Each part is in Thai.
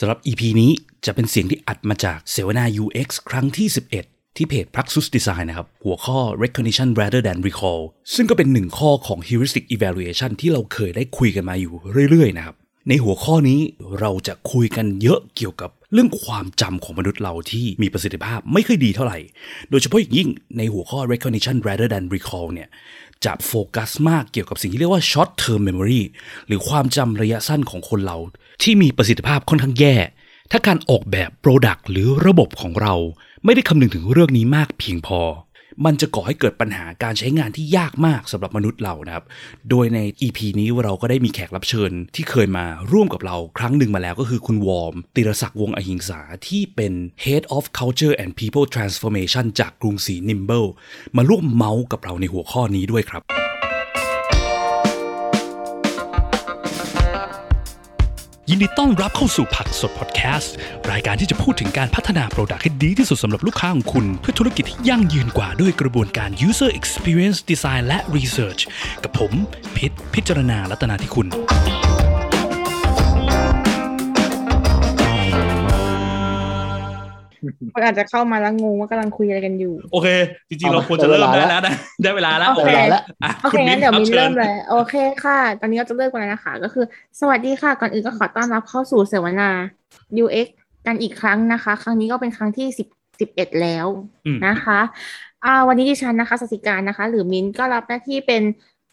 สำหรับ EP นี้จะเป็นเสียงที่อัดมาจากเสวนา UX ครั้งที่ 11 ที่เพจ Praxis Design นะครับ หัวข้อ recognition rather than recall ซึ่งก็เป็นหนึ่งข้อของ heuristic evaluation ที่เราเคยได้คุยกันมาอยู่เรื่อยๆนะครับ ในหัวข้อนี้เราจะคุยกันเยอะเกี่ยวกับเรื่องความจำของมนุษย์เราที่มีประสิทธิภาพไม่ค่อยดีเท่าไหร่ โดยเฉพาะอย่างยิ่งในหัวข้อ recognition rather than recall เนี่ย จะโฟกัสมากเกี่ยวกับสิ่งที่เรียกว่า short term memory หรือความจำระยะสั้นของคนเรา ที่มีประสิทธิภาพค่อนข้างแย่ ถ้าการออกแบบ Product หรือระบบของเรา ไม่ได้คำนึงถึงเรื่องนี้มากเพียงพอ มันจะก่อให้เกิดปัญหาการใช้งานที่ยากมากสำหรับมนุษย์เรานะครับ โดยใน EP นี้เราก็ได้มีแขกรับเชิญที่เคยมาร่วมกับเราครั้งหนึ่งมาแล้วก็คือคุณวอร์มติรศักดิ์วงอหิงสาที่เป็น Head of Culture and People Transformation จากกรุงศรี Nimble มาร่วมเมาส์กับเราในหัวข้อนี้ด้วยครับ ยินดีต้อนรับเข้าสู่ผักสดพอดแคสต์รายการที่จะพูดถึงการพัฒนาโปรดักต์ให้ดีที่สุดสำหรับลูกค้าของคุณ เพื่อธุรกิจที่ยั่งยืนกว่าด้วยกระบวนการ user experience design และ research กับผมพิษพิจารณาลัตนาที่คุณ คนอาจจะเข้ามาแล้วงงว่ากำลังคุยอะไรกันอยู่ โอเค จริงๆ เราควรจะเริ่มได้แล้วนะได้เวลาแล้ว โอเคอะโอเคคุณงั้นเดี๋ยวครับมินชิญเริ่มเลย โอเคค่ะ ตอนนี้เราจะเริ่มกันแล้วนะคะ ก็คือ สวัสดีค่ะ ก่อนอื่นก็ขอต้อนรับเข้าสู่เสวนา UX กันอีกครั้งนะคะ ครั้งนี้ก็เป็นครั้งที่สิบสิบเอ็ดแล้วอืมนะคะอ่าวันนี้ดิฉันนะคะสสิการนะคะ หรือมินก็รับหน้าที่เป็น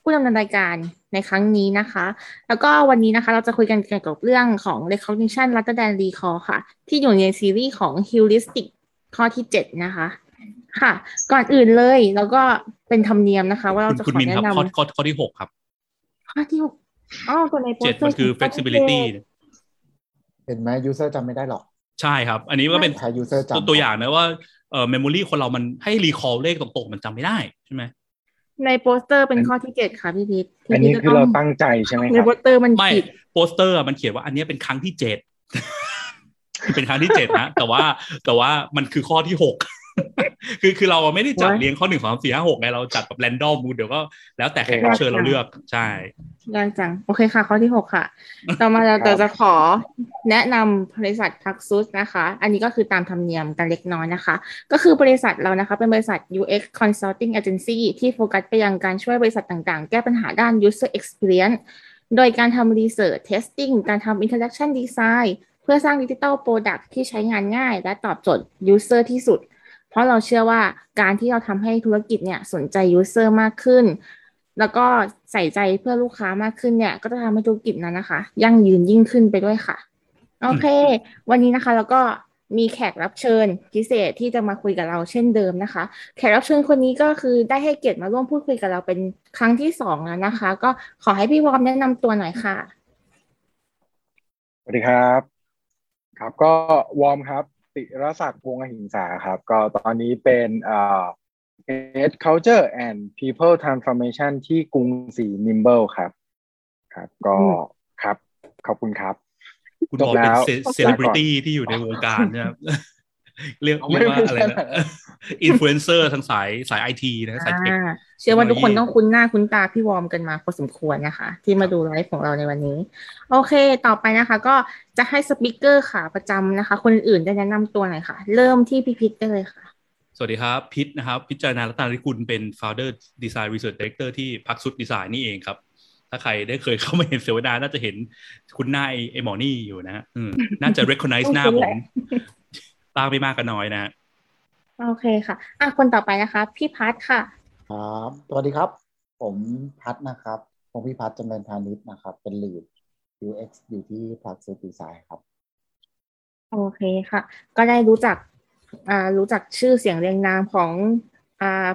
ผู้ดำเนินรายการในครั้งนี้นะคะ แล้วก็วันนี้นะคะเราจะคุยกันเกี่ยวกับเรื่องของ recognition rather than recall ค่ะ ที่อยู่ในซีรีส์ของ heuristic ข้อที่เจ็ดนะคะ ค่ะ ก่อนอื่นเลยแล้วก็เป็นธรรมเนียมนะคะ ว่าเราคุณจะคุณขอมินแนะครับข้อข้อนำข้อที่หกครับ ข้อที่หกอ้าวตัวในโปสเจ็ดเตอมันร์คือขียนข้ที่ flexibility เจ็ดเห็นไหมยูเซอร์จำไม่ได้หรอก ใช่ครับ อันนี้ก็เป็นใช้ user จำตัวตัวอย่างนะว่าเอ่อ memory คนเรามันให้ recall เลขตรงๆ มันจำไม่ได้ใช่ไหม ในโปสเตอร์เป็นข้อที่เจ็ดค่ะพี่พีทอันนี้คือเราตั้งใจใช่ไหมคในรับโปสเตอร์มันไม่ผิดโปสเตอร์อะมันเขียนว่าอันเนี้ยเป็นครั้งที่เจ็ดเป็นครั้งที่เจ็ดนะแต่ว่าแต่ว่ามันคือข้อที่หก คือคือเราไม่ได้จัด What? เรียงข้อหนึ่งสองสามสี่ห้าหกไงเราจัดแบบแรนดอมเดี๋ยวก็แล้วแต่แขกรับเชิญเราเลือกใช่ยากจัง โอเคค่ะ ข้อที่หกค่ะ ต่อมาเราครับจะขอแนะนำบริษัทพักซุสนะคะ อันนี้ก็คือตามธรรมเนียมกันเล็กน้อยนะคะ ก็คือบริษัทเรานะคะ เป็นบริษัท UX Consulting Agency ที่โฟกัสไปยังการช่วยบริษัทต่างๆ แก้ปัญหาด้าน User Experience โดยการทำ Research Testing การทำ Interaction Design เพื่อสร้าง Digital Product ที่ใช้งานง่าย และตอบโจทย์ User ที่สุด เพราะเราเชื่อว่าการที่เราทำให้ธุรกิจเนี่ยสนใจ User มากขึ้น แล้วก็ใส่ใจเพื่อลูกค้ามากขึ้นเนี่ย ก็จะทำให้ธุรกิจนั้นนะคะ ยั่งยืนยิ่งขึ้นไปด้วยค่ะ โอเค วันนี้นะคะแล้วก็มีแขกรับเชิญพิเศษที่จะมาคุยกับเราเช่นเดิมนะคะ แขกรับเชิญคนนี้ก็คือได้ให้เกียรติมาร่วมพูดคุยกับเราเป็นครั้งที่สองแล้วนะคะ ก็ขอให้พี่วอร์มแนะนำตัวหน่อยค่ะสวัสดีครับ ครับก็วอร์มครับ ติรศักดิ์วงศ์อหิงสาครับ ก็ตอนนี้เป็นเอ่อ Head Culture and People Transformation ที่กรุงศรี Nimble ครับ ครับ ก็อืมครับ ขอบคุณครับ คุณจบอกบแล้เป็นวเซเลบริตี้ที่อยู่ในวงการนะครับ เรียกเอาเรียกว่าไม่อะไรใช่นะอินฟลูเอนเซอร์ทางสายสายไอทีนะสาย tech อ่าเชื่อว่าทุกคนเทคโนโลยีต้องคุ้นหน้าคุ้นตาพี่วอร์มกันมาพอสมควรนะคะ ที่มาดูไลฟ์ของเราในวันนี้ โอเค ต่อไปนะคะ ก็จะให้ speaker ค่ะประจำนะคะ คนอื่นๆได้แนะนำตัวหน่อยค่ะ เริ่มที่พี่พีทได้เลยค่ะ สวัสดีครับ พีทนะครับ พิจารณารัตนาธิกุลเป็น founder design research director ที่พักสุดดีไซน์นี่เองครับถ้าใครได้เคยเข้ามาเห็นเสวนาน่าจะเห็นคุณหน้าไอ้ไอหมอนี่อยู่นะฮะอืมน่าจะ recognize หน้าผม บ้างไม่มากก็น้อยนะฮะโอเคค่ะอะคนต่อไปนะคะ พี่พัทค่ะครับสวัสดีครับ ผมพัฒนะครับ ผมพี่พัฒจำเริญพาณิชย์นะครับ เป็น lead UX อยู่ที่พลักซูดีไซน์ครับ โอเคค่ะ ก็ได้รู้จักอ่ารู้จักชื่อเสียงเรียงนามของอ่า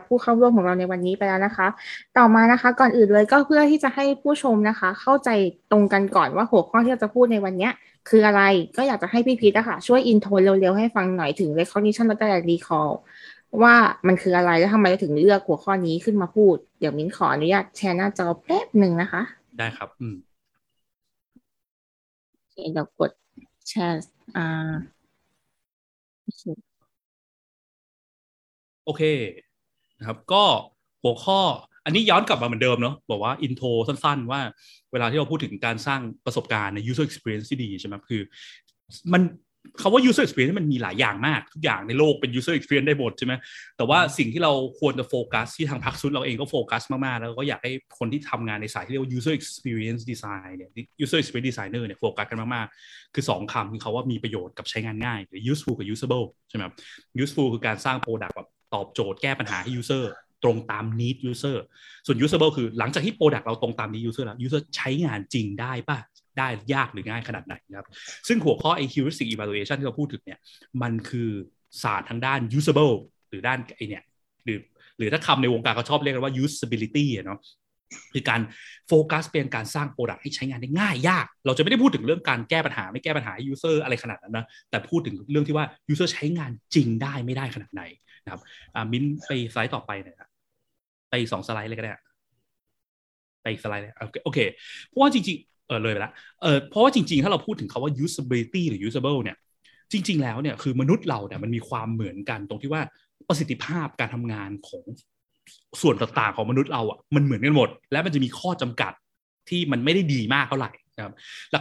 ผู้เข้าร่วมของเราในวันนี้ไปแล้วนะคะ ต่อมานะคะก่อนอื่นเลยก็เพื่อที่จะให้ผู้ชมนะคะ เข้าใจตรงกันก่อนว่าหัวข้อที่เราจะพูดในวันเนี้ยคืออะไรก็อยากจะให้พี่พีทอะค่ะช่วย intro เร็วๆให้ฟังหน่อยถึง recognition rather than recall ว่ามันคืออะไรแล้วทำไมเราถึงเลือกหัวข้อนี้ขึ้นมาพูด เดี๋ยวมิ้นขออนุญาตแชร์หน้าจอแป๊บหนึ่งนะคะ ได้ครับอืมโอเคเดี๋ยวกดแชร์อ่าโอเค นะครับก็หัวข้ออันนี้ย้อนกลับมาเหมือนเดิมเนาะบอกว่า intro สั้นๆ ว่าเวลาที่เราพูดถึงการสร้างประสบการณ์ใน user experience ที่ดีใช่ไหมคือ มันคำว่า user experience มันมีหลายอย่างมากทุกอย่างในโลกเป็น user experience ได้หมดใช่ไหมแต่ว่าสิ่งที่เราควรจะโฟกัสที่ทางพักซุดเราเองก็โฟกัสมากๆ แล้วก็อยากให้คนที่ทำงานในสายที่เรียกว่า user experience design เนี่ย user experience designer เนี่ยโฟกัสกันมากๆ คือ 2คำคือเขาว่ามีประโยชน์กับใช้งานง่ายหรือ useful กับ usable ใช่ไหม useful คือการสร้าง product แบบ ตอบโจทย์แก้ปัญหาให้ user ตรงตาม need user ส่วน usable คือหลังจากที่ product เราตรงตาม need user แล้ว user ใช้งานจริงได้ป่ะ ได้ยากหรือง่ายขนาดไหนครับ ซึ่งหัวข้อไอ heuristic evaluation ที่เราพูดถึงเนี่ยมันคือศาสตร์ทางด้าน usable หรือด้านไอเนี่ยหรือหรือถ้าคำในวงการเขาชอบเรียกกันว่า usability เนาะคือการโฟกัสเป็นการสร้างโปรดักต์ให้ใช้งานได้ง่ายยาก เราจะไม่ได้พูดถึงเรื่องการแก้ปัญหาไม่แก้ปัญหาให้ user อะไรขนาดนั้นนะ แต่พูดถึงเรื่องที่ว่า user ใช้งานจริงได้ไม่ได้ขนาดไหน นะครับอ่ามิ้นไปสไลด์ต่อไปหน่อยครับไปสองสไลด์เลยก็ได้ไปอีกสไลด์เลยโอเคเพราะว่าจริงๆเออเลยไปละเออเพราะว่าจริง ๆ ถ้าเราพูดถึงคาว่า usability หรือ usable เนี่ย จริง ๆ แล้วเนี่ยคือมนุษย์เราเนี่ยมันมีความเหมือนกันตรงที่ว่าประสิทธิภาพการทำงานของส่วนต่างๆของมนุษย์เราอะมันเหมือนกันหมด และมันจะมีข้อจำกัดที่มันไม่ได้ดีมากเท่าไหร่ นะครับ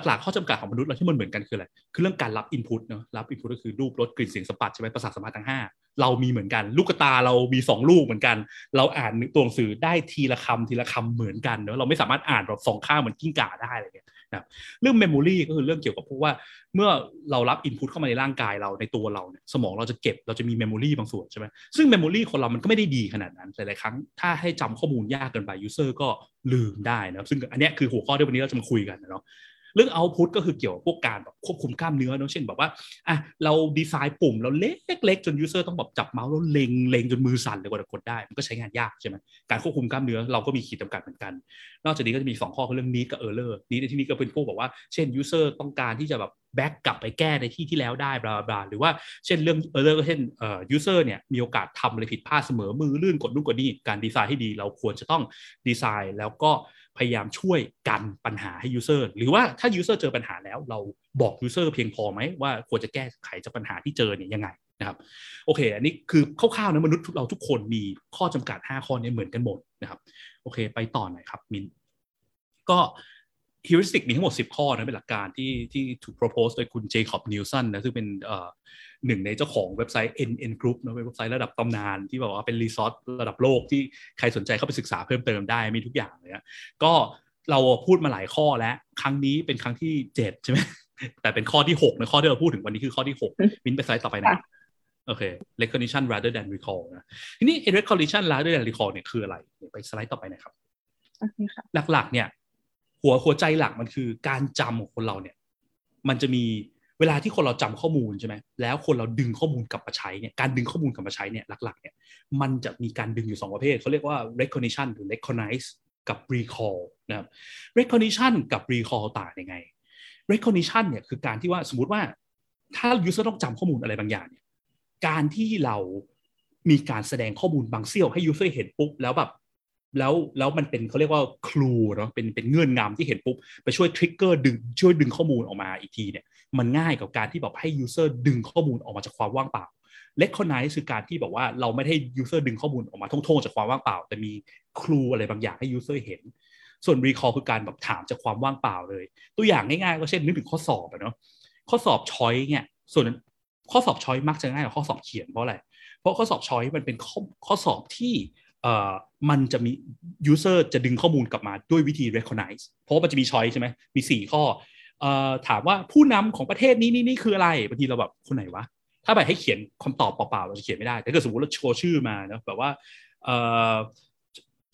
หลักๆ ข้อจำกัดของมนุษย์เราที่มันเหมือนกันคืออะไรคือเรื่องการรับ input เนาะรับ input ก็คือรูปรสกลิ่นเสียงสัมผัสใช่ไหมประสาทสัมผัสทั้งห้าเรามีเหมือนกัน ลูกตาเรามีสองลูกเหมือนกัน เราอ่านตัวหนังสือได้ทีละคำทีละคำเหมือนกันเนาะเราไม่สามารถอ่านแบบสองข้างเหมือนกิ้งก่าได้อะไรเงี้ย นะเรื่อง memory ก็คือเรื่องเกี่ยวกับพวกว่าเมื่อเรารับ input เข้ามาในร่างกายเราในตัวเราเนี่ยสมองเราจะเก็บเราจะมี memory บางส่วนใช่ไหมซึ่ง memory คนเรามันก็ไม่ได้ดีขนาดนั้นหลายๆครั้งถ้าให้จำข้อมูลยากเกินไป user ก็ลืมได้นะซึ่งอันนี้คือหัวข้อที่วันนี้เราจะมาคุยกันนะเนาะ เรื่อง output ก็คือเกี่ยวกับพวกการแบบควบคุมกล้ามเนื้อเนาะเช่นแบบว่าอะเราดีไซน์ปุ่มเราเล็กๆจน user ต้องแบบจับเมาส์แล้วเล็งเล็งจนมือสั่นเลยกว่าจะกดได้ มันก็ใช้งานยากใช่ไหมการควบคุมกล้ามเนื้อเราก็มีขีดจำกัดเหมือนกัน นอกจากนี้ก็จะมี 2 ข้อคือเรื่อง need กับ error need ในที่นี้ก็เป็นพวกแบบว่าเช่น user ต้องการที่จะแบบ back กลับไปแก้ในที่ที่แล้วได้บลาบลาหรือว่าเช่นเรื่อง error ก็เช่นเอ่อ user เนี่ยมีโอกาสทำอะไรผิดพลาดเสมอมือลื่นกดนู่นกดนี่การดีไซน์ให้ดี เราควรจะต้องดีไซน์แล้วก็ พยายามช่วยกันปัญหาให้ user หรือว่าถ้า user เจอปัญหาแล้วเราบอก user เพียงพอไหมว่าควรจะแก้ไขจากปัญหาที่เจอเนี่ยยังไงนะครับโอเค อันนี้คือคร่าวๆนะมนุษย์เราทุกคนมีข้อจำกัด 5 ข้อนี้เหมือนกันหมดนะครับโอเค ไปต่อหน่อยครับมินก็ฮิวริสติกมีทั้งหมด 10 ข้อนะเป็นหลักการที่ที่ถูก propose โดยคุณเจคอบนิวสันนะซึ่งเป็น หนึ่งในเจ้าของเว็บไซต์ NN Group นะเป็นเว็บไซต์ระดับตำนานที่บอกว่าเป็นรีซอสระดับโลกที่ใครสนใจเข้าไปศึกษาเพิ่มเติมได้มีทุกอย่างเลยก็เราพูดมาหลายข้อแล้ว ครั้งนี้เป็นครั้งที่7ใช่ไหมแต่เป็นข้อที่6นะข้อที่เราพูดถึงวันนี้คือข้อที่6มินไปสไลด์ต่อไปนะโอเค recognition rather than recall นะทีนี้ recognition rather than recall เนี่ยคืออะไรไปสไลด์ต่อไปนะครับหลักๆ เนี่ย หัวหัวใจหลักมันคือการจำของคนเราเนี่ย มันจะมี เวลาที่คนเราจำข้อมูลใช่ไหมแล้วคนเราดึงข้อมูลกลับมาใช้เนี่ยการดึงข้อมูลกลับมาใช้เนี่ยหลักๆเนี่ยมันจะมีการดึงอยู่2ประเภทเขาเรียกว่า recognition หรือ recognize กับ recall นะครับ recognition กับ recall ต่างยังไง recognition เนี่ยคือการที่ว่าสมมติว่าถ้า user ต้องจำข้อมูลอะไรบางอย่างเนี่ยการที่เรามีการแสดงข้อมูลบางเสี้ยวให้ user เห็นปุ๊บแล้วแบบ แล้วแล้วมันเป็นเขาเรียกว่าครูเนาะเป็นเป็นเงื่อนงำที่เห็นปุ๊บไปช่วยทริกเกอร์ดึงช่วยดึงข้อมูลออกมาอีกทีเนี่ยมันง่ายกับการที่แบบให้ user ดึงข้อมูลออกมาจากความว่างเปล่า recognize คือการที่แบบว่าเราไม่ให้ user ดึงข้อมูลออกมาท่งๆจากความว่างเปล่า แต่มีครูอะไรบางอย่างให้ user เห็น ส่วน recall คือการแบบถามจากความว่างเปล่าเลย ตัวอย่างง่ายๆก็เช่นนึกถึงข้อสอบเนาะข้อสอบช้อยเนี่ยส่วนข้อสอบช้อยมักจะง่ายกว่าข้อสอบเขียนเพราะอะไรเพราะข้อสอบช้อยมันเป็นข้อข้อสอบที่ มันจะมี user จะดึงข้อมูลกลับมาด้วยวิธี recognize เพราะมันจะมีช้อยใช่ไหมมี 4 ข้ออถามว่าผู้นำของประเทศนี้นี่นี่คืออะไรบางทีเราแบบคนไหนวะ ถ้าแบบให้เขียนคำตอบเปล่าๆเราจะเขียนไม่ได้ แต่ถ้าสมมติเราโชว์ชื่อมาเนาะแบบว่า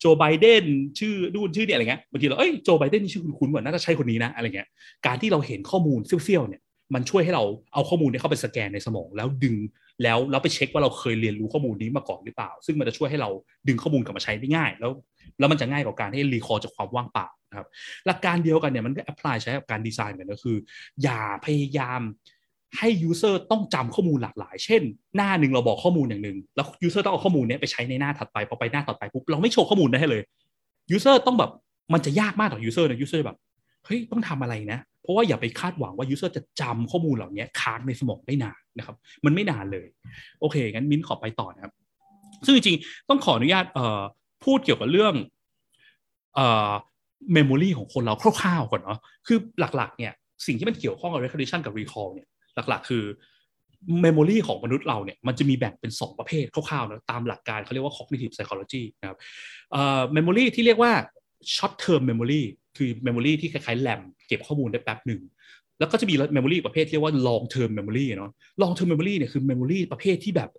โจไบเดนชื่อดูนชื่อเนี่ยอะไรเงี้ยบางทีเราเอ้ยโจไบเดนนี่ชื่อคุ้นๆเหมือนน่าจะใช่คนนี้นะอะไรเงี้ยการที่เราเห็นข้อมูลเซี่ยวๆเนี่ยมันช่วยให้เราเอาข้อมูลนี้เข้าไปสแกนในสมอง แล้วดึง แล้วเราไปเช็คว่าเราเคยเรียนรู้ข้อมูลนี้มาก่อนหรือเปล่า ซึ่งมันจะช่วยให้เราดึงข้อมูลกลับมาใช้ได้ง่าย แล้วแล้วมันจะง่ายกว่าการให้ recall จากความว่างเปล่านะครับหลักการเดียวกันเนี่ยมันก็ apply ใช้กับการดีไซน์กันก็คือ อย่าพยายามให้ user ต้องจำข้อมูลหลากหลาย เช่น หน้าหนึ่งเราบอกข้อมูลอย่างหนึ่งแล้ว user ต้องเอาข้อมูลนี้ไปใช้ในหน้าถัดไปพอไปหน้าถัดไปปุ๊บเราไม่โชว์ข้อมูลได้ให้เลย user ต้องแบบมันจะยากมากต่อ user นะ user แบบ เฮ้ยต้องทำอะไรนะ เพราะว่าอย่าไปคาดหวังว่า user จะจำข้อมูลเหล่านี้ค้างในสมองได้นานนะครับ มันไม่นานเลย โอเค งั้นมิ้นขอไปต่อนะครับ ซึ่งจริงๆ ต้องขออนุญาตเอ่อพูดเกี่ยวกับเรื่องเอ่อ memory ของคนเราคร่าวๆก่อนเนาะคือหลักๆเนี่ยสิ่งที่มันเกี่ยวข้องกับ recognition กับ recall เนี่ยหลักๆ คือ memory ของมนุษย์เราเนี่ยมันจะมีแบ่งเป็น 2 ประเภทคร่าวๆนะตามหลักการเขาเรียกว่า cognitive psychology นะครับเอ่อ memory ที่เรียกว่า short term memory คือ memory ที่คล้ายๆแรมเก็บข้อมูลได้แป๊บหนึ่ง แล้วก็จะมี memory ประเภทเรียกว่า long term memory เนาะ long term memory เนี่ยคือ memory ประเภทที่แบบ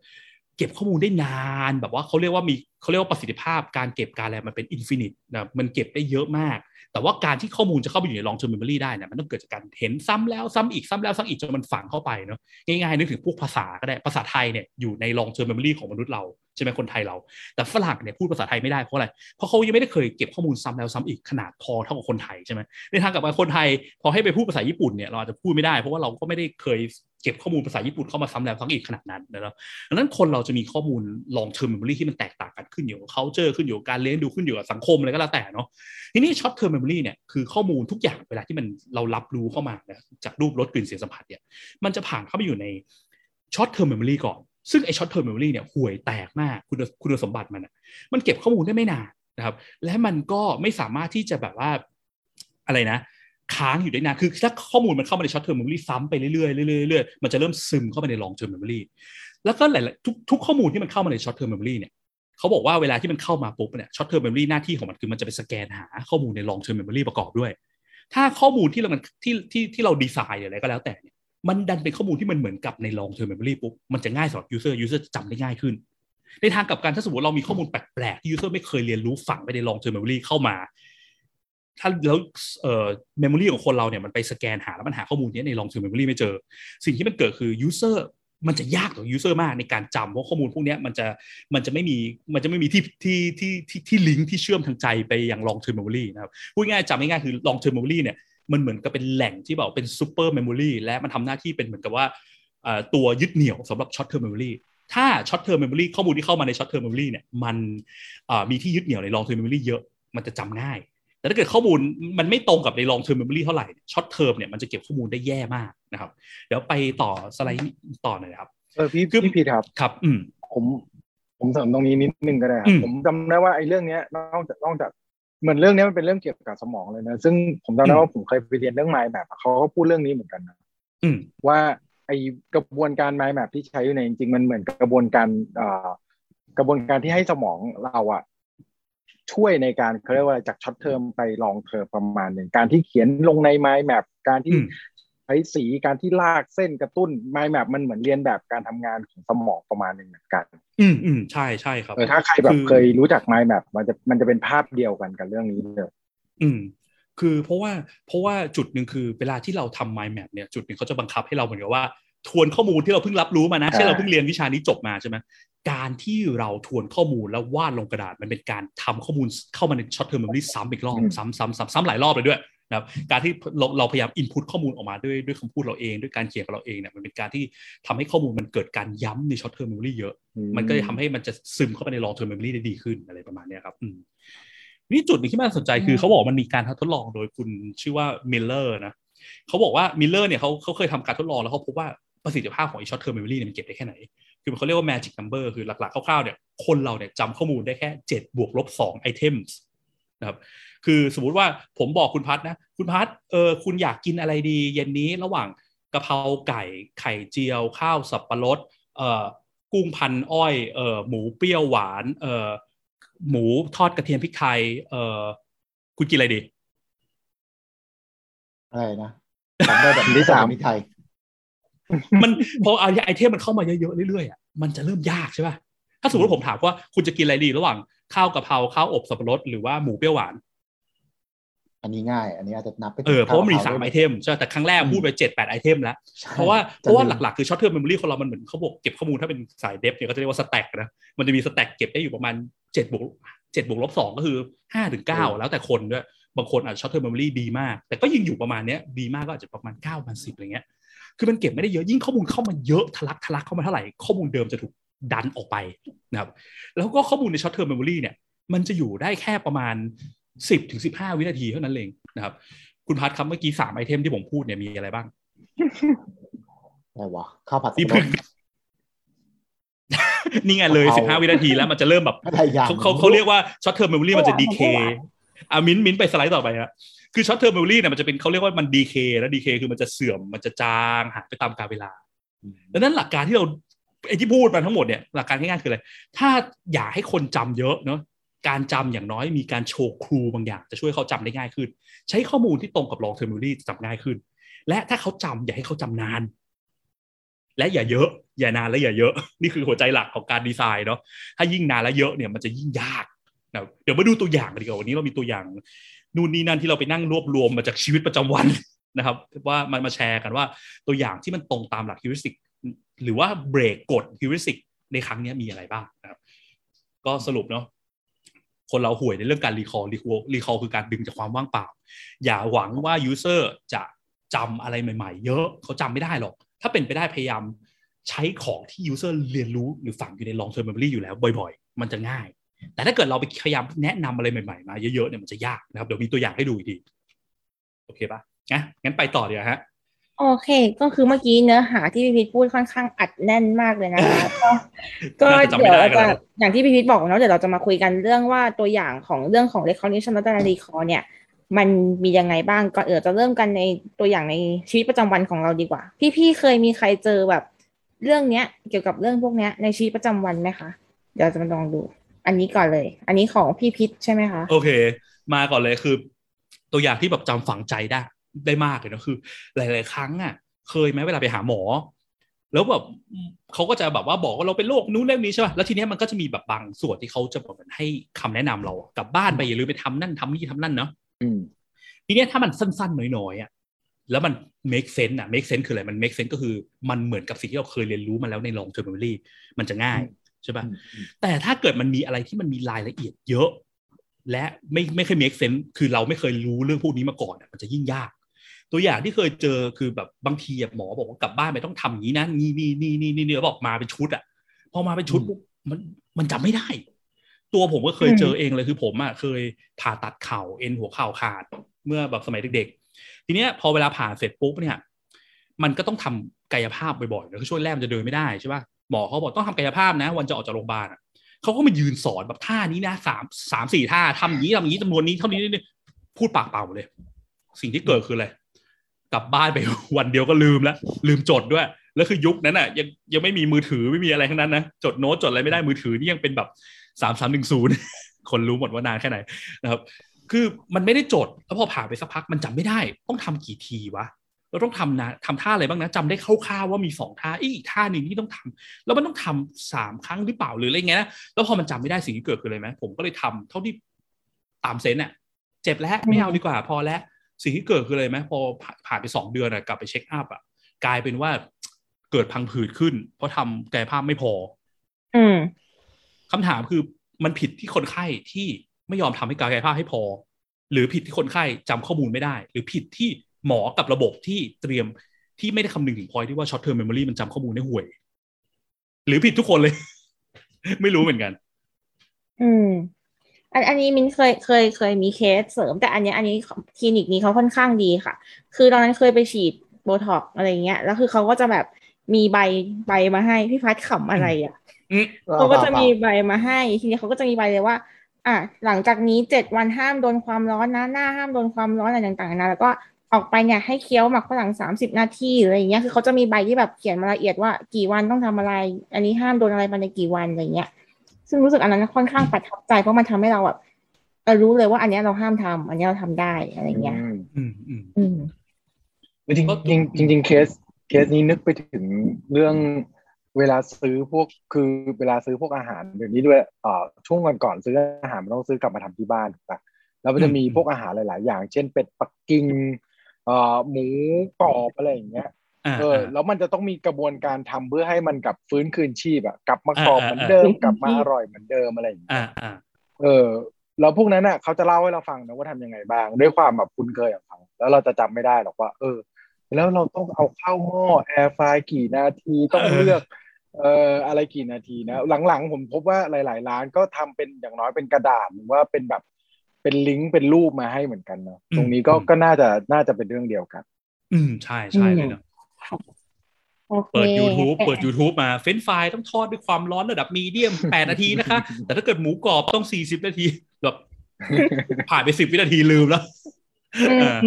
เก็บข้อมูลได้นาน แบบว่าเขาเรียกว่ามีเขาเรียกว่าประสิทธิภาพการเก็บการอะไรมันเป็น infinite นะมันเก็บได้เยอะมาก แต่ว่าการที่ข้อมูลจะเข้าไปอยู่ใน long term memory ได้นี่ยมันต้องเกิดจากการเห็นซ้ำแล้วซ้ำอีกซ้ำแล้วซ้ำอีกจนมันฝังเข้าไปเนาะง่ายๆนึกถึงพวกภาษาก็ได้ภาษาไทยเนี่ยอยู่ใน long term memory ของมนุษย์เราใช่ไหมคนไทยเรา แต่ฝรั่งเนี่ยพูดภาษาไทยไม่ได้เพราะอะไร เพราะเขายังไม่ได้เคยเก็บข้อมูลซ้ำแล้วซ้ำอีกขนาดพอเท่ากับคนไทยใช่ไหมในทางกลับกันคนไทยพอให้ไปพูดภาษาญี่ปุ่นเนี่ยเราอาจจะพูดไม่ได้เพราะว่าเราก็ไม่ได้เคยเก็บข้อมูลภาษาญี่ปุ่นเข้ามาซ้ำแล้วซ้ำอีกขนาดนั้นนะครับดังนั้นคนเราจะมีข้อมูล long term memory ที่มันแตกต่างกันขึ้นอยู่กับ culture ขึ้นอยู่การเลี้ยงดูขึ้นอยู่กับสังคมอะไรก็แล้วแต่เนาะทีนี้ short term memory เนี่ยคือข้อมูลทุกอย่างเวลาที่มันเรารับรู้เข้ามานะจากรูปรสกลิ่นเสียงสัมผัสเนี่ยมันจะผ่านเข้าไปอยู่ใน short term memory ก่อน ซึ่งไอ้ short term memory เนี่ยห่วยแตกมากคุณคุณสมบัติมันอะมันเก็บข้อมูลได้ไม่นานนะครับและมันก็ไม่สามารถที่จะแบบว่าอะไรนะค้างอยู่ได้นานคือถ้าข้อมูลมันเข้ามาใน short term memory ซ้ำไปเรื่อยๆเรื่อยๆเรื่อยมันจะเริ่มซึมเข้าไปใน long term memory แล้วก็หลายๆทุกทุกข้อมูลที่มันเข้ามาใน short term memory เนี่ย เขาบอกว่าเวลาที่มันเข้ามาปุ๊บเนี่ย short term memory หน้าที่ของมันคือมันจะไปสแกนหาข้อมูลใน long term memory ประกอบด้วย ถ้าข้อมูลที่เรามันที่ที่ที่เราดีไซน์อะไรก็แล้วแต่เนี่ยมันดันเป็นข้อมูลที่มันเหมือนกับใน long term memory ปุ๊บมันจะง่ายสำหรับ user user จะจำได้ง่ายขึ้น ในทางกลับกันถ้าสมมติเรามีข้อมูลแปลกๆที่ user ไม่เคยเรียนรู้ฝังไปใน long term memory เข้ามา ถ้าแล้วเอ่อ memory ของคนเราเนี่ยมันไปสแกนหาแล้วมันหาข้อมูลนี้ใน long term memory ไม่เจอ สิ่งที่มันเกิดคือ user มันจะยากต่อ user มากในการจำเพราะข้อมูลพวกนี้มันจะมันจะไม่มีมันจะไม่มีที่ที่ที่ที่ที่ลิงก์ที่เชื่อมทางใจไปอยัง long term memory นะครับพูดง่ายจำง่ายๆคือ long term memory เนี่ยมันเหมือนกับเป็นแหล่งที่แบบเป็น super memory และมันทำหน้าที่เป็นเหมือนกับว่าตัวยึดเหนี่ยวสำหรับ short term memory ถ้า short term memory ข้อมูลที่เข้ามาใน short term memory เนี่ยมันมีที่ยึดเหนี่ยวใน long term memory เยอะมันจะจำง่าย แต่ถ้าเกิดข้อมูลมันไม่ตรงกับใน long term memory เท่าไหร่ short term เนี่ยมันจะเก็บข้อมูลได้แย่มากนะครับ เดี๋ยวไปต่อสไลด์ต่อหน่อยครับเออพี่พี่พีครับครับ อืมผมผมเสริมตรงนี้นิดนึงก็ได้ครับผมจำได้ว่าไอ้เรื่องเนี้ยนอกจากนอกจากเหมือนเรื่องนี้มันเป็นเรื่องเกี่ยวกับสมองเลยนะซึ่งผมจำได้ว่าผมเคยไปเรียนเรื่อง mind map เขาก็พูดเรื่องนี้เหมือนกันนะว่าไอกระบวนการ mind map ที่ใช้อยู่ในจริงๆมันเหมือนกระบวนการกระบวนการที่ให้สมองเราอะ ช่วยในการเขาเรียกว่าจาก short term ไป long term ประมาณหนึ่งการที่เขียนลงใน mind map การที่ใช้สีการที่ลากเส้นกระตุ้น mind map มันเหมือนเลียนแบบการทำงานของสมองประมาณหนึ่งเหมือนกัน อืมอืมใช่ใช่ครับเออถ้าใครแบบเคยรู้จัก mind map มันจะมันจะเป็นภาพเดียวกันกับเรื่องนี้เลยอืมคือเพราะว่าเพราะว่าจุดหนึ่งคือเวลาที่เราทำ mind map เนี่ยจุดหนึ่งเขาจะบังคับให้เราเหมือนกับว่า ทวนข้อมูลที่เราเพิ่งรับรู้มานะเช่นเราเพิ่งเรียนวิชานี้จบมาใช่ไหมการที่เราทวนข้อมูลแล้ววาดลงกระดาษมันเป็นการทำข้อมูลเข้ามาในช็อตเทอร์ม m ม m ซ้ำอีกรอบซ้ำซ้ำซ้ำซ้ำหลายรอบเลยด้วยนะครับการที่เราเราพยายาม input ข้อมูลออกมาด้วยด้วยคำพูดเราเอง ด้วยการเขียนของเราเองเนี่ยมันเป็นการที่ทำให้ข้อมูลมันเกิดการย้ำในช็อตเทอร์ม m ม m เยอะ มันก็จะทำให้มันจะซึมเข้าไปในลองเทอร์ม m ม m ได้ดีขึ้นอะไรประมาณนี้ครับนี่จุดนึงที่น่าสนใจคือเขาบอกมันมีการทดลองโดยคุณชื่อว่ามิลเลอร์นะเขาบอกว่ามิลเลอร์เนี่ยเขาเขาเคยทำการทดลองแล้วเขาพบว่า ประสิทธิภาพของไอช็อตเทอร์ม m ม m เนี่ยมันเก็บได้แค่ไหน คือเขาเรียกว่า magic number คือหลักๆคร่าวๆเนี่ยคนเราเนี่ยจำข้อมูลได้แค่เจ็ดบวกลบสอง items นะครับคือสมมุติว่าผมบอกคุณพัทนะคุณพัทเออคุณอยากกินอะไรดี เย็นนี้ระหว่างกะเพราไก่ไข่เจียว ข้าวสับปะรดเอ่อกุ้งพันอ้อยเอ่อหมูเปรี้ยวหวานเอ่อหมูทอดกระเทียมพริกไทยเอ่อคุณกินอะไรดีอะไรนะทำได้แบบที่สามที่ไทย มันพอไอเทมมันเข้ามาเยอะๆเรื่อยๆอะมันจะเริ่มยากใช่ป่ะถ้าสมมติผมถามว่าคุณจะกินอะไรดีระหว่างข้าวกะเพราข้าวอบสับปะรดหรือว่าหมูเปรี้ยวหวาน อันนี้ง่าย อันนี้อาจจะนับไปเออเพราะมันมีสาม itemใช่แต่ครั้งแรกพูดไปเจ็ดแปด item แล้วเพราะว่าเพราะว่าหลักๆคือ short term memory ของเรามันเหมือนเขาบอกเก็บข้อมูลถ้าเป็นสาย dev เนี่ยเขาจะเรียกว่า stack นะมันจะมี stack เก็บได้อยู่ประมาณเจ็ดบวกเจ็ดบวกลบสองก็คือห้าถึงเก้าแล้วแต่คนด้วยบางคนอาจจะ short term memory ดีมาก แต่ก็ยังอยู่ประมาณเนี้ยดีมากก็อาจจะประมาณเก้าพันสิบอะไรเงี้ย คือมันเก็บไม่ได้เยอะยิ่งข้อมูลเข้ามาเยอะทะลักทะลักเข้ามาเท่าไหร่ข้อมูลเดิมจะถูกดันออกไปนะครับแล้วก็ข้อมูลใน short term memory เนี่ยมันจะอยู่ได้แค่ประมาณสิบถึงสิบห้าวินาทีเท่านั้นเองนะครับ คุณพัทครับเมื่อกี้สาม item ที่ผมพูดเนี่ยมีอะไรบ้างอะไรวะข้าวผัดนี่พึ่งนี่ไงเลยสิบห้าวินาทีแล้วมันจะเริ่มแบบเขาเขาเขาเรียกว่า short term memory มันจะ decay อะมิ้นท์มิ้นท์ไปสไลด์ต่อไปฮะ คือช็อตเทอร์ม m ม m รี่เนี่ยมันจะเป็นเขาเรียกว่ามัน decay แล้ว decay คือมันจะเสื่อมมันจะจางหายไปตามกาลเวลาดังนั้นหลักการที่เราไอ้ที่พูดมาทั้งหมดเนี่ยหลักการง่ายๆคืออะไร ถ้าอยากให้คนจำเยอะเนาะการจำอย่างน้อยมีการโชว์ครูบางอย่าง จะช่วยเขาจำได้ง่ายขึ้น ใช้ข้อมูลที่ตรงกับลองเทอร์ม m ม m รี่จะจำง่ายขึ้น และถ้าเขาจำอย่าให้เขาจำนาน และอย่าเยอะ อย่านานและอย่าเยอะ นี่คือหัวใจหลักของการดีไซน์เนาะถ้ายิ่งนานและเยอะเนี่ยมันจะยิ่งยากนะเดี๋ยวมาดูตัวอย่างกันดีกว่าวันนี้เรามีตัวอย่าง นู่นนี่นั่นที่เราไปนั่งรวบรวมมาจากชีวิตประจำวันนะครับ ว่ามันมาแชร์กันว่าตัวอย่างที่มันตรงตามหลัก heuristic หรือว่าเบรกกฎ heuristic ในครั้งนี้มีอะไรบ้างนะครับ ก็สรุปเนาะคนเราห่วยในเรื่องการ recall recall recall คือการดึงจากความว่างเปล่า อย่าหวังว่า user จะจำอะไรใหม่ ๆ เยอะเขาจำไม่ได้หรอก ถ้าเป็นไปได้พยายามใช้ของที่ user เรียนรู้หรือฝังอยู่ใน long term memory อยู่แล้วบ่อย ๆ มันจะง่าย แต่ถ้าเกิดเราไปพยายามแนะนำอะไรใหม่ๆมาเยอะๆเนี่ยมันจะยากนะครับเดี๋ยวมีตัวอย่างให้ดูอีกทีโอเคปะงั้นงั้นไปต่อเดี๋ยวฮะโอเค ก็คือเมื่อกี้เนื้อหาที่พี่พิทพูดค่อนข้างอัดแน่นมากเลยนะคะก็ก็เดี๋ยวเราจะอย่างที่พี่พิทบอกเนาะเดี๋ยวเราจะมาคุยกันเรื่องว่าตัวอย่างของเรื่องของ recognition และ recall เนี่ย มันมียังไงบ้างก่อนเออจะเริ่มกันในตัวอย่างในชีวิตประจำวันของเราดีกว่า พี่ๆเคยมีใครเจอแบบ เรื่องเนี้ย เกี่ยวกับเรื่องพวกเนี้ยในชีวิตประจำวันไหมคะเดี๋ยวจะมาลองดู อันนี้ก่อนเลย อันนี้ของพี่พิษใช่ไหมคะ โอเค มาก่อนเลยคือ ตัวอย่างที่แบบจำฝังใจได้ได้มากเลยนะคือ หลาย ๆ ครั้งอะ เคยไหมเวลาไปหาหมอ แล้วแบบเขาก็จะแบบว่าบอกว่าเราเป็นโรคนู้นเรื่องนี้ใช่ป่ะแล้วทีเนี้ยมันก็จะมีแบบบางส่วนที่เขาจะแบบให้คำแนะนำเรากลับบ้านไปอย่าลืมไปทำนั่นทำนี่ทำนั่นเนาะทีเนี้ยถ้ามันสั้น ๆ น้อย ๆ อะแล้วมัน make sense อะ make sense คืออะไร มัน make sense ก็คือมันเหมือนกับสิ่งที่เราเคยเรียนรู้มาแล้วใน long term memory มันจะง่าย ใช่ป่ะแต่ถ้าเกิดมันมีอะไรที่มันมีรายละเอียดเยอะ และไม่ไม่เคย make sense คือเราไม่เคยรู้เรื่องพวกนี้มาก่อนมันจะยิ่งยาก ตัวอย่างที่เคยเจอคือแบบบางทีหมอบอกว่ากลับบ้านไปต้องทำอย่างนี้นะนี่นี่นี่นี่นี่บอกมาเป็นชุดอะพอมาเป็นชุดมันมันจำไม่ได้ ตัวผมก็เคยเจอเองเลยคือผมอะเคยผ่าตัดเข่าเอ็นหัวเข่าขาดเมื่อแบบสมัยเด็กๆ ทีเนี้ยพอเวลาผ่าเสร็จปุ๊บเนี่ย มันก็ต้องทำกายภาพบ่อยๆแล้วคือช่วงแรกมันจะเดินไม่ได้ใช่ป่ะ หมอเขาบอกต้องทำกายภาพนะ วันจะออกจากโรงพยาบาลเขาก็มายืนสอนแบบท่านี้นะสามสามสี่ท่าทำอย่างนี้ทำอย่างนี้จำนวนนี้เท่านี้นี่พูดปากเปล่าเลย สิ่งที่เกิดคืออะไรกลับบ้านไปวันเดียวก็ลืมแล้วลืมจดด้วย แล้วคือยุคนั้นอะ ยังยังไม่มีมือถือไม่มีอะไรทั้งนั้นนะจดโน้ตจดอะไรไม่ได้มือถือนี่ยังเป็นแบบสามสามหนึ่งศูนย์คนรู้หมดว่านานแค่ไหนนะครับ คือมันไม่ได้จดแล้วพอผ่านไปสักพักมันจำไม่ได้ ต้องทำกี่ทีวะ เราต้องทำนะทำท่าอะไรบ้างนะจำได้คร่าวๆว่ามีสองท่าอีกท่าหนึ่งที่ต้องทำแล้วมันต้องทำสามครั้งหรือเปล่าหรืออะไรเงี้ยนะแล้วพอมันจำไม่ได้สิ่งที่เกิดคืออะไรไหมผมก็เลยทำเท่าที่ตามเซนเนี่ยเจ็บแล้วไม่เอาดีกว่า พอแล้วสิ่งที่เกิดคืออะไรไหมพอผ่านไปสองเดือนอะกลับไปเช็คอัพอะกลายเป็นว่าเกิดพังผืดขึ้น เพราะทำกายภาพไม่พอ อืมคำถามคือมันผิดที่คนไข้ที่ไม่ยอมทำให้กายภาพให้พอ หรือผิดที่คนไข้จำข้อมูลไม่ได้ หรือผิดที่ หมอกับระบบที่เตรียมที่ไม่ได้คำนึงถึง point ที่ว่า short term memory มันจำข้อมูลได้ห่วย หรือผิดทุกคนเลย ไม่รู้เหมือนกัน อืม อันอันนี้มินเคยเคยเคยมีเคสเสริม แต่อันนี้อันนี้คลินิกนี้เขาค่อนข้างดีค่ะ คือตอนนั้นเคยไปฉีดโบท็อกซ์อะไรเงี้ยแล้วคือเขาก็จะแบบมีใบใบมาให้พี่พัดขำอะไรอะเขาก็จะมีใบมาให้ ทีนี้เขาก็จะมีใบเลยว่า อะหลังจากนี้เจ็ดวันห้ามโดนความร้อนนะหน้าห้ามโดนความร้อนอะไรต่างๆนะแล้วก็ ออกไปเนี่ยให้เคี้ยวหมักฝรั่งสามสิบนาทีอะไรอย่างเงี้ยคือเขาจะมีใบที่แบบเขียนมาละเอียดว่ากี่วันต้องทำอะไร อันนี้ห้ามโดนอะไรภายในกี่วันอะไรเงี้ย ซึ่งรู้สึกอันนั้นค่อนข้างประทับใจเพราะมันทำให้เราแบบรู้เลยว่าอันนี้เราห้ามทำอันนี้เราทำได้อะไรเงี้ยอืมอืมอืมจริงจริงจริงเคสเคสนี้นึกไปถึงเรื่องเวลาซื้อพวกคือเวลาซื้อพวกอาหารเดี๋ยวนี้ด้วยอ่าช่วงก่อนก่อนซื้ออาหารมันต้องซื้อกลับมาทำที่บ้านถูกปะแล้วมันจะมีพวกอาหารหลาย ๆ อย่าง เช่นเป็ดปักกิ่ง เอ่อหมูกรอบอะไรอย่างเงี้ยเออแล้วมันจะต้องมีกระบวนการทำเพื่อให้มันกลับฟื้นคืนชีพอะกลับมากรอบเหมือนเดิมกลับมาอร่อยเหมือนเดิมอะไรอย่างเงี้ยเออแล้วพวกนั้นอะเขาจะเล่าให้เราฟังนะว่าทำยังไงบ้าง ด้วยความแบบคุ้นเคยของเขาแล้วเราจะจำไม่ได้หรอกว่า เออ แล้วเราต้องเอาเข้าหม้อแอร์ไฟกี่นาทีต้องเลือกเอ่ออะไรกี่นาทีนะ หลังๆ ผมพบว่าหลาย ๆ ร้านก็ทำเป็นอย่างน้อยเป็นกระดาษหรือว่าเป็นแบบ เป็นลิงก์เป็นรูปมาให้เหมือนกันเนาะตรงนี้ก็ก็น่าจะน่าจะเป็นเรื่องเดียวกัน อืมใช่ใช่เลยเนาะเปิด YouTube เปิด YouTube มาเฟ้นไฟล์ต้องทอดด้วยความร้อนระดับมีเดียมแปดนาทีนะคะ แต่ถ้าเกิดหมูกรอบต้องสี่สิบนาทีแบบผ่านไปสิบวินาทีลืมแล้วอืมเออ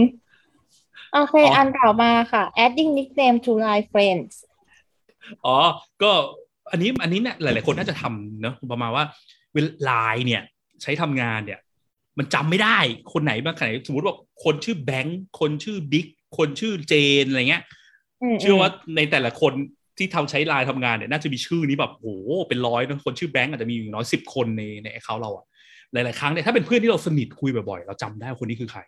โอเคอ๋ออัอันต่อมาค่ะ adding nickname to line friends อ๋อ ก็อันนี้อันนี้เนี่ยหลาย ๆ คนน่าจะทำเนอะประมาณว่าเวลาไลน์เนี่ย ใช้ทำงานเนี่ย มันจำไม่ได้คนไหนบ้างไหนสมมติว่าคนชื่อแบงค์คนชื่อบิ๊กคนชื่อเจนอะไรเงี้ยมเชื่อว่าในแต่ละคนที่ทำใช้ไลน์ทำงานเนี่ยน่าจะมีชื่อนี้แบบโหเป็นร้อยนะคนชื่อแบงค์อาจจะมีอย่างน้อยสิบคนในใน account เราอะหลาย ๆ ครั้งเนี่ยถ้าเป็นเพื่อนที่เราสนิทคุยบ่อย ๆ เราจำได้ว่าคนนี้คือใคร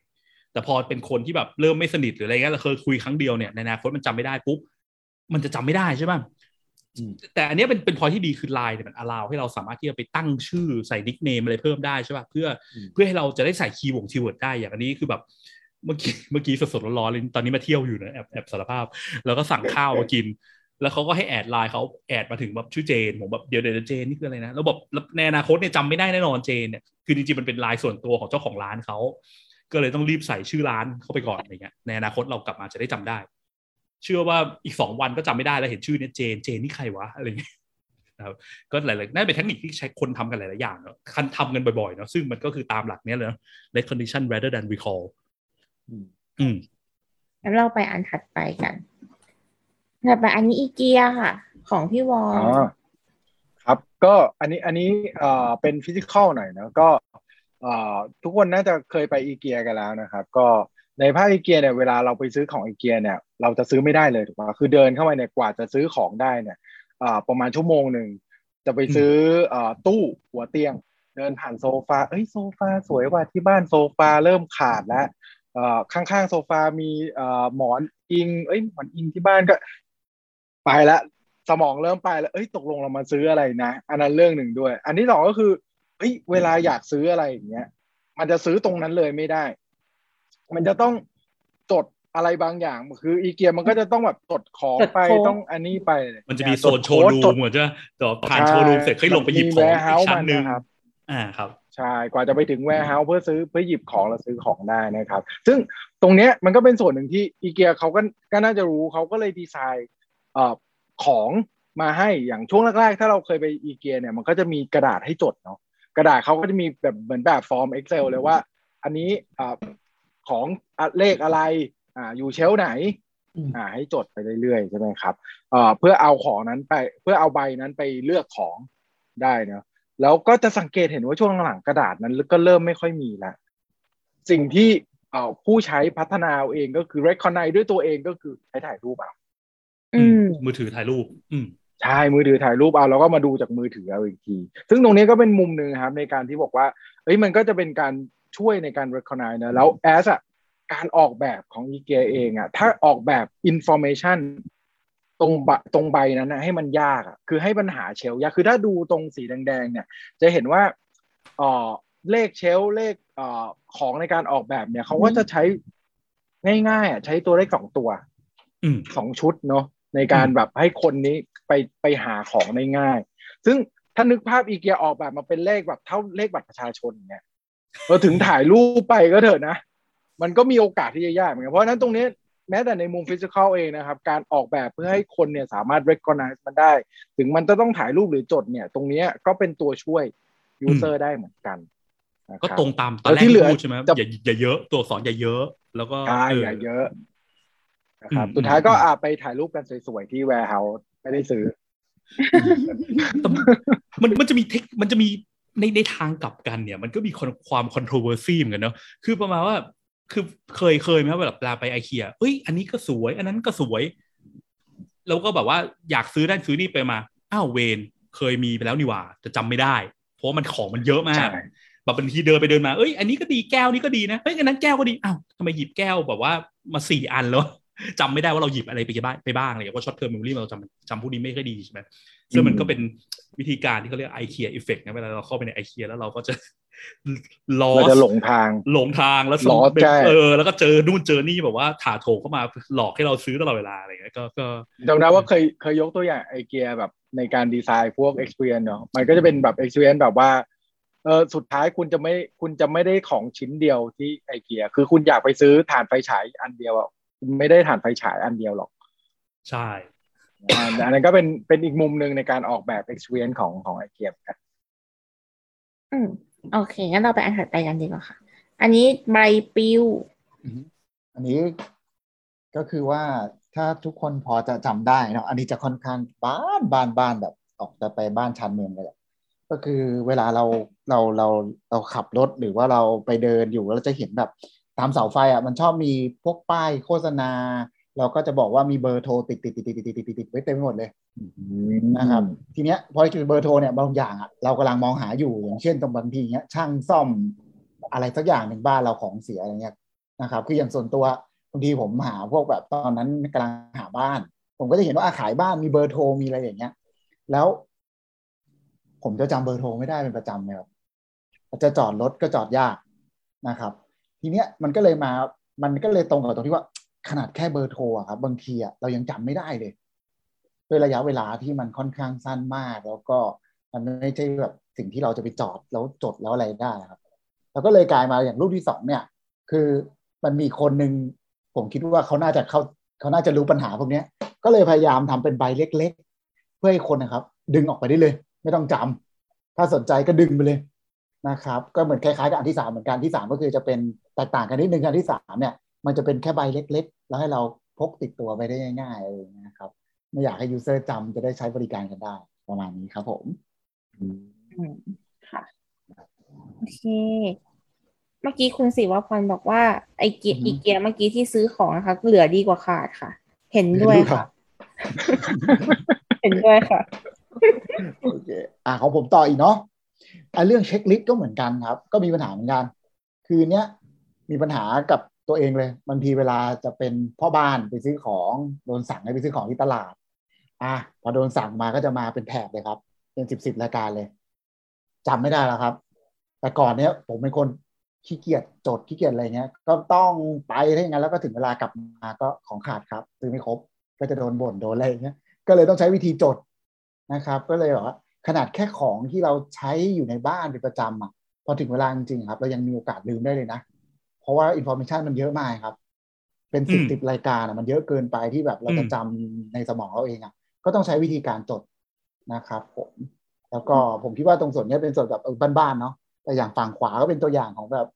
แต่พอเป็นคนที่แบบเริ่มไม่สนิทหรืออะไรเงี้ยเราเคยคุยครั้งเดียวเนี่ยในอนาคตมันจำไม่ได้ปุ๊บมันจะจำไม่ได้ใช่ป่ะอืม แต่อันเนี้ยเป็นเป็นพอยที่ดีคือไลน์เนี่ยมัน allow ให้เราสามารถที่จะไปตั้งชื่อใส่ nickname อะไรเพิ่มได้ใช่ป่ะเพื่ออมเพื่อให้เราจะได้ใส่คีย์วง keyword ได้อย่างอันนี้คือแบบเมื่อกี้เมื่อกี้สดๆร้อนๆเลยตอนนี้มาเที่ยวอยู่นะแอบแอบสารภาพ แล้วก็สั่งข้าวมากิน แล้วเขาก็ให้แอดไลน์เขาแอดมาถึงแบบชื่อเจนผมแบบเดี๋ยวเดี๋ยวเจนนี่คืออะไรนะแล้วแบบแล้วในอนาคตเนี่ยจำไม่ได้แน่นอนเจนเนี่ยคือจริงๆมันเป็นไลน์ส่วนตัวของเจ้าของร้านเขาก็เลยต้องรีบใส่ชื่อร้านเข้าไปก่อนอะไรเงี้ยในอนาคตเรากลับมาจะได้จำได้ เชื่อว่าอีกสองวันก็จำไม่ได้แล้วเห็นชื่อเนี่ยเจนเจนนี่ใครวะอะไรเงี้ยนะครับก็หลายๆนั่นเป็นเทคนิคที่ใช้คนทำกันหลาย ๆ อย่างเนาะคันทำกันบ่อย ๆ เนาะซึ่งมันก็คือตามหลักเนี้ยเลยเนอะ recognition rather than recall อืมอืมงั้นเราไปอันถัดไปกันถัดไปอันนี้อีเกียค่ะ ของพี่วออ๋ลอครับ ก็อันนี้อันนี้เอ่อเป็นฟิสิกอลหน่อยนะก็เอ่อทุกคนน่าจะเคยไปอีเกียกันแล้วนะครับ ก็ ในภาคอีเกียเนี่ยเวลาเราไปซื้อของอีเกียเนี่ยเราจะซื้อไม่ได้เลยถูกปะคือเดินเข้าไปเนี่ยกว่าจะซื้อของได้เนี่ยเอ่อประมาณชั่วโมงหนึ่งจะไปซื้อเอ่อตู้หัวเตียง เดินผ่านโซฟาเอ้ยโซฟาสวยกว่าที่บ้านโซฟาเริ่มขาดแล้วเอ่อข้างๆโซฟามีเอ่อหมอนอิง เอ้ยหมอนอิงที่บ้านก็ ไปละสมองเริ่มไปแล้วเอ้ยตกลงเรามาซื้ออะไรนะ อันนั้นเรื่องหนึ่งด้วย อันที่สองก็คือเอ้ยเวลาอยากซื้ออะไรอย่างเงี้ยมันจะซื้อตรงนั้นเลยไม่ได้ มันจะต้องจดอะไรบางอย่างคืออีเกียมันก็จะต้องแบบจดของไปต้องอันนี้ไป มันจะมีโซนโชจว์ดรูจดมเหมือนจะต่อผ่านโชว์รูมเสร็จค่อยลงไปหยิบของมีอีก warehouse ชั้นหนึ่งมันนะครับอ่าครับใช่กว่าจะไปถึง warehouse เพื่อซื้อเพื่อหยิบของแล้วซื้อของได้นะครับ ซึ่งตรงเนี้ยมันก็เป็นส่วนหนึ่งที่อีเกียเขาก็ก็น่าจะรู้เขาก็เลยดีไซน์เอ่อของมาให้อย่างช่วงแรกๆ ถ้าเราเคยไปอีเกียเนี่ยมันก็จะมีกระดาษให้จดเนาะกระดาษเขาก็จะมีแบบเหมือนแบบฟอร์ม Excel เลยว่า อันนี้อ่า ของอะเลขอะไรอ่าอยู่เชลฟ์ไหนอืมอ่าให้จดไปเรื่อยๆใช่ไหมครับเอ่อเพื่อเอาของนั้นไปเพื่อเอาใบนั้นไปเลือกของได้เนาะแล้วก็จะสังเกตเห็นว่าช่วงหลังๆกระดาษนั้นก็เริ่มไม่ค่อยมีละสิ่งที่เอ่อผู้ใช้พัฒนาเอาเองก็คือ recognize ด้วยตัวเองก็คือใช้ถ่ายรูปเอาอืมมือถือถ่ายรูป อืมใช่มือถือถ่ายรูปเอาแล้วก็มาดูจากมือถือเอาอีกที ซึ่งตรงนี้ก็เป็นมุมหนึ่งครับ ในการที่บอกว่าเอ้ยมันก็จะเป็นการ ช่วยในการ recognize นะแล้ว as อะการออกแบบของ IKEA เองอะถ้าออกแบบ information ตรงบะตรงใบนั้นนะให้มันยากอะคือให้ปัญหาเชลฟ์ยากคือถ้าดูตรงสีแดงๆเนี่ย จะเห็นว่าเอ่อเลขเชลฟ์เลขเอ่อของในการออกแบบเนี่ยเขาก็จะใช้ง่ายๆอะใช้ตัวเลขสองตัวอืมสองชุดเนาะในการแบบให้คนนี้ไปไปหาของได้ง่าย ซึ่งถ้านึกภาพอีเกียออกแบบมาเป็นเลขแบบเท่าเลขบัตรประชาชนเนี่ย เราถึงถ่ายรูปไปก็เถอะนะ มันก็มีโอกาสที่จะยากเหมือนกันเพราะฉะนั้นตรงนี้แม้แต่ในมุมฟิสิกอลเองนะครับ การออกแบบเพื่อให้คนเนี่ยสามารถ recognize มันได้ ถึงมันจะต้องถ่ายรูปหรือจดเนี่ย ตรงเนี้ยก็เป็นตัวช่วย user ได้เหมือนกันนะครับก็ตรงตามตอนแล้วแรกที่ที่เหลือพูดใช่ไหมจะอย่าอย่าเยอะตัวอักษรอย่าเยอะ แล้วก็ใช่เอออย่าเยอะนะครับอืมสุดท้ายก็อืมอาไปถ่ายรูปกันสวยๆที่ warehouse ไม่ได้ซื้อแต่มันมันจะมีเทคมันจะมี ในในทางกลับกันเนี่ย มันก็มีความความ controversy เหมือนกันเนาะคือประมาณว่าคือเคยเคยไหมว่าแบบเวลาไปไอเคียเอ้ย อันนี้ก็สวย อันนั้นก็สวย แล้วก็แบบว่าอยากซื้อได้ซื้อนี่ไปมา อ้าวเวนเคยมีไปแล้วนี่หว่าแต่จำไม่ได้ เพราะว่ามันของมันเยอะมากใช่แบบบางทีเดินไปเดินมาเอ้ยอันนี้ก็ดีแก้วนี้ก็ดีนะเฮ้ยอันนั้นแก้วก็ดีอ้าวทำไมหยิบแก้วแบบว่ามาสี่อันแล้วจำไม่ได้ว่าเราหยิบอะไรไปบ้างไปบ้างอะไรอย่างเงี้ยเพราะ short-term memory เราจำจำพวกนี้ไม่ค่อยดีใช่ไหม ซึ่งมันก็เป็นวิธีการที่เขาเรียก IKEA effect นะเวลาเราเข้าไปในไอเคียแล้วเราก็จะลอเราจะหลงทางหลงทางแล้ว lost ใช่เออแล้วก็เจอนู่นเจอนี่แบบว่าถาโถมเข้ามาหลอกให้เราซื้อตลอดเวลาอะไรอย่างเงี้ยก็ก็จำได้ว่าเคยเคยยกตัวอย่างไอเกียแบบในการดีไซน์พวก experience เนาะมันก็จะเป็นแบบ experience แบบว่าเออสุดท้ายคุณจะไม่คุณจะไม่ได้ของชิ้นเดียวที่ไอเกีย คือคุณอยากไปซื้อถ่านไฟฉายอันเดียวอะคุณไม่ได้ถ่านไฟฉายอันเดียวหรอก ใช่ อ่าอันนั้นก็เป็นเป็นอีกมุมหนึ่งในการออกแบบ experience ของของไอเกียครับอืมโอเค งั้นเราไปอันถัดไปกันดีกว่าค่ะ อันนี้ใบปลิวอันนี้ก็คือว่าถ้าทุกคนพอจะจำได้เนาะอันนี้จะค่อนข้างบ้านบ้านบ้านแบบ ออกจะไปบ้านชานเมืองเลยแหละก็คือเวลาเราเราเราเราขับรถหรือว่าเราไปเดินอยู่เราจะเห็นแบบ ตามเสาไฟอะมันชอบมีพวกป้ายโฆษณา เราก็จะบอกว่ามีเบอร์โทรติดติดติดติดติดติดติดติดไว้เต็มไปหมดเลยนะครับ ทีเนี้ยพอจุดเบอร์โทรเนี่ยบางอย่างอะเรากำลังมองหาอยู่อย่างเช่นตรงบางทีเนี้ยช่างซ่อมอะไรสักอย่างหนึ่งบ้านเราของเสียอะไรเงี้ยนะครับ คืออย่างส่วนตัวบางทีผมหาพวกแบบตอนนั้นกำลังหาบ้าน ผมก็จะเห็นว่าอาขายบ้านมีเบอร์โทรมีอะไรอย่างเงี้ย แล้ว ผมจะจำเบอร์โทรไม่ได้เป็นประจำเลยครับจะจอดรถก็จอดยากนะครับ ทีเนี้ยมันก็เลยมามันก็เลยตรงกับตรงที่ว่า ขนาดแค่เบอร์โทรอะครับ บางทีอะเรายังจำไม่ได้เลยด้วยระยะเวลาที่มันค่อนข้างสั้นมาก แล้วก็มันไม่ใช่แบบสิ่งที่เราจะไปจอดแล้วจดแล้วอะไรได้ครับแล้วก็เลยกลายมาอย่างรูปที่สองเนี่ย คือมันมีคนหนึ่งผมคิดว่าเขาน่าจะเขาเขาน่าจะรู้ปัญหาพวกนี้ก็เลยพยายามทำเป็นใบเล็ก ๆ เพื่อให้คนนะครับ ดึงออกไปได้เลย ไม่ต้องจำถ้าสนใจก็ดึงไปเลยนะครับ ก็เหมือนคล้ายๆกับอันที่สามเหมือนกันที่สามก็คือจะเป็นแตกต่างกันนิดนึงอันที่สามเนี่ย มันจะเป็นแค่ใบเล็ก ๆ แล้วให้เราพกติดตัวไปได้ง่ายๆเองนะครับ ไม่อยากให้ยูเซอร์จำจะได้ใช้บริการกันได้ประมาณนี้ครับผมค่ะโอเค เมื่อกี้คุณศิวพรบอกว่าไอเกียอีเกียเมื่อกี้ที่ซื้อของนะคะเหลือดีกว่าขาดค่ะ เห็นด้วยค่ะ เห็นด้วยค่ะโอเคอ่าของผมต่ออีกเนาะอะเรื่องเช็คลิสต์ก็เหมือนกันครับ ก็มีปัญหาเหมือนกัน คือเนี้ยมีปัญหากับ ตัวเองเลยบางทีเวลาจะเป็นพ่อบ้านไปซื้อของโดนสั่งให้ไปซื้อของที่ตลาด อะพอโดนสั่งมาก็จะมาเป็นแถบเลยครับ เป็นสิบสิบรายการเลยจำไม่ได้แล้วครับ แต่ก่อนเนี้ย ผมเป็นคนขี้เกียจจดขี้เกียจอะไรเงี้ย ก็ต้องไปถ้าอย่างนั้นแล้วก็ถึงเวลากลับมาก็ของขาดครับซื้อไม่ครบ ก็จะโดนบ่นโดนอะไรเงี้ยก็เลยต้องใช้วิธีจดนะครับ ก็เลยบอกว่า ขนาดแค่ของที่เราใช้อยู่ในบ้านเป็นประจำอะพอถึงเวลาจริงๆครับ เรายังมีโอกาสลืมได้เลยนะ ราะว่าอินโฟมชันมันเยอะมากครับ เป็นสิบสิบรายการอะมันเยอะเกินไปที่แบบเราจะจำในสมองเราเองอะก็ต้องใช้วิธีการจดนะครับผมแล้วก็ผมคิดว่าตรงส่วนนี้เป็นส่วนแบบบ้านๆเนาะแต่อย่างฝั่งขวาก็เป็นตัวอย่างของแบบ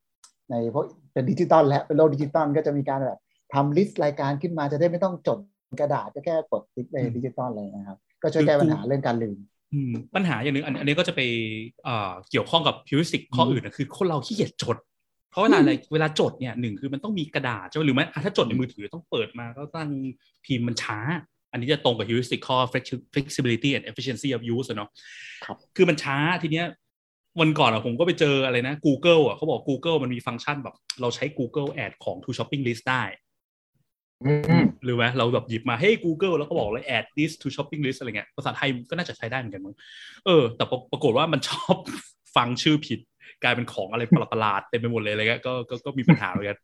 ในพวกเป็นดิจิตอลและเป็นโลกดิจิตอลก็จะมีการแบบทำ list รายการขึ้นมาจะได้ไม่ต้องจดกระดาษก็แค่กด list ในดิจิตอลเลยนะครับ ก็ช่วยแก้ปัญหาเรื่องการลืมปัญหาอย่างหนึ่งอันนี้ก็จะไปเกี่ยวข้องกับ heuristic ข้ออื่นนะคือคนเราขี้เกียจจด เพราะเวลาอะไรเวลาจดเนี่ยหนึ่งคือมันต้องมีกระดาษใช่ไหมหรือไม่ถ้าจดในมือถือต้องเปิดมาก็ตั้งพิมพ์มันช้า อันนี้จะตรงกับ heuristic ข้อ flexibility and efficiency of use เนาะครับคือมันช้าทีเนี้ยวันก่อนอะผมก็ไปเจออะไรนะ Google อะเขาบอก Google มันมีฟังก์ชันแบบ เราใช้ Google Ad ของ to shopping list ได้หรือไหมเราแบบหยิบมาเฮ้ hey, Google แล้วก็บอกเลย add this to shopping list อะไรเงี้ยภาษาไทยก็น่าจะใช้ได้เหมือนกันมั้งเออ แต่ปรากฏว่ามันชอบฟังชื่อผิด กลายเป็นของอะไรประหลาดเต็มไปหมดเลยอะไรเงี้ยก็ก็ก็มีปัญหาเหมือนกัน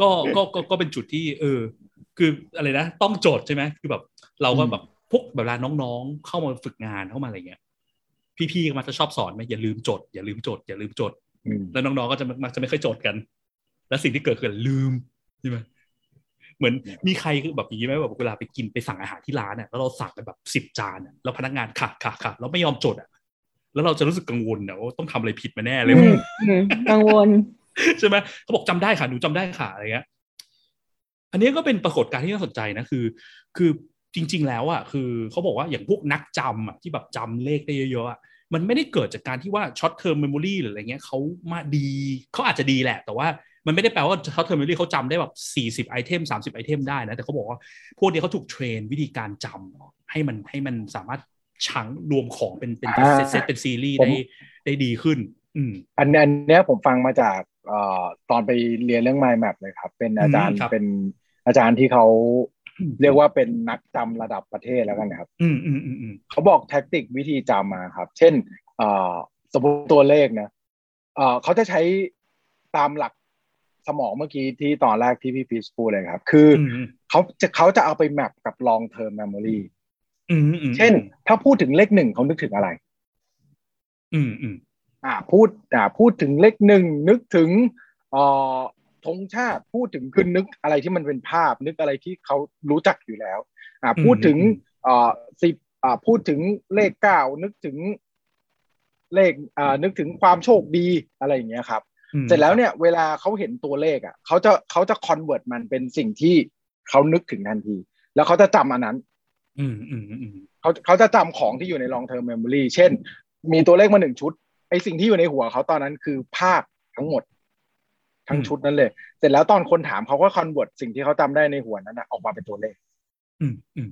ก็ก็ก็ก็เป็นจุดที่เออ คืออะไรนะ ต้องโจทย์ใช่ไหมคือแบบ เราก็แบบพวกเวลาน้องๆ เข้ามาฝึกงานเข้ามาอะไรเงี้ยพี่ๆก็มาจะชอบสอนไหมอย่าลืมจด อย่าลืมจด อย่าลืมจดแล้วน้องๆก็จะมักจะไม่ค่อยจดกัน แล้วสิ่งที่เกิดคือลืมใช่ไหมเหมือนมีใครคือแบบอย่างนี้ไหมแบบเวลาไปกินไปสั่งอาหารที่ร้านเนี่ยแล้วเราสั่งไปแบบสิบจานเนี่ยแล้วพนักงานค่ะค่ะค่ะแล้วไม่ยอมจดอะ แล้วเราจะรู้สึกกังวลเนี่ยว่าต้องทำอะไรผิดมาแน่เลยกังวลใช่ไหมเขาบอกจำได้ค่ะหนูจำได้ค่ะอะไรเงี้ยอันนี้ก็เป็นปรากฏการณ์ที่น่าสนใจนะคือ คือจริง ๆ แล้วอะคือเขาบอกว่าอย่างพวกนักจำอะที่แบบจำเลขได้เยอะๆอะมันไม่ได้เกิดจากการที่ว่า short-term memory หรืออะไรเงี้ยเขามาดีเขาอาจจะดีแหละ แต่ว่ามันไม่ได้แปลว่า short-term memory เขาจำได้แบบสี่สิบ item สามสิบ item ได้นะ แต่เขาบอกว่าพวกนี้เขาถูก train วิธีการจำให้มันให้มันสามารถ ชังรวมของเป็นเป็นเซตเซตเป็นซีรีส์ได้ได้ดีขึ้น อืมอันนี้อันนี้ผมฟังมาจากเอ่อตอนไปเรียนเรื่อง mind map เลยครับ เป็นอาจารย์เป็นอาจารย์ที่เขาเรียกว่าเป็นนักจำระดับประเทศแล้วกันครับอืมอืมอืมอืมเขาบอกแท็กติกวิธีจำมาครับ เช่นเอ่อสมมติตัวเลขนะเอ่อเขาจะใช้ตามหลักสมองเมื่อกี้ที่ตอนแรกที่พี่พีชพูดเลยครับ คือเขาจะเขาจะเอาไปแมปกับ long term memory เช่น ถ้าพูดถึงเลขหนึ่งเขานึกถึงอะไร อืมอืมอ่า พูดอ่า พูดถึงเลขหนึ่งนึกถึงเอ่อธงชาติพูดถึงคือนึกอะไรที่มันเป็นภาพ นึกอะไรที่เขารู้จักอยู่แล้ว อ่า พูดถึงเอ่อสิบอ่า พูดถึงเลขเก้านึกถึงเลขอ่านึกถึงความโชคดีอะไรอย่างเงี้ยครับอืมเสร็จแล้วเนี่ยเวลาเขาเห็นตัวเลขอะเขาจะเขาจะ convert มันเป็นสิ่งที่เขานึกถึงทันที แล้วเขาจะจำอันนั้น อืมอืมอืมอืมเขาเขาจะจำของที่อยู่ใน long term memory เช่น มีตัวเลขมาหนึ่งชุดไอ้สิ่งที่อยู่ในหัวเขาตอนนั้นคือภาพทั้งหมด ทั้งชุดนั้นเลย เสร็จแล้วตอนคนถามเขาก็ convert สิ่งที่เขาจำได้ในหัวนั้นนะออกมาเป็นตัวเลข อืมอืม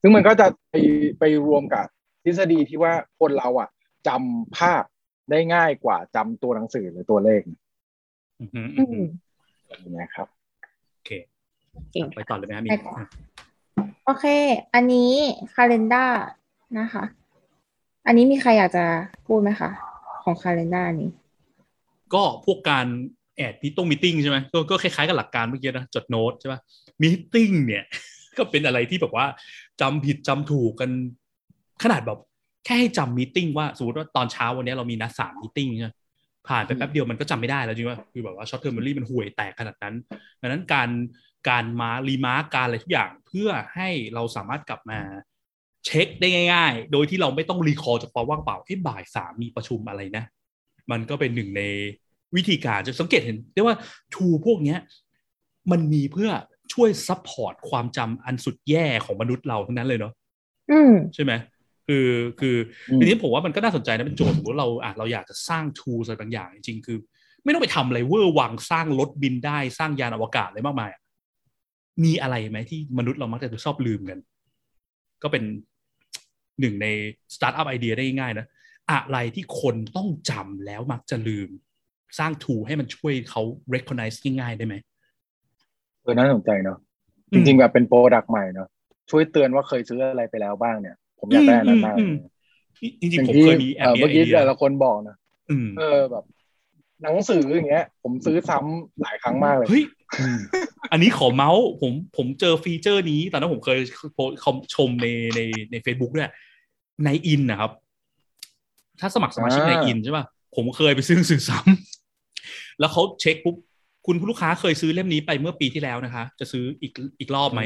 ซึ่งมันก็จะไปไปรวมกับทฤษฎีที่ว่าคนเราอะจำภาพได้ง่ายกว่าจำตัวหนังสือหรือตัวเลขอืมอืมอือืมมอย่างเงี้ยครับโอเคเก่ง ไปต่อเลยไหมครับมีไปต่อโอเค อันนี้คาล endar นะคะ อันนี้มีใครอยากจะพูดไหมคะ ของคาล endar นี้ ก็พวกการแอดมีตรงมีติ้งใช่ไหมก็ก็คล้ายๆกับหลักการเมื่อกี้นะ จดโน้ตใช่ป่ะmeeting เนี่ย ก็เป็นอะไรที่แบบว่าจำผิดจำถูกกันขนาดแบบแค่ให้จำ meeting ว่าสมมติว่าตอนเช้าวันนี้เรามีนัดสาม meeting ใช่ไหมผ่านไปแป๊บเดียวมันก็จำไม่ได้แล้วจริงว่าคือแบบว่าช็อตเทอร์ม m ม m รี่มันห่วยแตกขนาดนั้นดังนั้นการการมา remark การอะไรทุกอย่าง เพื่อให้เราสามารถกลับมาเช็คได้ง่าย ๆ โดยที่เราไม่ต้อง recall จากความว่างเปล่าที่บ่ายสามมีประชุมอะไรนะ มันก็เป็นหนึ่งในวิธีการจะสังเกตเห็นได้ว่า tool พวกเนี้ยมันมีเพื่อช่วย support ความจำอันสุดแย่ของมนุษย์เราทั้งนั้นเลยเนาะอืมใช่ไหมคือคืออืมทีนี้ผมว่ามันก็น่าสนใจนะเป็นโจทย์สมมติเราอะเราอยากจะสร้าง tool อะไรบางอย่างจริงๆคือ ไม่ต้องไปทำอะไรเวอร์วังสร้างรถบินได้สร้างยานอวกาศอะไรมากมายอะ มีอะไรไหมที่มนุษย์เรามักจะชอบลืมกัน ก็เป็นหนึ่งใน startup idea ได้ง่ายๆนะ อะไรที่คนต้องจำแล้วมักจะลืม สร้างทูให้มันช่วยเขา recognize ง่ายๆได้ไหมเออน่าสนใจเนาะอืจมริงๆแบบเป็นโปรดักต์ใหม่เนาะช่วยเตือนว่าเคยซื้ออะไรไปแล้วบ้างเนี่ย ผมอยากได้อันนั้นมากอืมอืมจริงอย่างๆผมที่เคยมีแอเอ่บอนี้เมื่อไอกี้เดียแต่ละคนบอกนะอืมเออแบบ หนังสืออย่างเงี้ย ผมซื้อซ้ำหลายครั้งมากเลยเฮ้ย อันนี้ขอเมาส์ผมผมเจอฟีเจอร์นี้ตอนนั้นผมเคยโพสต์คอมชมในในใน Facebook ด้วยในอินนะครับ ถ้าสมัครสมาชิกในอินใช่ป่ะผมเคยไปซื้อหนังสือซ้ำแล้วเขาเช็คปุ๊บคุณผู้ลูกค้าเคยซื้อเล่มนี้ไปเมื่อปีที่แล้วนะคะ จะซื้ออีกอีกรอบไหม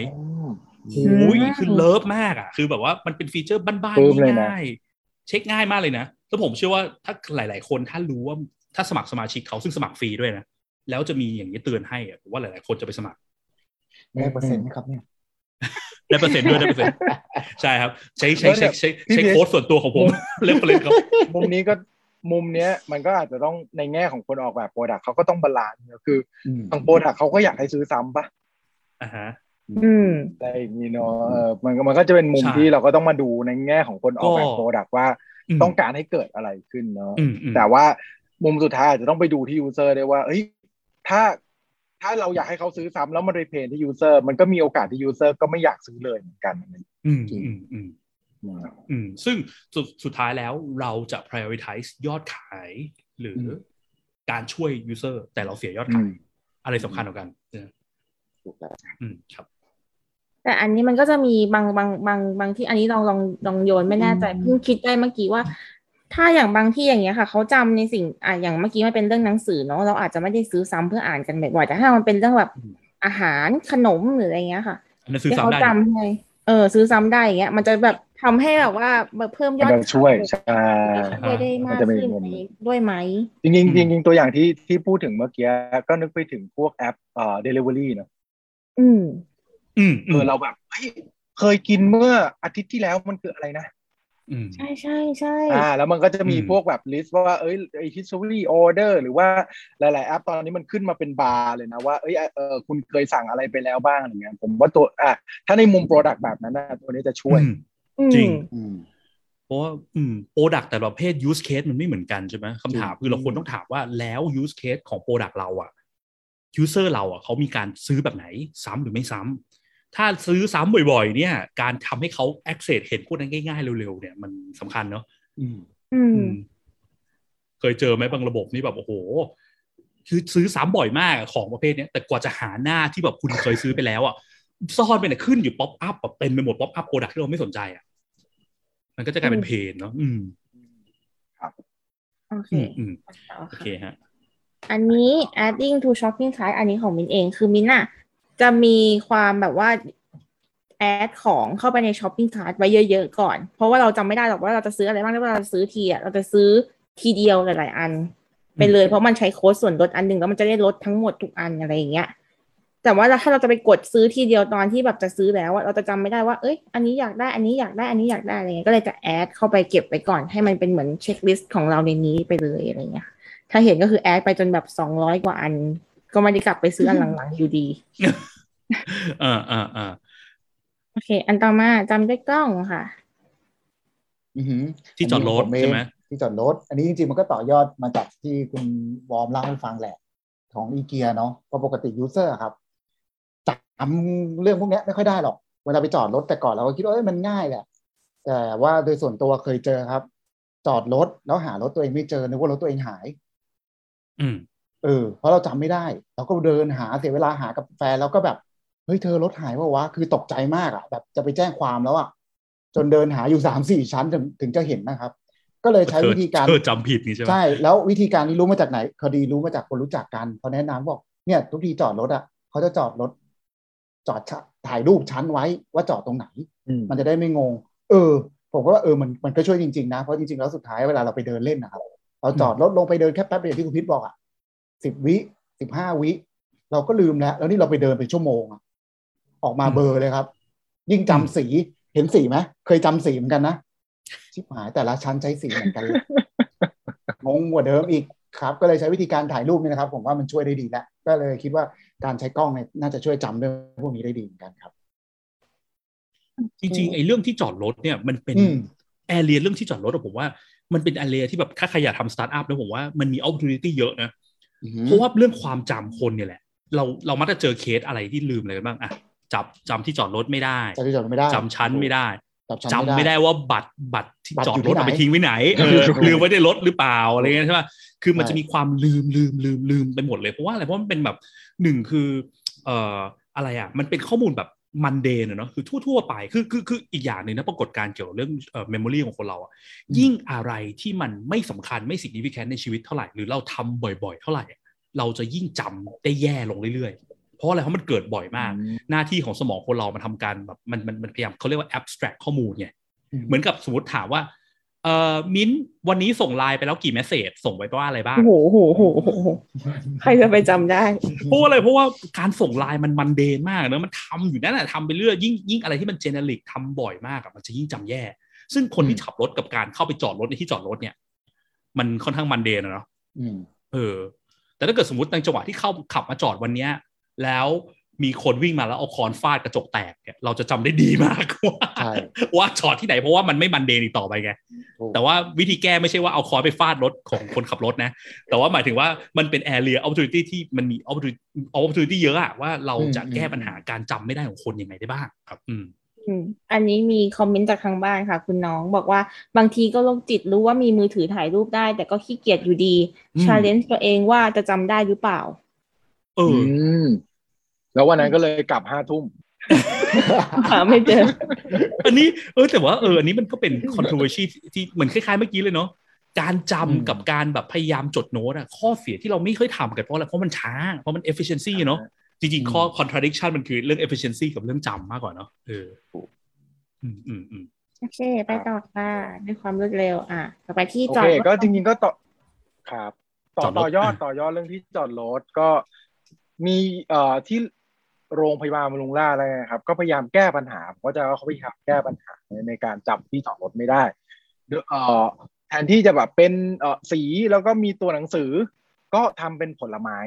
โอ้ยอืมคือ love มากอะ คือแบบว่ามันเป็น feature บ้านปลื้มเลยๆนะง่ายๆเช็คง่ายมากเลยนะแล้วผมเชื่อว่าถ้าหลาย ๆ คนถ้ารู้ว่าถ้าสมัครสมาชิกเขาซึ่งสมัครฟรีด้วยนะ แล้วจะมีอย่างนี้เตือนให้อะผมว่าหลาย ๆ คนจะไปสมัครได้เปอร์เซ็นต์ไหมครับเนี่ยได้เปอร์เซ็นต์ด้วยได้เปอร์เซ็นต์ใช่ครับ ใช้ใช้ใช้ใช้พี่ใช้ barcode ส่วนตัวของผมเล่นเลยครับมุมนี้ก็มุมเนี้ยมันก็อาจจะต้องในแง่ของคนออกแบบโปรดักต์เขาก็ต้องบาลานซ์เนอะคืออืมบางโปรดักต์เขาก็อยากให้ซื้อซ้ำปะอ่าฮะอืมอะไรอย่างนี้เนาะเออมันก็มันก็จะเป็นมุมใช่ที่เราก็ต้องมาดูในแง่ของคนออกแบบก็ product ว่าอืมต้องการให้เกิดอะไรขึ้นเนาะอืมอืมแต่ว่ามุมสุดท้ายอาจจะต้องไปดูที่ user ได้ว่าเฮ้ย ถ้าถ้าเราอยากให้เขาซื้อซ้ำแล้วมัน create pain ที่ user มันก็มีโอกาสที่ user ก็ไม่อยากซื้อเลยเหมือนกันอืมอืมอืมอืมอืมซึ่งสุดสุดท้ายแล้วเราจะ prioritize ยอดขายหรืออืมการช่วย user แต่เราเสียยอดขายอะไรสำคัญกว่ากันเออถูกแล้วอืมครับ แต่อันนี้มันก็จะมีบางบางบางบางที่อันนี้ลองลองลองโยนไม่แน่ใจอืมเพิ่งคิดได้เมื่อกี้ว่า ถ้าอย่างบางที่อย่างเงี้ยค่ะเขาจำในสิ่งอะอย่างเมื่อกี้มันเป็นเรื่องหนังสือเนาะเราอาจจะไม่ได้ซื้อซ้ำเพื่ออ่านกันบ่อยๆแต่ถ้ามันเป็นเรื่องแบบอืมอาหารขนมหรืออะไรเงี้ยค่ะอันนั้นซื้อที่ซ้ำเขาได้จำให้เออ ซื้อซ้ำได้อย่างเงี้ย มันจะแบบทำให้แบบว่าเพิ่มยอดมันจะช่วยขายใช่ช่วยได้มากจะมีขึ้นมุมไหมด้วยไหมจริงๆจริงๆตัวอย่างที่ที่พูดถึงเมื่อกี้ก็นึกไปถึงพวกแอปเอ่อ delivery เนอะอืมอืมเออเราแบบเฮ้ยเคยกินเมื่ออาทิตย์ที่แล้วมันคืออะไรนะอืม ใช่ใช่ใช่อ่าแล้วมันก็จะมีอืมพวกแบบ list ว่าเอ้ยไอ history order หรือว่าหลาย ๆ แอปตอนนี้มันขึ้นมาเป็นบาร์เลยนะว่าเอ้ยเออคุณเคยสั่งอะไรไปแล้วบ้างอะไรเงี้ยผมว่าตัวอะถ้าในมุม product แบบนั้นนะตัวนี้จะช่วยอืมอืมจริงอืมเพราะว่าอืม product แต่ละประเภท use case มันไม่เหมือนกันใช่ไหมคำถามคือเราควรต้องถามว่าแล้ว use case ของ product เราอะ user เราอะเขามีการซื้อแบบไหน ซ้ำหรือไม่ซ้ำ ถ้าซื้อซ้ำบ่อยๆ เนี่ย การทำให้เขา access เห็นพวกนั้นง่ายๆ เร็วๆ เนี่ยมันสำคัญเนาะอืมอืมอืมเคยเจอไหมบางระบบนี่แบบโอ้โห คือซื้อซ้ำบ่อยมากอะของประเภทเนี้ยแต่กว่าจะหาหน้าที่แบบคุณเคยซื้อไปแล้วอะซ่อนไปเนี่ยขึ้นอยู่ pop-up แบบเต็มไปหมด pop-up product ที่เราไม่สนใจอะมันก็จะกลายเป็น pain เนาะอืมโอเคอืมอืมต่อโอค่ะเคฮะอันนี้ adding to shopping cart อันนี้ของมินเองคือมินอะ จะมีความแบบว่า add ของเข้าไปใน shopping cart ไว้เยอะ ๆ ก่อน เพราะว่าเราจำไม่ได้หรอกว่าเราจะซื้ออะไรบ้างแล้วเวลาเราซื้อทีอะเราจะซื้อทีเดียวหลายๆอันไปเลย เพราะมันใช้โค้ดส่วนลดอันหนึ่งแล้วมันจะได้ลดทั้งหมดทุกอันอะไรอย่างเงี้ยแต่ว่าถ้าเราจะไปกดซื้อทีเดียวตอนที่แบบจะซื้อแล้วอะเราจะจำไม่ได้ว่าเอ้ยอันนี้อยากได้อันนี้อยากได้อันนี้อยากได้อะไรเงี้ยก็เลยจะ add เข้าไปเก็บไว้ก่อนให้มันเป็นเหมือน checklist ของเราในนี้ไปเลยอะไรเงี้ยถ้าเห็นก็คือ add ไปจนแบบสองร้อยกว่าอัน ก็ไม่ได้กลับไปซื้ออันหลังๆอยู่ดีอ่าอ่าอ่าโอเค อันต่อมาจำด้วยกล้องค่ะอือหือที่จอดรถอันนี้ขงผใช่ไหมที่จอดรถ อันนี้จริงๆมันก็ต่อยอดมาจากที่คุณวอร์มเล่าให้ฟังแหละ ของอีเกียเนาะเพราะปกติ user ครับจำเรื่องพวกเนี้ยไม่ค่อยได้หรอก เวลาไปจอดรถแต่ก่อนเราก็คิดว่าเอ้ยมันง่ายแหละ แต่ว่าโดยส่วนตัวเคยเจอครับ จอดรถแล้วหารถตัวเองไม่เจอนึกว่ารถตัวเองหาย อืม เออเพราะเราจำไม่ได้ เราก็เดินหาเสียเวลาหากับแฟนแล้วก็แบบเฮ้ยเธอรถหายว่าวะคือตกใจมากอะ แบบจะไปแจ้งความแล้วอะ จนเดินหาอยู่สามสี่ชั้นถึงถึงจะเห็นนะครับ ก็เลยใช้เธอวิธีการเธอจำผิดนี่ใช่ไหมใช่แล้ววิธีการนี้รู้มาจากไหนคดีรู้มาจากคนรู้จักกันเขาแนะนำบอกเนี่ยทุกทีจอดรถอะเขาจะจอดรถ จอดชะถ่ายรูปชั้นไว้ว่าจอดตรงไหนอืมมันจะได้ไม่งง เออ ผมก็ว่าเออมันมันก็ช่วยจริงๆนะเพราะจริงๆแล้วสุดท้ายเวลาเราไปเดินเล่นนะครับเราจอดรถลงไปเดินแค่แป๊บเดียวที่คุณพิษบอกอะ สิบวิสิบห้าวิ เราก็ลืมแล้ว แล้วนี่เราไปเดินไปชั่วโมงอะออกมาเบลอร์เลยครับ ยิ่งจำสีเห็นสีไหมเคยจำสีเหมือนกันนะชิบหายแต่ละชั้นใช้สีเหมือนกันเลยงงกว่าเดิมอีกครับ ก็เลยใช้วิธีการถ่ายรูปนี่นะครับ ผมว่ามันช่วยได้ดีแล้วก็เลยคิดว่าการใช้กล้องเนี่ยน่าจะช่วยจำเรื่องพวกนี้ได้ดีเหมือนกันครับ จริงๆไอ้เรื่องที่จอดรถเนี่ยมันเป็นอืม area เรื่องที่จอดรถอะผมว่ามันเป็น area ที่แบบถ้าใครอยากทำสตาร์ทอัพแล้วผมว่ามันมี opportunity เยอะนะอือหือ เพราะว่าเรื่องความจำคนเนี่ยแหละ เราเรามักจะเจอเคสอะไรที่ลืมอะไรกันบ้างอะจับจำที่จอดรถไม่ได้จำที่จอดรถไม่ได้จำชั้นไม่ได้จำจำไม่ได้ว่าบัตรบัตรที่บัตรจอดอยู่รที่ถเอาไปไหนทิ้งไว้ไหนเออลืมไว้ในรถหรือเปล่าอะไรเงี้ยใช่ป่ะคือมันใช่จะมีความลืมลืมลืมลืมไปหมดเลยเพราะว่าอะไรเพราะมันเป็นแบบหนึ่งคือ เอ่ออะไรอะ มันเป็นข้อมูลแบบ มันเดนเนาะคือทั่ว ๆ ไปคือคือคืออีกอย่างหนึ่งนะปรากฏการณ์เกี่ยวกับเรื่องเอ่อเมมโมรีของคนเราอะยิ่งอะไรที่มันไม่สำคัญไม่สิ่งที่พิแคนในชีวิตเท่าไหร่ หรือเราทำบ่อย ๆ เท่าไหร่อะเราจะยิ่งจำได้แย่ลงเรื่อยๆ เพราะอะไรเพราะมันเกิดบ่อยมาก หน้าที่ของสมองคนเรามันทำการแบบมันมันมันพยายามเขาเรียกว่า abstract ข้อมูลไงเหมือนกับสมมติถามว่า เอ่อมิ้นท์วันนี้ส่งไลน์ไปแล้วกี่เมสเซจส่งไปว่าอะไรบ้างโอ้โหโอ้โหโอ้โหโอ้โหใครจะไปจำได้เพราะว่าอะไรเพราะว่าการส่งไลน์มันมันเดนมากเนอะมันทำอยู่นั่นแหละทำไปเรื่อยยิ่งยิ่งอะไรที่มันเจเนริกทำบ่อยมากอะมันจะยิ่งจำแย่ ซึ่งคนที่ขับรถกับการเข้าไปจอดรถในที่จอดรถเนี่ย มันค่อนข้างมันเดนอะเนาะอืมเออ แต่ถ้าเกิดสมมติในจังหวะที่เข้าขับมาจอดวันเนี้ย แล้ว มีคนวิ่งมาแล้วเอาคอนฟาดกระจกแตกเนี่ยเราจะจำได้ดีมากว่าใช่ว่าจอดที่ไหนเพราะว่ามันไม่มันเดนอีกต่อไปไงถูกแต่ว่าวิธีแก้ไม่ใช่ว่าเอาคอนไปฟาดรถของคนขับรถนะ แต่ว่าหมายถึงว่ามันเป็น area opportunity ที่มันมี opportunity opportunity เยอะอะว่าเราจะแก้ปัญหาการจำไม่ได้ของคนยังไงได้บ้างครับอืมอืมอันนี้มีคอมเมนต์จากทางบ้านค่ะ คุณน้องบอกว่าบางทีก็โรคจิตรู้ว่ามีมือถือถ่ายรูปได้ แต่ก็ขี้เกียจอยู่ดีอืมชาเลนจ์ตัวเองว่าจะจำได้หรือเปล่า เออือม แล้ววันนั้นก็เลยกลับห้าทุ่มหาไม่เจอ อันนี้เออแต่ว่าเอออันนี้มันก็เป็น controversy ที่ที่เหมือนคล้ายๆเมื่อกี้เลยเนาะการจำอืมกับการแบบพยายามจดโน้ตอะข้อเสียที่เราไม่ค่อยทำกันเพราะอะไรเพราะมันช้า เพราะมัน efficiency เนาะจริงๆข้อ contradiction มันคือเรื่อง efficiency กับเรื่องจำมากกว่าเนาะเอออืมอืมอืมโอเค ไปต่อค่ะด้วยความรวดเร็ว อะต่อไปที่โอจอเคดรถก็จริงๆก็ต่อครับ ต่อจอดรถต่อยอดอะต่อยอดเรื่องที่จอดรถก็มีเอ่อที่ โรงพยาบาลบำรุงราษฎร์อะไรนะครับก็พยายามแก้ปัญหาผมก็จะว่าเขาพยายามแก้ปัญหาในการจับที่จอดรถไม่ได้เดี๋ยวเอ่อแทนที่จะแบบเป็นเอ่อสีแล้วก็มีตัวหนังสือ ก็ทำเป็นผลไม้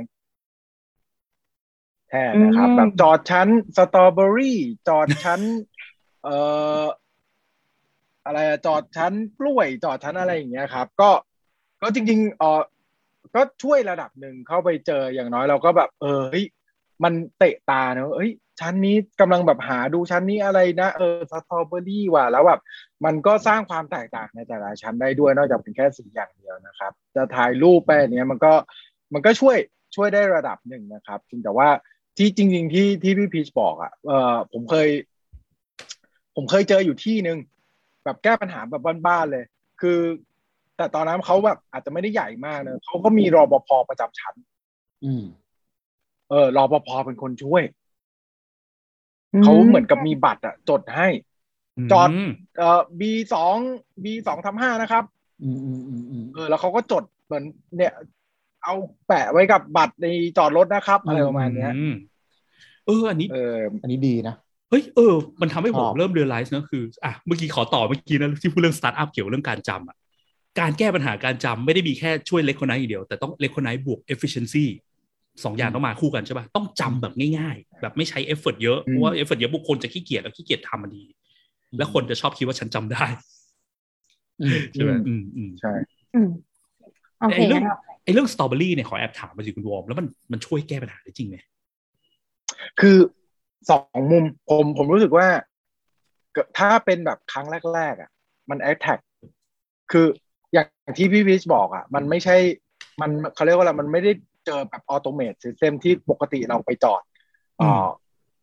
แทนนะครับอืมแบบจอดชั้นสตรอเบอรี่ จอดชั้น เอ่ออะไรอะจอดชั้นกล้วยจอดชั้นอะไรอย่างเงี้ยครับ ก็ก็จริงๆเออก็ช่วยระดับหนึ่งเข้าไปเจออย่างน้อยเราก็แบบ เออเฮ้ย มันเตะตาเนอะเฮ้ยชั้นนี้กำลังแบบหาดูชั้นนี้อะไรนะเออสตรอเบอรี่ว่ะแล้วแบบมันก็สร้างความแตกต่างในแต่ละชั้นได้ด้วยนอกจากเป็นแค่สีอย่างเดียวนะครับ จะถ่ายรูปไปเนี้ยมันก็มันก็ช่วยช่วยได้ระดับหนึ่งนะครับเพียงแต่ว่าที่จริง ๆ ที่ที่พี่พีชบอกอะเออผมเคย ผมเคยเจออยู่ที่หนึ่งแบบแก้ปัญหาแบบบ้านๆเลย คือ แต่ตอนนั้นเขาแบบอาจจะไม่ได้ใหญ่มากนะเขาก็มีรอปภประจำชั้น อืม เออรปภเป็นคนช่วย เขาเหมือนกับมีบัตรอะจดให้ จอดมเอ่อ B สอง B สองทำห้านะครับอืมอืมอืมอืมเออ แล้วเขาก็จดเหมือนเนี่ย เอาแปะไว้กับบัตรในจอดรถนะครับ อะไรประมาณเนี้ยอืมเออ อันนี้เอออันนี้ดีนะเฮ้ยเออ มันทำให้ผมชอบเริ่ม realize นะคืออะเมื่อกี้ขอต่อเมื่อกี้นะที่พูดเรื่องสตาร์ทอัพเกี่ยวเรื่องการจำอะการแก้ปัญหาการจำไม่ได้มีแค่ช่วย recognition อย่างเดียว แต่ต้อง recognition บวก efficiency สองอย่างต้องมาคู่กันใช่ป่ะต้องจำแบบง่ายๆ แบบไม่ใช้ effort เยอะเพราะว่า effort เยอะปุ๊บคนจะขี้เกียจแล้วขี้เกียจทำมันดี แล้วคนจะชอบคิดว่าฉันจำได้อืมใช่ไหมอืมอืมอืมใช่อืมโอเคไอ้เรื่องงั้นเราไอ้เรื่องสตรอเบอรี่เนี่ยขอแอบถามมาสิคุณวอร์มแล้วมันมันช่วยแก้ปัญหาได้จริงไหมคือสองมุมผมผมรู้สึกว่าเกิดถ้าเป็นแบบครั้งแรกๆอะ มันแอ t แทกคืออย่างที่พี่วิชบอกอะ มันไม่ใช่มันเขาเรียกว่าอะไรมันไม่ได้ เจอแบบออโตเม e ซิสเต็มที่ปกติเราไปจอดเออ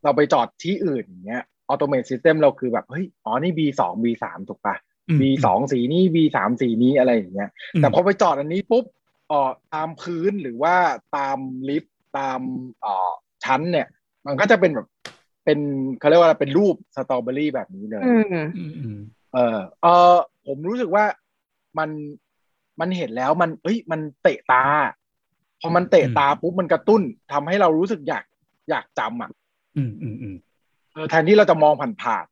เราไปจอดที่อื่นอย่างเงี้ยออโตเม e ซิสเต็มเราคือแบบเฮ้ยอ๋อนี่ B สอง B สามถูกปะอืม B สองสีนี้ B สามสีนี้อะไรอย่างเงี้ยมแต่พอไปจอดอันนี้ปุ๊บเอ่อตามพื้นหรือว่าตามลิฟต์ตามเอ่อชั้นเนี่ย มันก็จะเป็นแบบเป็นเขาเรียกว่าอะไรเป็นรูปสตรอเบอรี่แบบนี้เลยอืมอืมอืมเออเออผมรู้สึกว่ามันมันเห็นแล้วมัน เอ้ย มันเตะตา พอมันเตะตาปุ๊บมันกระตุ้นทำให้เรารู้สึกอยากอยากจำอะ อืมอืมอืมเออแทนที่เราจะมองผ่าน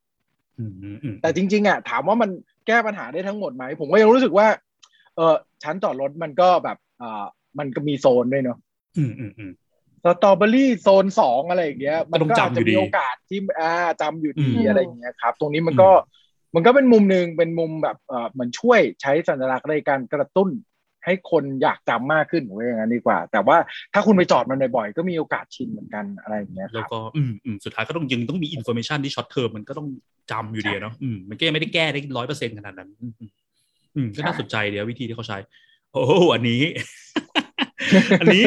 อืมอืมอืมๆแต่จริง ๆอะถามว่ามันแก้ปัญหาได้ทั้งหมดไหม ผมก็ยังรู้สึกว่า เออชั้นจอดรถมันก็แบบเออมันก็มีโซนด้วยเนาะอืมอืมอืมสตรอเบอรี่โซนสองอะไรอย่างเงี้ย มันก็ต้องก็จำอาจอยู่จะดีมีโอกาสที่อ่าจำอยู่ดีอืมอะไรอย่างเงี้ยครับ ตรงนี้มันก็มันก็เป็นมุมหนึ่งเป็นมุมแบบเออเหมือนช่วยใช้สัญลักษณ์ในการกระตุ้น ให้คนอยากจำมากขึ้นว่าอย่างนั้นดีกว่า แต่ว่าถ้าคุณไปจอดมันบ่อยๆก็มีโอกาสชินเหมือนกันอะไรอย่างเงี้ยครับแล้วก็อืมอืมสุดท้ายก็ต้องยังต้องมีอินโฟ a t ชันที่ช็อตเทอมมันก็ต้องจำอยู่ดีอะเนาะอืมมันก็ยังไม่ได้แก้ได้ร้อยเปอร์เซ็นต์ขนาดนั้นอืมอืมอืมก็น่าสนใจเดียววิธีที่เขาใช้ โอ้โหอันนี้ อันนี้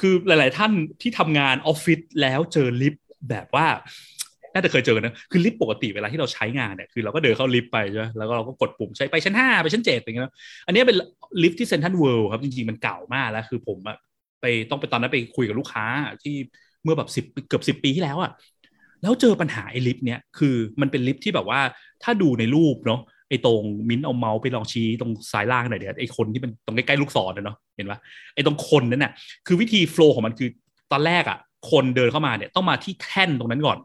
คือหลาย ๆ ท่านที่ทำงานออฟฟิศแล้วเจอลิฟต์แบบว่า น่าจะเคยเจอนะคือลิฟต์ปกติเวลาที่เราใช้งานเนี่ยคือเราก็เดินเข้าลิฟต์ไปใช่ไหมแล้วก็เราก็กดปุ่มใช้ไปชั้นห้าไปชั้นเจ็ดอย่างเงี้ยอันนี้เป็นลิฟต์ที่เซนทันเวิลด์ครับจริงๆมันเก่ามากแล้ว คือผมอะไปต้องไปตอนนั้นไปคุยกับลูกค้าที่เมื่อแบบสิบเกือบสิบปีที่แล้วอะแล้วเจอปัญหาไอ้ลิฟต์เนี้ยคือมันเป็นลิฟต์ที่แบบว่าถ้าดูในรูปเนาะไอ้ตรงมิ้นท์เอาเมาส์ไปลองชี้ตรงซ้ายล่างหน่อยเดี๋ยวไอ้คนที่มันตรงใกล้ๆลูกศรเนาะเห็นปะไอ้ตรงคนนั้นน่ะคือวิธี flow ของมันคือตอนแรกอะคนเดินเข้ามาเนี่ยต้องมาที่แท่นตรงนั้นก่อน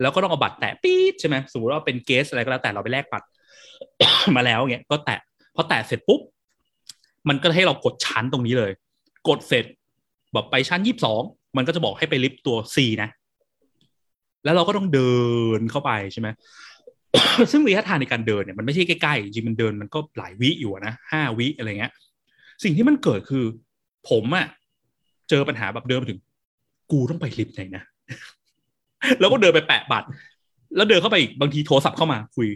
แล้วก็ต้องเอาบัตรแตะปี๊ดใช่ไหมสมมติว่าเป็น guest อะไรก็แล้วแต่เราไปแลกบัตรมาแล้วเงี้ยก็แตะพอแตะเสร็จปุ๊บมันก็ให้เรากดชั้นตรงนี้เลย กดเสร็จแบบไปชั้นยี่สิบสองมันก็จะบอกให้ไปลิฟต์ตัว C นะ แล้วเราก็ต้องเดินเข้าไปใช่ไหมซึ่งระยะทางในการเดินเนี่ยมันไม่ใช่ใกล้ๆจริงมันเดินมันก็หลายวิอยู่นะห้าวิอะไรเงี้ย สิ่งที่มันเกิดคือ ผมอะเจอปัญหาแบบเดินมาถึง กูต้องไปลิฟต์ไหนนะ แล้วก็เดินไปแปะบัตร แล้วเดินเข้าไปอีกบางทีโทรศัพท์เข้ามาคุย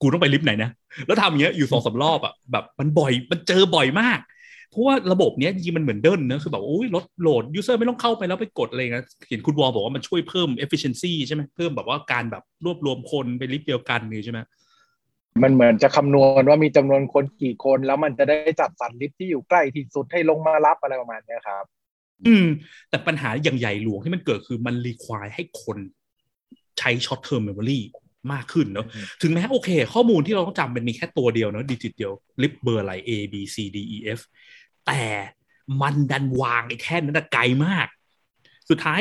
กูต้องไปลิฟต์ไหนนะ แล้วทำอย่างเงี้ยอยู่สองสามรอบอะแบบมันบ่อยมันเจอบ่อยมาก เพราะว่าระบบเนี้ยจริงมันเหมือนเดินนะคือแบบโอ้ยลด load user ไม่ต้องเข้าไปแล้วไปกดอะไรนะเห็นคุณวอร์มบอกว่ามันช่วยเพิ่ม efficiency ใช่ไหมเพิ่มแบบว่าการแบบรวบรวมคนไปลิฟต์เดียวกันนี่ใช่ไหมมันเหมือนจะคำนวณว่ามีจำนวนคนกี่คน แล้วมันจะได้จัดสรรลิฟต์ที่อยู่ใกล้ที่สุดให้ลงมารับอะไรประมาณนี้ครับ อืม แต่ปัญหาอย่างใหญ่หลวงที่มันเกิดคือมันรีควายให้คนใช้ short term memory มากขึ้นเนาะอืมถึงแม้โอเค ข้อมูลที่เราต้องจำเป็นมีแค่ตัวเดียวเนาะดิจิตเดียวลิฟเบอร์อะไร A B C D E F แต่มันดันวางไอ้แท่นนั้นนะไกลมาก สุดท้าย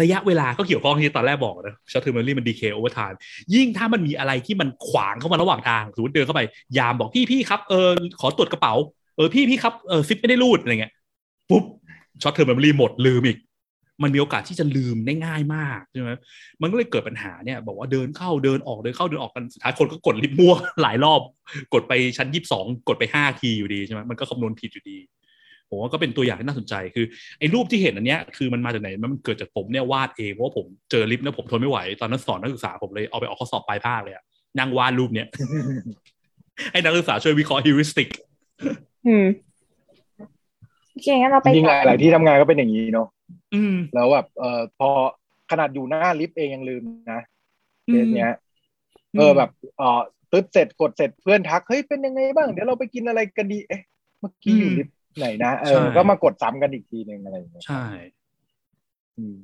ระยะเวลาก็เกี่ยวข้องที่ตอนแรกบอกนะ short term memory มัน decay over time ยิ่งถ้ามันมีอะไรที่มันขวางเข้ามาระหว่างทางสมมติเดินเข้าไป ยามบอกพี่พี่ครับเออขอตรวจกระเป๋าเออพี่พี่ครับเออซิปไม่ได้รูดอะไรเงี้ยปุ๊บ short-term memory หมดลืมอีก มันมีโอกาสที่จะลืมได้ง่ายมากใช่ไหมมันก็เลยเกิดปัญหาเนี่ย บอกว่าเดินเข้าเดินออกเดินเข้าเดินออกกันสุดท้ายคนก็กดลิฟต์มั่วหลายรอบ กดไปชั้นยี่สิบสองกดไปห้าทีอยู่ดีใช่ไหมมันก็คำนวณผิดอยู่ดีผมว่าก็เป็นตัวอย่างที่น่าสนใจคือไอ้รูปที่เห็นอันเนี้ยคือมันมาจากไหนมันเกิดจากผมเนี่ยวาดเองเพราะว่าผมเจอลิฟต์แล้วผมทนไม่ไหวตอนนั้นสอนนักศึกษาผมเลยเอาไปออกข้อสอบปลายภาคเลยอะนั่งวาดรูปเนี้ยให้นักศึกษาช่วยวิเคราะห์ heuristicอืม เคงั้นเราไปจริงๆแต่หลาย ๆ ที่ทำงานก็เป็นอย่างนี้เนาะอืมแล้วแบบเออพอขนาดอยู่หน้าลิฟต์เองยังลืมนะเคสเนี้ยเออแบบเออตึ๊บเสร็จกดเสร็จเพื่อนทักเฮ้ยเป็นยังไงบ้างเดี๋ยวเราไปกินอะไรกันดีเอ๊ะเมื่อกี้อยู่ลิฟต์ไหนนะเอใช่อก็มากดซ้ำกันอีกทีหนึ่งอะไรอย่างเงี้ยใช่อืม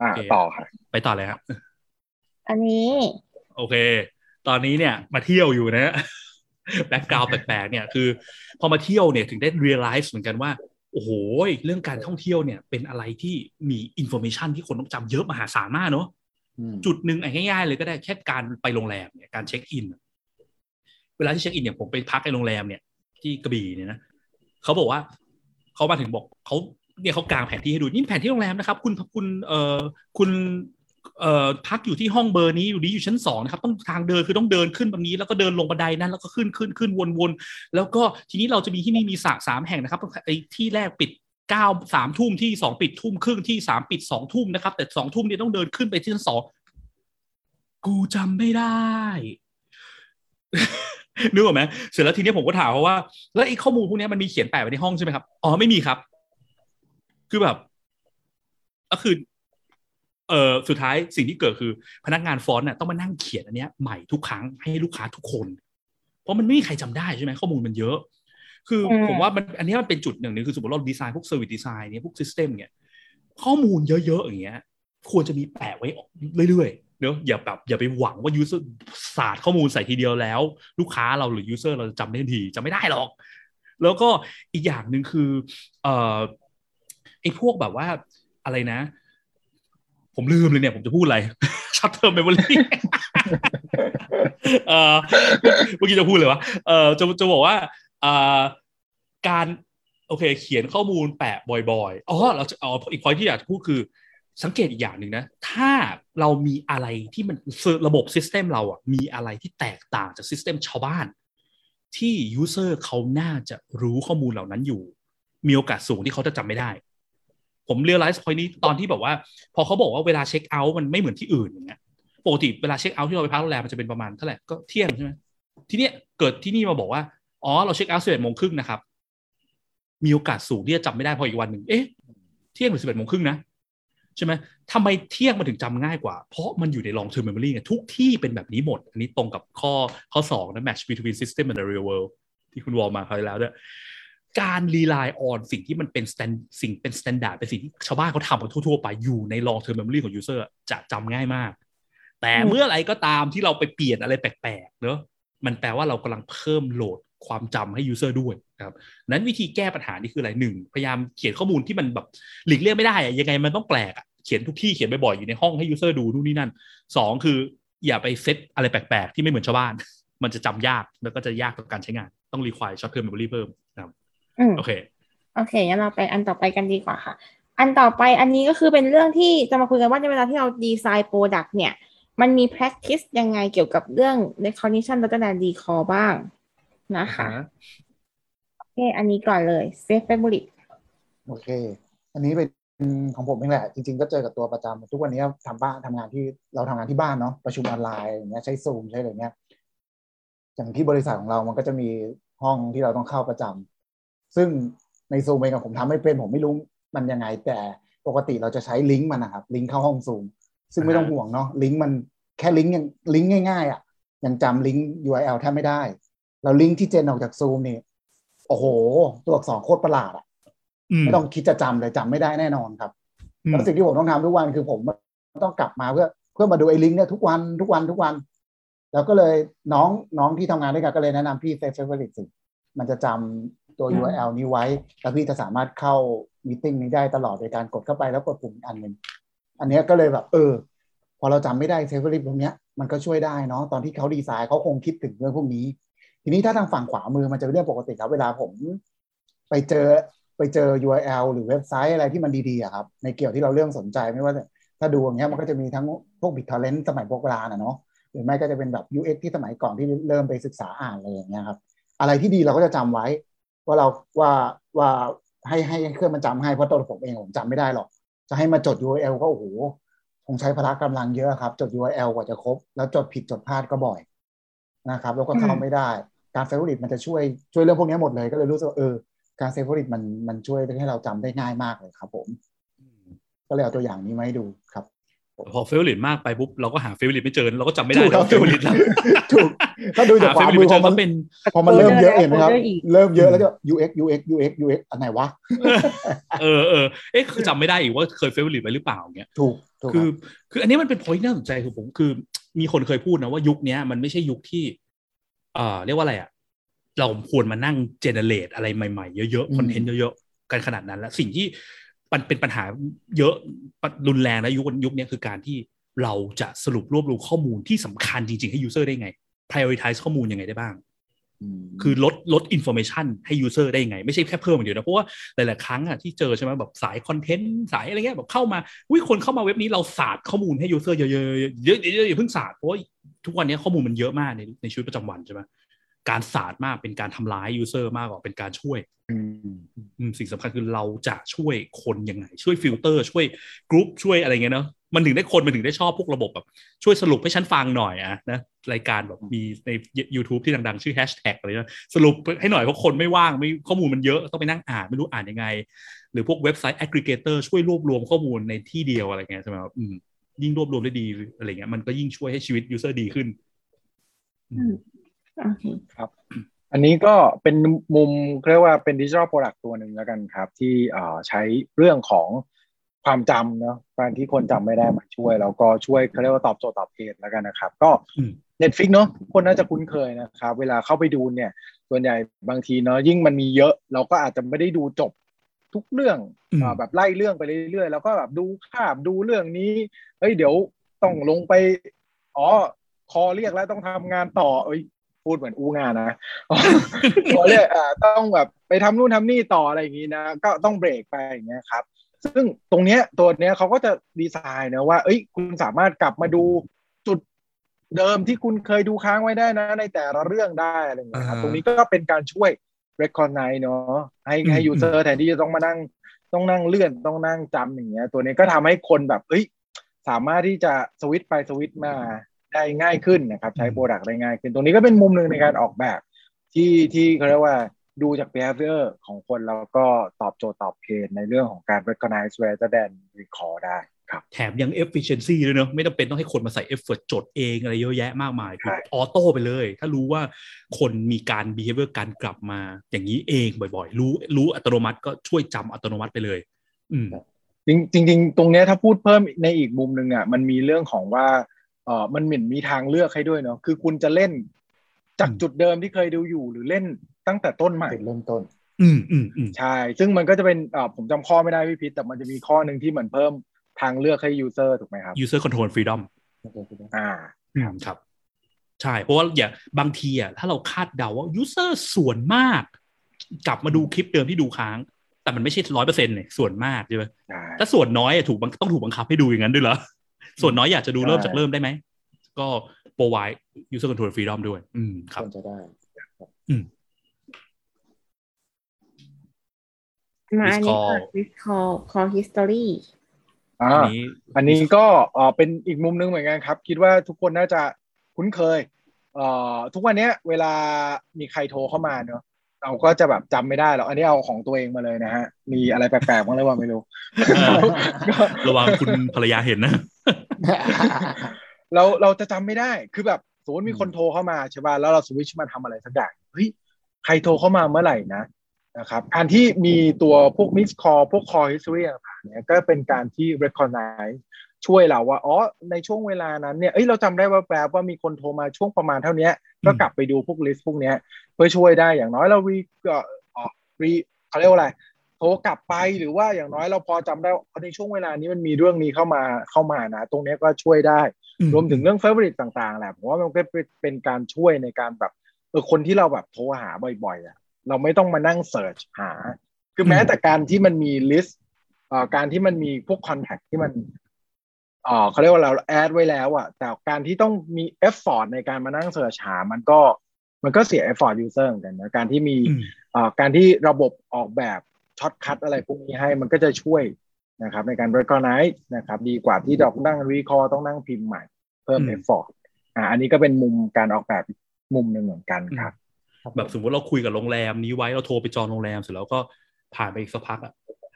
อ่าโอเคต่อค่ะไปต่อเลยครับ อันนี้ โอเค ตอนนี้เนี่ย มาเที่ยวอยู่นะ background แปลกๆเนี่ยคือ พอมาเที่ยวเนี่ยถึงได้ realize เหมือนกันว่า โอ้โห เรื่องการท่องเที่ยวเนี่ยเป็นอะไรที่มีอินโฟ a t ชันที่คนต้องจำเยอะมหาศาลมากเนาะอืมจุดหนึ่งอะง่ายๆเลยก็ได้แค่การไปโรงแรมเนี่ยการเช็คอิน เวลาที่เช็คอินเนี่ยผมไปพักในโรงแรมเนี่ย ที่กระบี่เนี่ยนะเขาบอกว่าเขามาถึงบอกเขาเนี่ยเขากางแผนที่ให้ดูนี่แผนที่โรงแรมนะครับ คุณคุณเอ่อคุณเอ่อ พักอยู่ที่ห้องเบอร์นี้อยู่นี้อยู่ชั้นสองนะครับต้องทางเดินคือต้องเดินขึ้นแบบนี้ แล้วก็เดินลงบันไดนั้นแล้วก็ขึ้นขึ้นขึ้นวนวนแล้วก็ทีนี้เราจะมีที่นี่มีสระสามแห่งนะครับไอ้ที่แรกปิดเก้าสามทุ่มที่สองปิดทุ่มครึ่งที่สามปิดสองทุ่มนะครับ แต่สองทุ่มเนี่ยต้องเดินขึ้นไปที่ชั้นสองกูจำไม่ได้นึกออกไหมเสร็จแล้วทีนี้ผมก็ถามเขาว่า แล้วไอ้ข้อมูลพวกนี้มันมีเขียนแปะไว้ในห้องใช่ไหมครับอ๋อไม่มีครับ คือแบบก็คือ เออสุดท้ายสิ่งที่เกิดคือพนักงาน front น่ะต้องมานั่งเขียนอันเนี้ยใหม่ทุกครั้งให้ลูกค้าทุกคน เพราะมันไม่มีใครจำได้ใช่ไหมข้อมูลมันเยอะ คือผมว่ามันอันนี้มันเป็นจุดหนึ่งนึงคือสมมติเราดีไซน์พวก service design เนี่ยพวก system เนี่ยข้อมูลเยอะๆอย่างเงี้ยควรจะมีแปะไว้เรื่อยๆเนอะอย่าแบบอย่าไปหวังว่า user สาดข้อมูลใส่ทีเดียวแล้ว ลูกค้าเราหรือ user เราจะจำได้ทันทีจำไม่ได้หรอก แล้วก็อีกอย่างหนึ่งคือเอ่อไอ้พวกแบบว่าอะไรนะ ผมลืมเลยเนี่ยผมจะพูดอะไร short term memory เอ่เมื่อกี้จะพูดเลยวะเออจะจะบอกว่าอการโอเค เขียนข้อมูลแปะบ่อยๆอ๋อเราจะเอาอีกพอยที่อยากจะพูดคือ สังเกตอีกอย่างหนึ่งนะ ถ้าเรามีอะไรที่มันระบบ system เราอะมีอะไรที่แตกต่างจาก system ชาวบ้าน ที่ user เขาน่าจะรู้ข้อมูลเหล่านั้นอยู่ มีโอกาสสูงที่เขาจะจำไม่ได้ ผม realize point นี้ตอนที่แบบว่า พอเขาบอกว่าเวลาเช็คเอาท์มันไม่เหมือนที่อื่นอย่างเงี้ยปกติเวลาเช็คเอาท์ที่เราไปพักโรงแรมมันจะเป็นประมาณเท่าไหร่ก็เที่ยงใช่ไหมทีเนี้ยเกิดที่นี่มาบอกว่าอ๋อเราเช็คเอาท์สิบเอ็ดโมงครึ่งนะครับ มีโอกาสสูงที่จะจำไม่ได้พออีกวันหนึ่งเอ๊ะเที่ยงหรือสิบเอ็ดโมงครึ่งนะใช่ไหมทำไมเที่ยงมันถึงจำง่ายกว่า เพราะมันอยู่ใน long term memory ไงทุกที่เป็นแบบนี้หมด อันนี้ตรงกับข้อข้อสองนะ match between system and the real world ที่คุณวอลมาคราวที่แล้วด้วย การ rely on สิ่งที่มันเป็น stand สิ่งเป็น standard เป็นสิ่งที่ชาวบ้านเขาทำกันทั่วๆไปอยู่ใน long term memory ของ user จะจำง่ายมาก แต่เมื่อไรก็ตามที่เราไปเปลี่ยนอะไรแปลกๆเนอะมันแปลว่าเรากำลังเพิ่ม load ความจำให้ user ด้วยนะครับนั้นวิธีแก้ปัญหานี่คืออะไรหนึ่งพยายามเขียนข้อมูลที่มันแบบหลีกเลี่ยงไม่ได้อะยังไงมันต้องแปลกอะเขียนทุกที่เขียนบ่อยๆอยู่ในห้องให้ user ดูนู่นนี่นั่นสองคืออย่าไปเซตอะไรแปลกๆ ที่ไม่เหมือนชาวบ้าน มันจะจำยากแล้วก็จะยากต่อการใช้งาน ต้อง require short term memory เพิ่ม โอเคโอเคงั้นเราไปอันต่อไปกันดีกว่าค่ะ อันต่อไปอันนี้ก็คือเป็นเรื่องที่จะมาคุยกันว่าในเวลาที่เราดีไซน์ product เนี่ย มันมี practice ยังไงเกี่ยวกับเรื่อง recognition และ recall บ้างนะคะโอเค อันนี้ก่อนเลย safe favorite โอเค อันนี้เป็นของผมเองแหละ จริง ๆ ก็เจอกับตัวประจำทุกวันนี้ทำบ้านทำงานที่เราทำงานที่บ้านเนาะประชุมออนไลน์อย่างเงี้ยใช้ซูมใช้อะไรเงี้ยอย่างที่บริษัทของเรามันก็จะมีห้องที่เราต้องเข้าประจำ ซึ่งในซูมเองกับผมทำไม่เป็นผมไม่รู้มันยังไง แต่ปกติเราจะใช้ลิงก์มันนะครับ ลิงก์เข้าห้องซูมซึ่งไม่ต้องห่วงเนาะลิงก์มันแค่ลิงก์ยังลิงก์ง่ายๆอะยังจำลิงก์ URL แทบไม่ได้แล้วลิงก์ที่ gen ออกจากซูมนี่โอ้โห ตัวอักษรโคตรประหลาดอะอืมไม่ต้องคิดจะจำเลยจำไม่ได้แน่นอนครับอืมแล้วสิ่งที่ผมต้องทำทุกวันคือผมต้องกลับมาเพื่อเพื่อมาดูไอ้ลิงก์เนี่ยทุกวันทุกวันทุกวัน แล้วก็เลยน้องน้องที่ทำงานด้วยกันก็เลยแนะนำพี่ save favorite สิมันจะจำ ตัวอืม URL นี้ไว้ แล้วพี่จะสามารถเข้า meeting นี้ได้ตลอดโดยการกดเข้าไปแล้วกดปุ่มอีกอันหนึ่งอันเนี้ยก็เลยแบบเออ พอเราจำไม่ได้ save favorite ตรงเนี้ยมันก็ช่วยได้เนาะตอนที่เขาดีไซน์เขาคงคิดถึงเรื่องพวกนี้ ทีนี้ถ้าทางฝั่งขวามือมันจะเป็นเรื่องปกติครับเวลาผมไปเจอไปเจอ URL หรือเว็บไซต์อะไรที่มันดีๆอะครับในเกี่ยวที่เราเรื่องสนใจไม่ว่าจะถ้าดูอย่างเงี้ยมันก็จะมีทั้งพวก BitTorrent สมัยโบราณอะเนาะหรือไม่ก็จะเป็นแบบ UX ที่สมัยก่อนที่เริ่มไปศึกษาอ่านอะไรอย่างเงี้ยครับ อะไรที่ดีเราก็จะจำไว้ ว่าเราว่าว่าให้ให้เครื่องมันจำให้เพราะตัวผมเองผมจำไม่ได้หรอก จะให้มาจด URL ก็โอ้โหคงใช้พละกำลังเยอะครับ จด URL กว่าจะครบ แล้วจดผิดจดพลาดก็บ่อยนะครับ แล้วก็เข้าไม่ได้ การ favorite มันจะช่วยช่วยเรื่องพวกนี้หมดเลยก็เลยรู้สึกว่าเออการ save favorite มันมันช่วยให้เราจำได้ง่ายมากเลยครับ ผม ก็เลยเอาตัวอย่างนี้มาให้ดูครับ พอ favorite มากไปปุ๊บเราก็หา favorite ไม่เจอเราก็จำไม่ได้ถูกครับ favorite แล้วถูกถ้าดูจากหาขเฟลวาลิตมือไม่พเจออมัก็นเป็นพอมันเริ่มเยอะเห็นไหมครับโฟลเดอร์อีกเริ่มเยอะแล้วก็ UX UX UX UX อันไหนวะเออเออเอ๊ะคือจำไม่ได้อีกว่าเคยเฟลลิตไว้หรือเปล่าเงี้ยถูกถูกคือรับคืออันนี้มันเป็น point น่าสนใจคือผมคือมีคนเคยพูดนะว่ายุคเนี้ยมันไม่ใช่ยุคที่ เอ่อเรียกว่าอะไรอะเราควรมานั่งเจเนเรตอะไรใหม่ๆ เยอะๆคอนเทนต์เยอะๆกันขนาดนั้นแล้วสิ่งที่ มันเป็นปัญหาเยอะรุนแรงและยุคยุคนี้คือการที่เราจะสรุปรวบรวมข้อมูลที่สำคัญจริง ๆ ให้ user ได้ไง prioritize ข้อมูลยังไงได้บ้าง คือลดลดอินโฟ a t ชันให้ user ได้ยังไง ไม่ใช่แค่เพิ่มอย่างเดียวนะ เพราะว่าหลาย ๆ ครั้งอะที่เจอใช่ไหมแบบสายคอนเทนต์สายอะไรเงี้ยแบบเข้ามาวิคนเข้ามาเว็บนี้เราสาดข้อมูลให้ user เยอะๆเยอะๆเยอะๆอย่าเพิ่งสาดเพราะว่าทุกวันนี้ข้อมูลมันเยอะมากในในชีวิตประจำวันใช่ไหม การสาดมากเป็นการทำร้าย user มากกว่าเป็นการช่วยอืมอืมสิ่งสำคัญคือเราจะช่วยคนยังไง ช่วยฟิลเตอร์ช่วยกรุ๊ปช่วยอะไรเงี้ยเนาะมันถึงได้คนมันถึงได้ชอบพวกระบบแบบ ช่วยสรุปให้ฉันฟังหน่อยอะนะรายการแบบมีใน YouTube ที่ดังๆ ชื่อแฮชแท็กอะไรนะสรุปให้หน่อยเพราะคนไม่ว่างไม่ข้อมูลมันเยอะต้องไปนั่งอ่านไม่รู้อ่านยังไง หรือพวกเว็บไซต์ aggregator ช่วยรวบรวมข้อมูลในที่เดียวอะไรเงี้ยใช่ไหมครับอืมยิ่งรวบรวมได้ดีอะไรเงี้ยมันก็ยิ่งช่วยให้ชีวิต user ดีขึ้นอืม โอเคอันนี้ก็เป็นมุมเรียกว่าเป็นดิจิทัลโปรดักต์ตัวหนึ่งแล้วกันครับ ที่เอ่อใช้เรื่องของความจำเนาะการที่คนจำไม่ได้มาช่วย แล้วก็ช่วยเขาเรียกว่าตอบโจทย์ตอบเหตุแล้วกันนะครับ ก็อืม Netflix เนาะคนน่าจะคุ้นเคยนะครับ เวลาเข้าไปดูเนี่ย ส่วนใหญ่บางทีเนาะยิ่งมันมีเยอะ เราก็อาจจะไม่ได้ดูจบทุกเรื่องอืมอ่าแบบไล่เรื่องไปเรื่อยๆ แล้วก็แบบดูภาพดูเรื่องนี้เฮ้ยเดี๋ยวต้องลงไป อ๋อ คอเรียกแล้วต้องทำงานต่อ เอ้ย พูดเหมือนอู้งานนะคอเรียกอ่าต้องแบบไปทำนู่นทำนี่ต่ออะไรอย่างนี้นะ ก็ต้องเบรกไปอย่างเงี้ยครับ ซึ่งตรงเนี้ยตัวเนี้ยเขาก็จะดีไซน์นะว่า เอ้ย คุณสามารถกลับมาดูจุดเดิมที่คุณเคยดูค้างไว้ได้นะ ในแต่ละเรื่องได้อะไรอย่างเงี้ยครับอ่าฮะตรงนี้ก็เป็นการช่วย recognize เนาะให้ให้อืม user แทนที่จะต้องมานั่งต้องนั่งเลื่อนต้องนั่งจำอย่างเงี้ย ตัวนี้ก็ทำให้คนแบบเอ้ยสามารถที่จะสวิตช์ไปสวิตช์มา ได้ง่ายขึ้นนะครับใช้โปรดักต์ได้ง่ายขึ้น ตรงนี้ก็เป็นมุมหนึ่งในการออกแบบ ที่ที่เขาเรียกว่าดูจาก behavior ของคนแล้วก็ตอบโจทย์ตอบเพนในเรื่องของการ recognize rather than recall ได้ครับแถมยัง efficiency ด้วยเนอะไม่จำเป็นต้องให้คนมาใส่ effort จดเองอะไรเยอะแยะมากมายใช่ออโต้ไปเลย ถ้ารู้ว่าคนมีการ behavior การกลับมาอย่างนี้เองบ่อยๆ รู้รู้อัตโนมัติก็ช่วยจำอัตโนมัติไปเลย อืมจริงจริงๆตรงเนี้ยถ้าพูดเพิ่มในอีกมุมหนึ่งอะมันมีเรื่องของว่า เออมันเหมือนมีทางเลือกให้ด้วยเนาะคือคุณจะเล่น จากอืมจุดเดิมที่เคยดูอยู่หรือเล่นตั้งแต่ต้นใหม่จุดเริ่มต้น อืมอืมอืมใช่ ซึ่งมันก็จะเป็นเอ่อผมจำข้อไม่ได้พี่พิษแต่มันจะมีข้อหนึ่งที่เหมือนเพิ่มทางเลือกให้ user ถูกไหมครับ user control freedom อ่าอืมครับ ใช่ เพราะว่าอย่าบางทีอะถ้าเราคาดเดาว่า user ส่วนมาก กลับมาดูคลิปเดิมที่ดูค้าง แต่มันไม่ใช่ร้อยเปอร์เซ็นต์เนี่ยส่วนมากใช่ไหมใช่ถ้าส่วนน้อยอะถูกบังต้องถูกบังคับให้ดูอย่างนั้นด้วยเหรอ ส่วนน้อยอยากจะดูใช่เริ่มจากเริ่มได้ไหม ก็ provide user control freedom ด้วย อืมคครับวรจะได้มาอันนี้ค่ะ Discord with call call history อ่าอันนี้อันนี้ก็เอ่อเป็นอีกมุมหนึงเหมือนกันครับ คิดว่าทุกคนน่าจะคุ้นเคย เอ่อทุกวันเนี้ยเวลามีใครโทรเข้ามาเนอะเราก็จะแบบจำไม่ได้หรอกอันนี้เอาของตัวเองมาเลยนะฮะ มีอะไรแปลกๆบ้างหรือเปล่าไม่รู้ก็ระวังคุณภรรยาเห็นนะ เราเราจะจำไม่ได้คือแบบสมมติมีคนโทรเข้ามาใช่ป่ะแล้วเราสวิตช์มาทำอะไรสักอย่างเฮ้ยใครโทรเข้ามาเมื่อไหร่นะนะครับการที่มีตัวพวก miss call พวก call history ต่างๆเนี่ยก็เป็นการที่ recognize ช่วยเราว่าอ๋อในช่วงเวลานั้นเนี่ยเอ้ยเราจำได้ว่าแปลว่ามีคนโทรมาช่วงประมาณเท่าเนี้ยก็กลับไปดูพวก list พวกเนี้ยเพื่อช่วยได้อย่างน้อยเรา re ก็เอ่อ re เขาเรียกว่าอะไร โทรกลับไปหรือว่าอย่างน้อยเราพอจำได้ว่าในช่วงเวลานี้มันมีเรื่องนี้เข้ามาเข้ามานะตรงเนี้ยก็ช่วยได้อืมรวมถึงเรื่อง favorite ต่างๆแหละผมว่ามันก็เป็นเป็นการช่วยในการแบบเออคนที่เราแบบโทรหาบ่อยๆอะเราไม่ต้องมานั่งเสิร์ชหา คือแม้แต่การที่มันมี list เอ่อการที่มันมีพวก contact ที่มันเอ่อเขาเรียกว่าเรา add ไว้แล้วอะแต่การที่ต้องมี effort ในการมานั่ง search หามันก็มันก็เสีย effort user เหมือนกันนะการที่มีอืมเอ่อการที่ระบบออกแบบ shortcut อะไรพวกนี้ให้มันก็จะช่วยนะครับในการ recognize นะครับดีกว่าที่ต้องนั่ง recall ต้องนั่งพิมพ์ใหม่ เพิ่มอืม effort อ่าอันนี้ก็เป็นมุมการออกแบบอีกมุมหนึ่งเหมือนกันครับ แบบสมมติเราคุยกับโรงแรมนี้ไว้เราโทรไปจองโรงแรมเสร็จแล้วก็ผ่านไปอีกสักพักอะ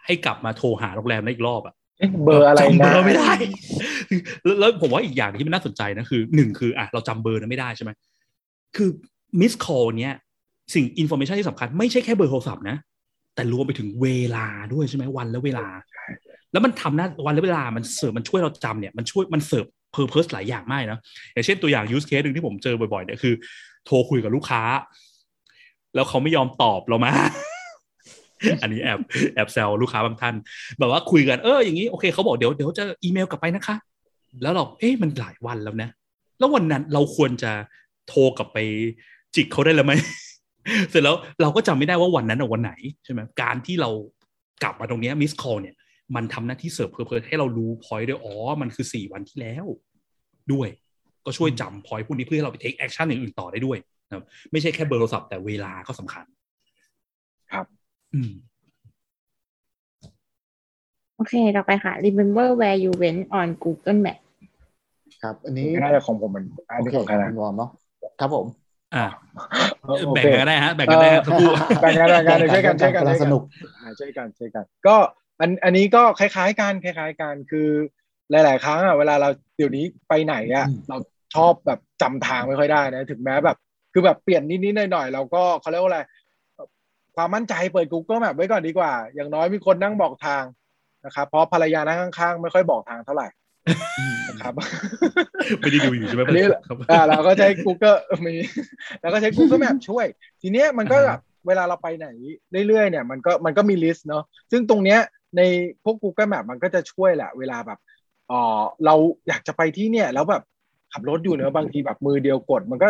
ให้กลับมาโทรหาโรงแรมนั้นอีกรอบอะเอ๊ะเบอร์อะไรจำเบอร์ไม่ได้นะแล้วแล้วผมว่าอีกอย่างที่มันน่าสนใจนะคือหนึ่งคืออะเราจำเบอร์นั้นไม่ได้ใช่ไหมคือ missed call เนี้ยสิ่งอินโฟ a t ชันที่สำคัญไม่ใช่แค่เบอร์โทรศัพท์นะ แต่รวมไปถึงเวลาด้วยใช่ไหมวันและเวลา แล้วมันทำหน้าวันและเวลามันเสิร์ฟมันช่วยเราจำเนี่ยมันช่วยมัน serve purpose หลายอย่างมากนะอย่างเช่นตัวอย่าง use case หนึ่งที่ผมเจอบ่อยๆเนี่ยคือ โทรคุยกับลูกค้า แล้วเขาไม่ยอมตอบเรามา อันนี้แอบแอบแซวลูกค้าบางท่าน แบบว่าคุยกันเอออย่างนี้โอเคเขาบอกเดี๋ยวเดี๋ยวจะอีเมลกลับไปนะคะ แล้วเราเอ๊ะมันหลายวันแล้วนะ แล้ววันนั้นเราควรจะโทรกลับไปจิกเขาได้แล้วไหม เสร็จแล้วเราก็จำไม่ได้ว่าวันนั้นวันไหนใช่ไหมการที่เรากลับมาตรงนี้ missed call เนี่ยมันทำหน้าที่ serve purpose ให้เรารู้ point ด้วยอ๋อมันคือสี่วันที่แล้ว ด้วย ก็ช่วยจำ point พวกนี้เพื่อให้เราไป take action อย่างอื่นต่อได้ด้วยนะครับไม่ใช่แค่เบอร์โทรศัพท์แต่เวลาก็สำคัญ ครับ อืมโอเค ต่อไปค่ะ remember where you went on Google Map ครับ อันนี้น่าจะของผมมันอันโอนี้เคสของใครนะคุณวอร์มเนาะครับผม อ่าโอแบ่งเคสกันก็ได้ฮะแบ่งกันได้ฮะทั้งคู่แบ่งกันแบ่งกันเดี๋ยวช่วยกันช่วยกันกำลังช่วยสกันนุกอ่าช่วยกันช่วยกัน ก็อันอันนี้ก็คล้ายๆกันคล้าย ๆกันคือหลาย ๆ ครั้งอะเวลาเราเดี๋ยวนี้ไปไหนอะอืมเราชอบแบบจำทางไม่ค่อยได้นะถึงแม้แบบ คือแบบเปลี่ยนนิดๆหน่อยๆเราก็เขาเรียกว่าอะไรความมั่นใจเปิด Google Map ไว้ก่อนดีกว่า อย่างน้อยมีคนนั่งบอกทางนะครับเพราะภรรยานั่งข้างๆ ไม่ค่อยบอกทางเท่าไหร่นะ ครับไม่ได้ดูอยู่ใช่ไหมอันนี้ครับอ่าเราก็ใช้ Google มีเราก็ใช้ Google Map ช่วย ทีเนี้ยมันก็แบบเวลาเราไปไหนเรื่อยๆเนี่ยมันก็มันก็มี list เนาะซึ่งตรงเนี้ยในพวก Google Map มันก็จะช่วยแหละ เวลาแบบเออเราอยากจะไปที่เนี่ยแล้วแบบขับรถอยู่เนอะบางทีแบบมือเดียวกด มันก็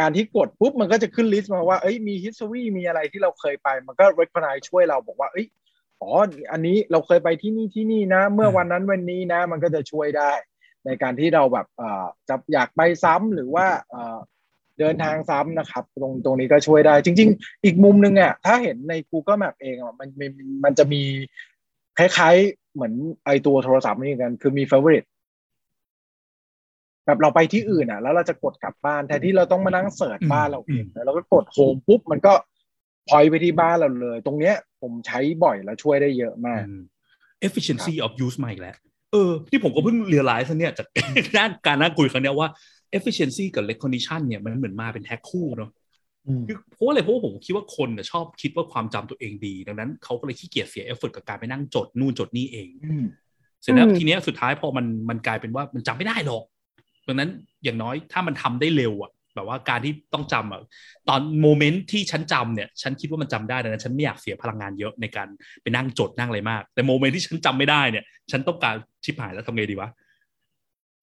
การที่กดปุ๊บมันก็จะขึ้น list มาว่าเอ้ยมี history มีอะไรที่เราเคยไป มันก็ recognize ช่วยเราบอกว่าเอ้ย อ๋ออันนี้เราเคยไปที่นี่ที่นี่นะ เมื่อวันนั้นวันนี้นะ มันก็จะช่วยได้ ในการที่เราแบบจะอยากไปซ้ำหรือว่าเดินทางซ้ำนะครับ ตรงตรงนี้ก็ช่วยได้ จริง ๆ อีกมุมหนึงอะถ้าเห็นใน Google Map เองมันมันมันจะมีคล้ายๆ เหมือนไอตัวโทรศัพท์นี่กัน คือมี favorite แบบเราไปที่อื่นอะ แล้วเราจะกดกลับบ้านแทนที่เราต้องมานั่งเสิร์ชบ้านเราเองแล้วเราก็กดโฮมปุ๊บมันก็ พอยไปที่บ้านเราเลย ตรงเนี้ยผมใช้บ่อยแล้วช่วยได้เยอะมากอืม efficiency of use มาอีกแล้วเออที่ผมก็เพิ่ง realize เนี่ยจากด้านการนั่งคุยครั้งเนี้ยว่า efficiency กับ recognition เนี่ยมันเหมือนมาเป็นแพ็กคู่เนาะอืมคือเพราะอะไรเพราะว่าผมคิดว่าคนน่ะชอบคิดว่าความจำตัวเองดี ดังนั้นเขาก็เลยขี้เกียจเสีย effort กับการไปนั่งจดนู่นจดนี่เองอืมเสร็จแล้วอืมทีเนี้ยสุดท้ายพอมันมันกลายเป็นว่ามันจำไม่ได้หรอกดังนั้นอย่างน้อยถ้ามันทำได้เร็วอะ แบบว่าการที่ต้องจำอะตอน moment ที่ฉันจำเนี่ย ฉันคิดว่ามันจำได้ดังนั้นฉันไม่อยากเสียพลังงานเยอะในการไปนั่งจดนั่งอะไรมาก แต่โมเมนต์ที่ฉันจำไม่ได้เนี่ย ฉันต้องการชิปหายแล้วทำไงดีวะ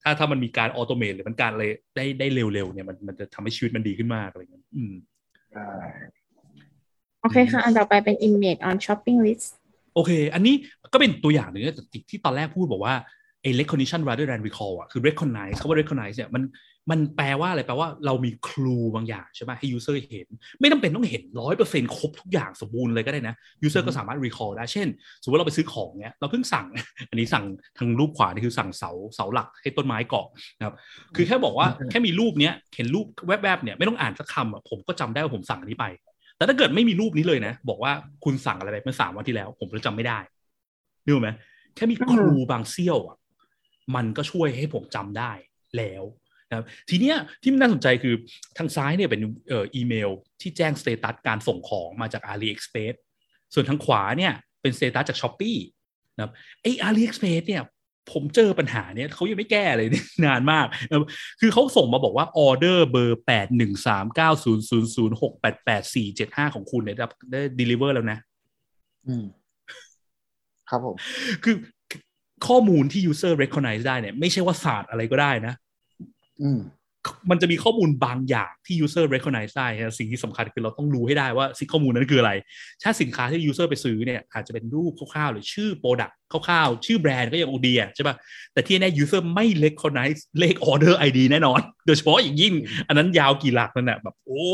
ถ้าถ้ามันมีการออโตเมตหรือมันการอะไรได้ได้เร็วๆเนี่ยมันมันจะทำให้ชีวิตมันดีขึ้นมากอะไรเงี้ยอืมโอเคค่ะ อันต่อไปเป็น image on shopping list โอเค อันนี้ก็เป็นตัวอย่างหนึ่งนะแต่ที่ตอนแรกพูดบอกว่าไอ้ recognition rather than recall อะคือ recognize คำว่า recognize เนี่ยมัน มันแปลว่าอะไรแปลว่าเรามีครูบางอย่างใช่ไหมให้ user เห็น ไม่จำเป็นต้องเห็นร้อยเปอร์เซ็นครบทุกอย่างสมบูรณ์เลยก็ได้นะ user ก็สามารถ recall ได้ เช่น สมมติเราไปซื้อของเนี้ยเราเพิ่งสั่ง อันนี้สั่งทางรูปขวานี่คือสั่งเสาเสาหลักให้ต้นไม้เกาะนะครับคือแค่บอกว่าแค่มีรูปเนี้ยเห็นรูปแวบๆเนี่ยไม่ต้องอ่านสักคำอะผมก็จำได้ว่าผมสั่งอันนี้ไป แต่ถ้าเกิดไม่มีรูปนี้เลยนะ บอกว่าคุณสั่งอะไรไปเมื่อสามวันที่แล้ว ผมก็จำไม่ได้นึกออกไหมแค่มีครูบางเซี่ยวอะมันก็ช่วยให้ผมจำได้แล้ว นะครับทีเนี้ยที่น่าสนใจคือทางซ้ายเนี่ยเป็นเอ่ออีเมลที่แจ้ง status การส่งของมาจาก AliExpress ส่วนทางขวาเนี่ยเป็น status จาก Shopee นะครับไอ้ AliExpress เนี่ยผมเจอปัญหาเนี้ยเขายังไม่แก้เลยนานมากนะครับคือเขาส่งมาบอกว่าออเดอร์เบอร์แปดหนึ่งสามเก้าศูนย์ศูนย์ศูนย์หกแปดแปดสี่เจ็ดห้าของคุณเนี่ยได้ได้ deliver แล้วนะ อืม ครับผม คือข้อมูลที่ user recognize ได้เนี่ย ไม่ใช่ว่าศาสตร์อะไรก็ได้นะอื มมันจะมีข้อมูลบางอย่างที่ user recognize ได้นะสิ่งที่สำคัญคือเราต้องรู้ให้ได้ว่าสิ่งข้อมูลนั้นคืออะไร ถ้าสินค้าที่ user ไปซื้อเนี่ยอาจจะเป็นรูปคร่าวๆ หรือชื่อ product คร่าวๆ ชื่อแบรนด์ก็ยังโอดีอะใช่ป่ะ แต่ที่แน่ user ไม่ recognize เลข order ID แน่นอน โดยเฉพาะอย่างยิ่ง อันนั้นยาวกี่หลักนั่นแหละแบบโอ้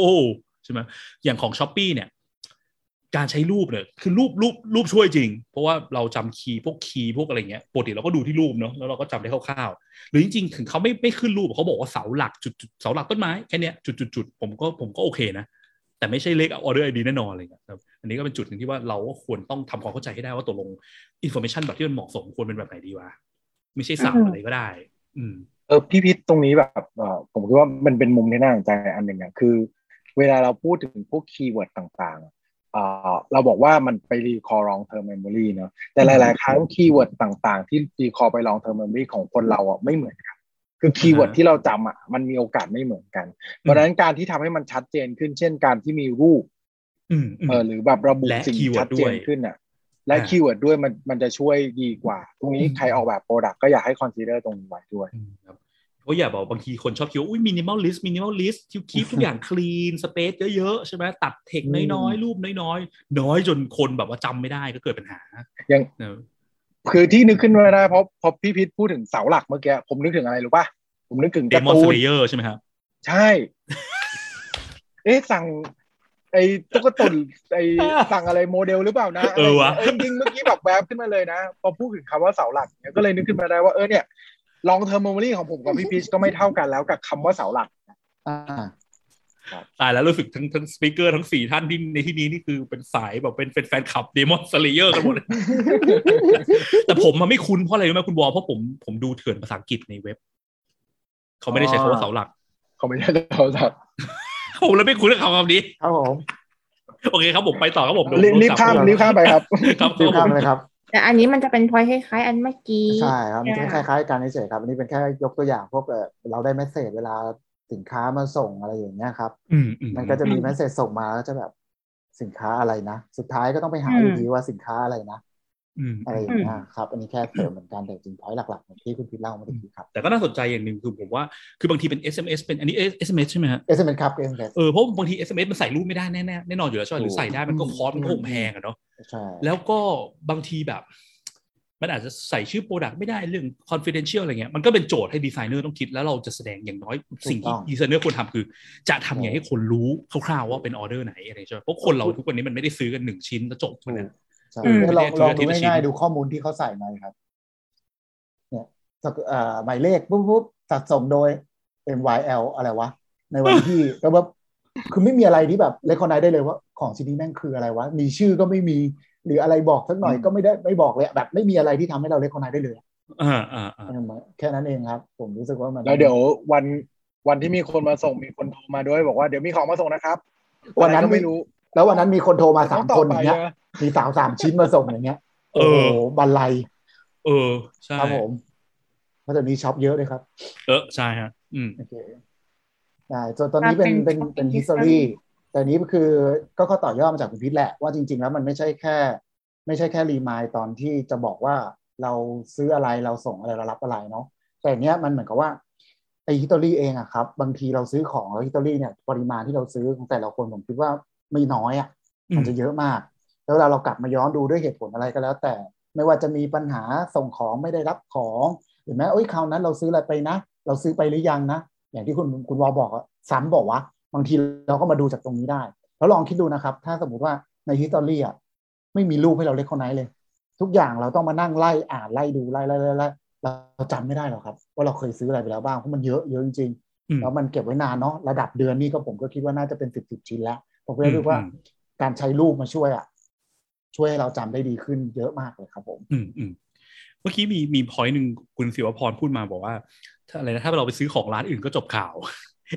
ใช่ไหมอย่างของ s h อ p e e เนี่ย การใช้รูปเนี่ยคือรูปรูปรูปช่วยจริง เพราะว่าเราจำ key พวก key พวกอะไรเงี้ยปกติเราก็ดูที่รูปเนาะแล้วเราก็จำได้คร่าวๆหรือจริงๆถึงเขาไม่ไม่ขึ้นรูปเขาบอกว่าเสาหลักจุดจุดเสาหลักต้นไม้แค่เนี้ยจุดจุดจุดผมก็ผมก็โอเคนะ แต่ไม่ใช่เลข order ID แน่นอนอะไรเงี้ยครับอันนี้ก็เป็นจุดหนึ่งที่ว่าเราก็ควรต้องทำความเข้าใจให้ได้ว่าตกลง information แบบที่มันเหมาะสมควรเป็นแบบไหนดีวะไม่ใช่สับอะไรก็ได้ อืมเออพี่พิทตรงนี้แบบเออผมคิดว่ามันเป็นมุมที่น่าสนใจอันหนึ่งอะคือ เวลาเราพูดถึงพวก keyword ต่างๆอะ เออ่าเราบอกว่ามันไป recall long term memory เนอะแต่หลาย ๆ ครั้ง keyword ต่างๆ ที่ recall ไป long term memory ของคนเราอะไม่เหมือนกัน คือ keyword อ่าฮะที่เราจำอะมันมีโอกาสไม่เหมือนกัน เพราะฉะนั้นการที่ทำให้มันชัดเจนขึ้น เช่นการที่มีรูปอืมอืมเออหรือแบบระบุและสิ่ง keyword ชัดเจนด้วยขึ้นอะ และอ่า keyword ด้วยมันมันจะช่วยดีกว่า ตรงนี้อืมใครออกแบบ product ก็อยากให้ consider ตรงนี้ไว้ด้วย อืมครับเพราะอย่าบอกบางทีคนชอบคิดว่าอุ้ย minimalist minimalist คิว keep ทุกอย่าง clean space เยอะๆใช่ไหมตัดเทคน้อยๆ รูปน้อยๆ น้อยจนคนแบบว่าจำไม่ได้ก็เกิดปัญหายังเนอะคือที่นึกขึ้นมาได้เพราะพอพี่พิทพูดถึงเสาหลักเมื่อกี้ผมนึกถึงอะไรรู้ป่ะ ผมนึกถึง Demon Slayer ใช่ไหมครับ ใช่ เอ๊ะสั่งไอ้ตุ๊กตุนไอ้สั่งอะไรโมเดลหรือเปล่านะเออวะเออจริงๆเมื่อกี้แบบแวบขึ้นมาเลยนะ พอพูดถึงคำว่าเสาหลักเนี่ยก็เลยนึกขึ้นมาได้ว่าเออเนี่ย long term memory ของผมกับพี่พีชก็ไม่เท่ากันแล้วกับคำว่าเสาหลักอ่าตายแล้วรู้สึกทั้งทั้ง speaker ทั้งสี่ท่านที่ในที่นี้นี่คือเป็นสายแบบเป็นเป็นแฟนคลับ Demon Slayer กันหมดเลยแต่ผมมันไม่คุ้นเพราะอะไรรู้ไหมคุณวอร์มเพราะผมผมดูเถื่อนภาษาอังกฤษในเว็บ เขาไม่ได้ใช้คำว่าเสาหลัก เขาไม่ใช่เสาหลักผมเลยไม่คุ้นกับคำคำนี้ครับผมโอเคครับผมไปต่อครับผมรีบรีบข้ามรีบข้ามไปครับ ครับรีบผข้ามมเลยครับ แต่อันนี้มันจะเป็น point คล้ายๆ อันเมื่อกี้ใช่ครับมันจะคล้ายๆกันเฉยๆครับอันนี้เป็นแค่ยกตัวอย่างพวกเอ่อเราได้ message เวลาสินค้ามาส่งอะไรอย่างเงี้ยครับอืมอืมมันก็จะมี message ส่งมาแล้วจะแบบสินค้าอะไรนะ สุดท้ายก็ต้องไปหาอยู่ดีว่าสินค้าอะไรนะ อืมอะไรอย่างเงี้ยครับอันนี้แค่เสริมเหมือนกันแต่จริง point หลักๆเหมือนที่คุณพิทเล่าเมื่อกี้ครับ แต่ก็น่าสนใจอย่างหนึ่งคือผมว่าคือบางทีเป็น SMS เป็นอันนี้ SMS ใช่ไหมฮะ SMS ครับ SMS เออเพราะบางที SMS มันใส่รูปไม่ได้แน่ๆแน่นอนอยู่แล้วใช่ไหมหรือใส่ได้มันก็ cost มันก็คงแพงอะเนาะใช่แล้วก็บางทีแบบ มันอาจจะใส่ชื่อ product ไม่ได้เรื่อง confidential อะไรเงี้ยมันก็เป็นโจทย์ให้ดีไซเนอร์ต้องคิดแล้วเราจะแสดงอย่างน้อยสิ่งที่ดีไซเนอร์ควรทำคือ จะทำยังไงให้คนรู้คร่าวๆว่าเป็นออเดอร์ไหนอะไรใช่ไหมเพราะคนเราทุกวันนี้มันไม่ได้ซื้อกันหนึ่งชิ้นแล้วจบมันนะใช่อืมลองลองดูทีละชิ้นง่ายๆดูข้อมูลที่เขาใส่มาครับ เนี่ยสักเอ่อหมายเลขปุ๊บปุ๊บจัดส่งโดย MYL อะไรวะ ในวันที่ก็แบบคือไม่มีอะไรที่แบบเลคอนไนได้เลยว่า ของชิ้นนี้แม่งคืออะไรวะ มีชื่อก็ไม่มี หรืออะไรบอกสักหน่อยก็ไม่ได้ไม่บอกเลยอะแบบไม่มีอะไรที่ทำให้เราเลคอนไนได้เลยอะอ่าอ่าอ่าแค่นั้นเองครับ ผมรู้สึกว่ามันแล้วเดี๋ยววันวันที่มีคนมาส่งมีคนโทรมาด้วยบอกว่าเดี๋ยวมีของมาส่งนะครับวันนั้นอะไรก็ไม่รู้ แล้ววันนั้นมีคนโทรมาสามต้องต่คอนอไปย่างเงี้ยนะมีสาวสามชิ้นมาส่งอย่างเงี้ย เอโอ้อโหบันไลเออ ใช่ครับผมเพราะตอนนี้ช็อปเยอะเลยครับ เออใช่ฮะ อืมโอเคได้ส่วนตอนนี้เป็นอ่าเป็เป็นนเป็น shopping history history แต่นี้คือก็เขาต่อยอดมาจากคุณพิษแหละว่าจริง ๆ แล้วมันไม่ใช่แค่ ไม่ใช่แค่รีมายตอนที่จะบอกว่าเราซื้ออะไรเราส่งอะไรเรารับอะไรเนาะแต่เนี้ยมันเหมือนกับว่าไอ้ history เองอะครับ บางทีเราซื้อของแล้ว history เนี่ยปริมาณที่เราซื้อของแต่ละคนผมคิดว่า ไม่น้อยอะมันจะเยอะมาก แล้วเวลาเรากลับมาย้อนดูด้วยเหตุผลอะไรก็แล้ว แต่ไม่ว่าจะมีปัญหาส่งของไม่ได้รับของหรือแม้เอ้ยคราวนั้นเราซื้ออะไรไปนะ เราซื้อไปหรือยังนะ อย่างที่คุณคุณวอบอกอะซ้ำบอกว่า บางทีเราก็มาดูจากตรงนี้ได้ แล้วลองคิดดูนะครับ ถ้าสมมติว่าในฮิสตอรี่อะไม่มีรูปให้เราเล็กคนไหนเลย ทุกอย่างเราต้องมานั่งไล่อ่านไล่ดูไล่ไล่ไล่ไล่เราจำไม่ได้หรอกครับ ว่าเราเคยซื้ออะไรไปแล้วบ้างเพราะมันเยอะเยอะจริงอืมๆแล้วมันเก็บไว้นานเนาะระดับเดือนนี่ก็ผมก็คิดว่าน่าจะเป็นสิบสิบชิ้นแล้ว ผมก็เลยรู้ว่าอืมการใช้รูปมาช่วยอะ ช่วยให้เราจำได้ดีขึ้นเยอะมากเลยครับผม อืมอืมเมื่อกี้มีมี point หนึ่งคุณศิวพรพูดมาบอกว่า ถ้าอะไรนะถ้าเราไปซื้อของร้านอื่นก็จบข่าว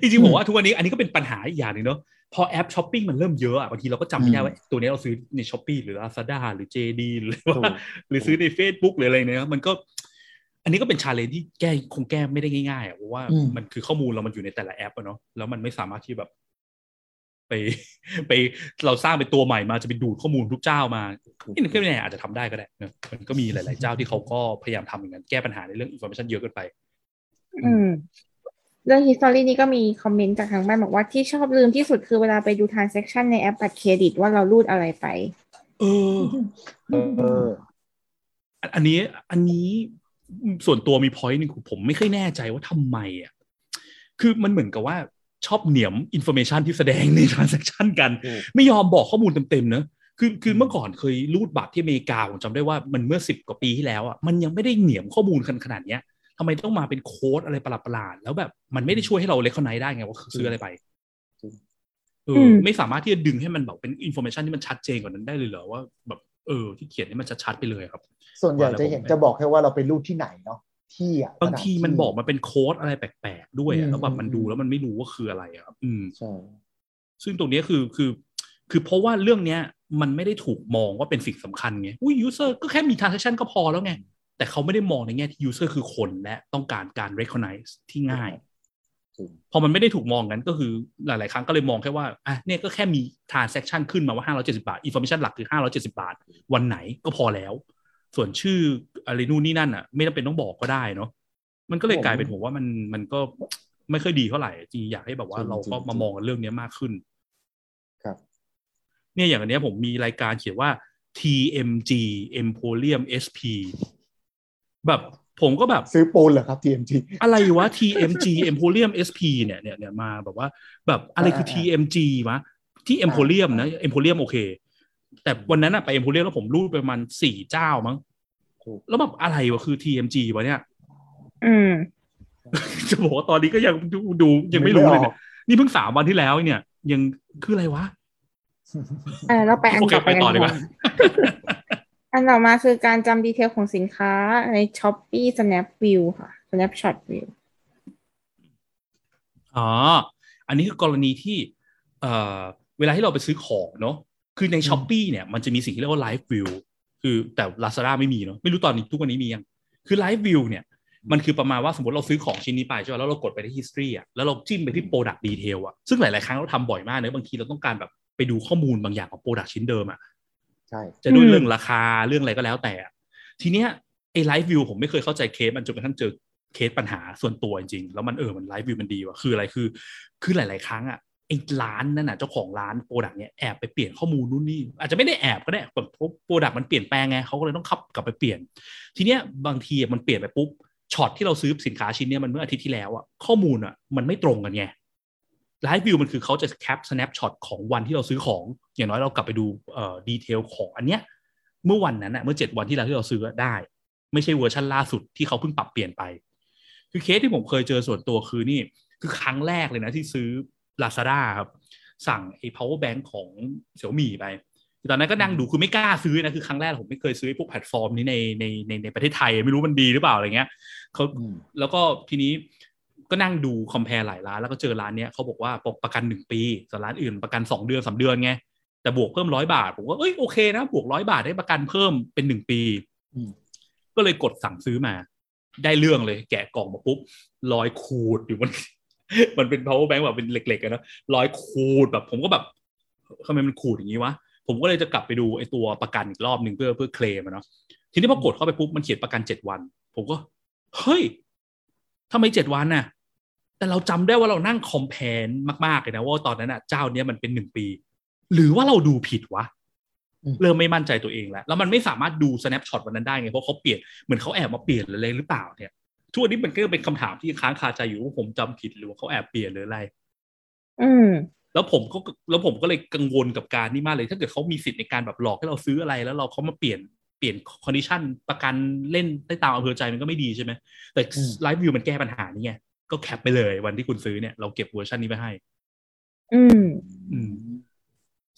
จริงๆผมว่าทุกวันนี้อันนี้ก็เป็นปัญหาอีกอย่างหนึงเนาะพอแอปช้อปปิ้งมันเริ่มเยอะอะบางทีเราก็จำไม่ได้อืมว่าตัวนี้เราซื้อใน Shopee หรือ Lazada หรือ JD หรือถูว่ากหรือซื้อใน Facebook หรืออะไรเนี่ยมันก็ อันนี้ก็เป็น challenge ที่แก้คงแก้ไม่ได้ง่ายๆอะเพราะว่าอืมมันคือข้อมูลเรามันอยู่ในแต่ละแอปอะเนาะแล้วมันไม่สามารถที่แบบ ไปไปเราสร้างเป็นตัวใหม่มาจะไปดูดข้อมูลทุกเจ้ามานี่มันก็ไม่แน่อาจจะทำได้ก็ได้นะมันก็มีหลาย ๆ เจ้าที่เขาก็พยายามทำอย่างนั้นแก้ปัญหาในเรื่อง information เยอะเกินไป อืมเรื่อง history นี่ก็มีคอมเมนต์จากทางบ้านบอกว่าที่ชอบลืมที่สุดคือเวลาไปดู transaction ในแอปบัตรเครดิตว่าเรารูดอะไรไป เออเอออันอันนี้อันนี้ส่วนตัวมี point นึงคือผมไม่ค่อยแน่ใจว่าทำไมอะคือมันเหมือนกับว่า ชอบเหนียม information ที่แสดงใน transaction กันถูกไม่ยอมบอกข้อมูลเต็มๆเนอะคือคือเมื่อก่อนเคยรูดบัตรที่อเมริกาผมจำได้ว่ามันเมื่อสิบกว่าปีที่แล้วอะมันยังไม่ได้เหนียมข้อมูลขนาดเนี้ยทำไมต้องมาเป็นโค้ดอะไรประหลาดๆแล้วแบบมันไม่ได้ช่วยให้เรา recognize ได้ไงว่าซื้ออะไรไปจริงเออือมไม่สามารถที่จะดึงให้มันแบบเป็น information ที่มันชัดเจนกว่านั้นได้เลยเหรอว่าแบบเออที่เขียนให้มันชัดๆไปเลยครับ ส่วนใหญ่ว่าแล้วจะเห็นผมจะบอกแค่ว่าเราไปรูดที่ไหนเนาะ ที่อะบางทีมันระดับอกมาเป็นโค้ดอะไรแปลกๆด้วยอือะมแล้วแบบมันอืมดูแล้วมันไม่รู้ว่าคืออะไรอะครับ อืมใช่ซึ่งตรงเนี้ยคือคือ คือเพราะว่าเรื่องเนี้ย มันไม่ได้ถูกมองว่าเป็นสิ่งสำคัญไงอุ้ย user ก็แค่มี transaction ก็พอแล้วไง แต่เขาไม่ได้มองในแง่ที่ user คือคนและต้องการการ recognize ที่ง่ายจริงพอมันไม่ได้ถูกมองงั้นก็คือหลาย ๆ ครั้งก็เลยมองแค่ว่าอะเนี่ยก็แค่มี transaction ขึ้นมาว่า 570 บาท information หลักคือ 570 บาท วันไหนก็พอแล้ว ส่วนชื่อ อะไรนู่นนี่นั่นอะ ไม่จำเป็นต้องบอกก็ได้เนาะมันก็เลยกลายเป็นผมว่ามันมันก็ไม่ค่อยดีเท่าไหร่จริงอยากให้แบบว่าเราก็มามองกันเรื่องนี้มากขึ้น ครับ เนี่ยอย่างอันเนี้ยผมมีรายการเขียนว่า TMG Emporium SP แบบผมก็แบบซื้อปูนเหรอครับ TMG อะไรวะ TMG Emporium SP เนี่ยเนี่ยเนี่ยมาแบบว่า แบบอะไรคืออ่า TMG วะที่ Emporium นะ Emporium โอเค แต่วันนั้นอะไป Emporium แล้วผมรูดไปประมาณสี่เจ้ามั้งถูก แล้วแบบอะไรวะคือ TMG วะเนี่ย อืม จะบอกว่าตอนนี้ก็ยังดูดูยังไม่รู้เลยเนี่ยนี่เพิ่งสามวันที่แล้วเนี่ย ยังคืออะไรวะอ่าเราไปอันโอเคต่อไปไปต่อดีกว่ากันอันต่อมาคือการจำดีเทลของสินค้าใน Shopee Snap View ค่ะ Snapshot View อ๋อ อันนี้คือกรณีที่ เอ่อ เวลาที่เราไปซื้อของเนาะ คือใน s h อ p e e เนี่ย มันจะมีสิ่งที่เรียกว่า Live View คือแต่ Lazada ไม่มีเนาะไม่รู้ตอนนี้ทุกวันนี้มียังคือ Live View เนี่ยมันคือประมาณว่าสมมติเราซื้อของชิ้นนี้ไปใช่ไหมแล้วเรากดไปที่ history อะแล้วเราจิ้มไปที่ product detail อะซึ่งหลาย ๆ ครั้งเราทำบ่อยมากเนอะบางทีเราต้องการแบบไปดูข้อมูลบางอย่างของ product ชิ้นเดิมอะใช่จะด้วยอืมเรื่องราคาเรื่องอะไรก็แล้วแต่ ทีเนี้ยไอ้ไลฟ์วิวผมไม่เคยเข้าใจเคสมันจนกระทั่งเจอเคสปัญหาส่วนตัวจริงๆแล้วมันเออมัน live view มันดีว่ะคืออะไรคือ คือหลาย ๆ ครั้งอะ ไอ้ร้านนั่นน่ะเจ้าของร้าน product เนี้ยแอบไปเปลี่ยนข้อมูลนู่นนี่อาจจะไม่ได้แอบก็ได้แบบ product มันเปลี่ยนแปลงไงเขาก็เลยต้องขับกลับไปเปลี่ยน ทีเนี้ยบางทีมันเปลี่ยนไปปุ๊บช็อตที่เราซื้อสินค้าชิ้นเนี้ยมันเมื่ออาทิตย์ที่แล้วอะข้อมูลอะมันไม่ตรงกันไง live view มันคือเขาจะ cap snapshot ของวันที่เราซื้อของ อย่างน้อยเรากลับไปดูเอ่อ detail ของอันเนี้ยเมื่อวันนั้นอะเมื่อเจ็ดวันที่แล้วที่เราซื้อได้ ไม่ใช่เวอร์ชันล่าสุดที่เขาเพิ่งปรับเปลี่ยนไป คือเคสที่ผมเคยเจอส่วนตัวคือนี่คือครั้งแรกเลยนะที่ซื้อ Lazada ครับ สั่งไอ้ power bank ของเสี่ยวมี่ไปคือตอนนั้นก็นั่งดูคือไม่กล้าซื้อนะคือครั้งแรกผมไม่เคยซื้อไอ้พวกแพลตฟอร์มนี้ในในในในประเทศไทยไม่รู้มันดีหรือเปล่าอะไรเงี้ยเขาอืมแล้วก็ทีนี้ก็นั่งดู compare หลายร้านแล้วก็เจอร้านเนี้ยเขาบอกว่ารับประกันหนึ่งปีส่วนร้านอื่นประกันสองเดือนสามเดือนไงแต่บวกเพิ่มร้อยบาท ผมว่าเอ้ยโอเคนะบวกร้อยบาทได้ประกันเพิ่มเป็นหนึ่งปีอืมก็เลยกดสั่งซื้อมา ได้เรื่องเลย แกะกล่องมาปุ๊บร้อยขูดอยู่มัน มันเป็น power bank แบบเป็นเหล็กๆอะนะร้อยขูดแบบผมก็แบบทำไมมันขูดอย่างนี้วะผมก็เลยจะกลับไปดูไอ้ตัวประกันอีกรอบหนึ่งเพื่อเพื่อเคลมอะเนาะทีนี้พอกดเข้าไปปุ๊บมันเขียนประกันเจ็ดวัน ผมก็ เฮ้ยทำไมเจ็ดวันน่ะ แต่เราจำได้ว่าเรานั่งคอมเพนมากๆเลยนะว่าตอนนั้นอะเจ้าเนี้ยมันเป็นหนึ่งปี หรือว่าเราดูผิดวะอืมเริ่มไม่มั่นใจตัวเองแล้ว แล้วมันไม่สามารถดู snapshot วันนั้นได้ไงเพราะเขาเปลี่ยนเหมือนเขาแอบมาเปลี่ยนอะไรหรือเปล่าเนี่ย ทุกวันนี้มันก็เป็นคำถามที่ค้างคาใจอยู่ว่าผมจำผิดหรือว่าเขาแอบเปลี่ยนหรืออะไร อืมแล้วผมก็แล้วผมก็เลยกังวลกับการนี่มากเลย ถ้าเกิดเขามีสิทธิ์ในการแบบหลอกให้เราซื้ออะไร แล้วเราเขามาเปลี่ยนเปลี่ยน condition ประกันเล่นได้ตามอำเภอใจมันก็ไม่ดีใช่ไหมแต่อืม live view มันแก้ปัญหานี้ไงก็ cap ไปเลยวันที่คุณซื้อเนี่ยเราเก็บเวอร์ชันนี้ไปให้ อืม อืม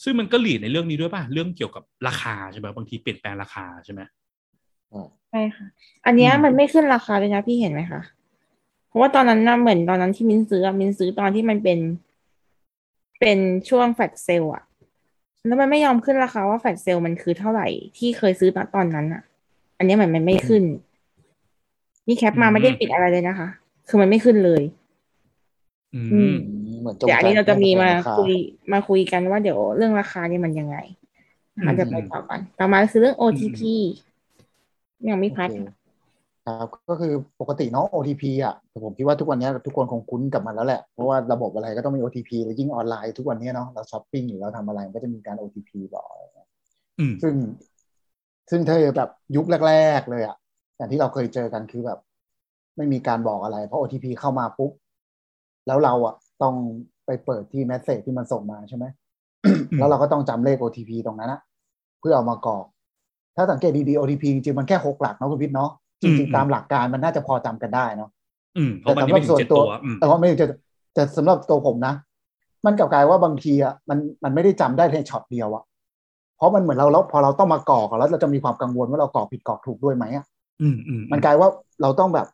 ซึ่งมันก็ relate ในเรื่องนี้ด้วยป่ะ เรื่องเกี่ยวกับราคาใช่ไหมบางทีเปลี่ยนแปลงราคาใช่ไหม ใช่ค่ะ อันเนี้ยอืมมันไม่ขึ้นราคาเลยนะพี่เห็นไหมคะ เพราะว่าตอนนั้นนะเหมือนตอนนั้นที่มินซื้ออะมินซื้อตอนที่มันเป็น เป็นช่วง flash sale อะแล้วมันไม่ยอมขึ้นราคาว่า flash sale มันคือเท่าไหร่ที่เคยซื้อตอนตอนนั้นอะอันเนี้ยเหมือนมันไม่ขึ้น นี่ cap มาไม่ได้ปิดอะไรเลยนะคะ คือมันไม่ขึ้นเลย อือืมมเหมือนจงเดี๋ยวอันนี้เราจะมีมาใจคุยมาคุยกันว่าเดี๋ยวเรื่องราคานี่มันยังไงนะคะอืมเดี๋ยวไปต่อกันต่อมาคือเรื่อง OTP ยังไม่โอพัดเคครับก็คืปกติเนาะ OTP อะแต่ผมคิดว่าทุกวันนี้ทุกคนคงคุ้นกับมันแล้วแหละ เพราะว่าระบบอะไรก็ต้องมี OTP แล้วยิ่งออนไลน์ทุกวันนี้เนาะเราช้อปปิ้งหรือเราทำอะไรมันก็จะมีการ OTP บอกอืมซึ่ง ซึ่งเธอแบบยุคแรก ๆ เลยอะอย่างที่เราเคยเจอกันคือแบบ ไม่มีการบอกอะไร เพราะ OTP เข้ามาปุ๊บ แล้วเราอะต้องไปเปิดที่แมสเซจที่มันส่งมาใช่ไหมแล้วเราก็ต้องจำเลข OTP ตรงนั้นนะเพื่อเอามากรอก ถ้าสังเกตดีๆ OTP จริงๆมันแค่หกหลักเนาะคุณพิษเนาะจอืมริงๆตามหลักการมันน่าจะพอจำกันได้เนาะอืมเพราะมันยังไม่ถึงเจ็ดตัวอืมแต่ว่าไม่ถึงเจ็ดแต่สำหรับตัวผมนะ มันกลับกลายว่าบางทีอะมันมันไม่ได้จำได้ในช็อตเดียวอะเพราะมันเหมือนเราแล้วพอเราต้องมากรอกอะแล้วเราจะมีความกังวลว่าเรากรอกผิดกรอกถูกด้วยไหมอะอืมอืมมันกลายว่าเราต้องแบบ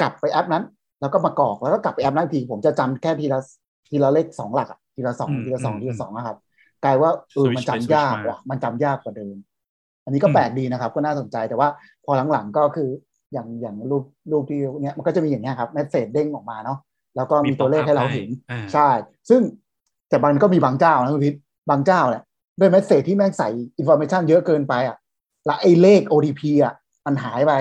กลับไปแอปนั้น แล้วก็มากรอกแล้วก็กลับไปแอปนั้นอีกทีผมจะจำแค่ทีละทีละเลขสองหลักอะทีละสองทีละสองทีละสองนะครับกลายว่าเออ Switch มันไปจำ switch ยากมาว่ะมันจำยากกว่าเดิม อันนี้ก็อืมแปลกดีนะครับ ก็น่าสนใจแต่ว่าพอหลังๆก็คืออย่างอย่างรูปรูปที่เนี้ยมันก็จะมีอย่างเงี้ยครับ message เด้งออกมาเนาะแล้วก็มีตัวเลขให้เราเห็นอ่าใช่ ซึ่งแต่มันก็มีบางเจ้านะคุณพิษบางเจ้าแหละด้วย message ที่แม่งใส่อินโฟ a t ชันเยอะเกินไปอะแล้วไอ้เลข OTP อะมันหายไป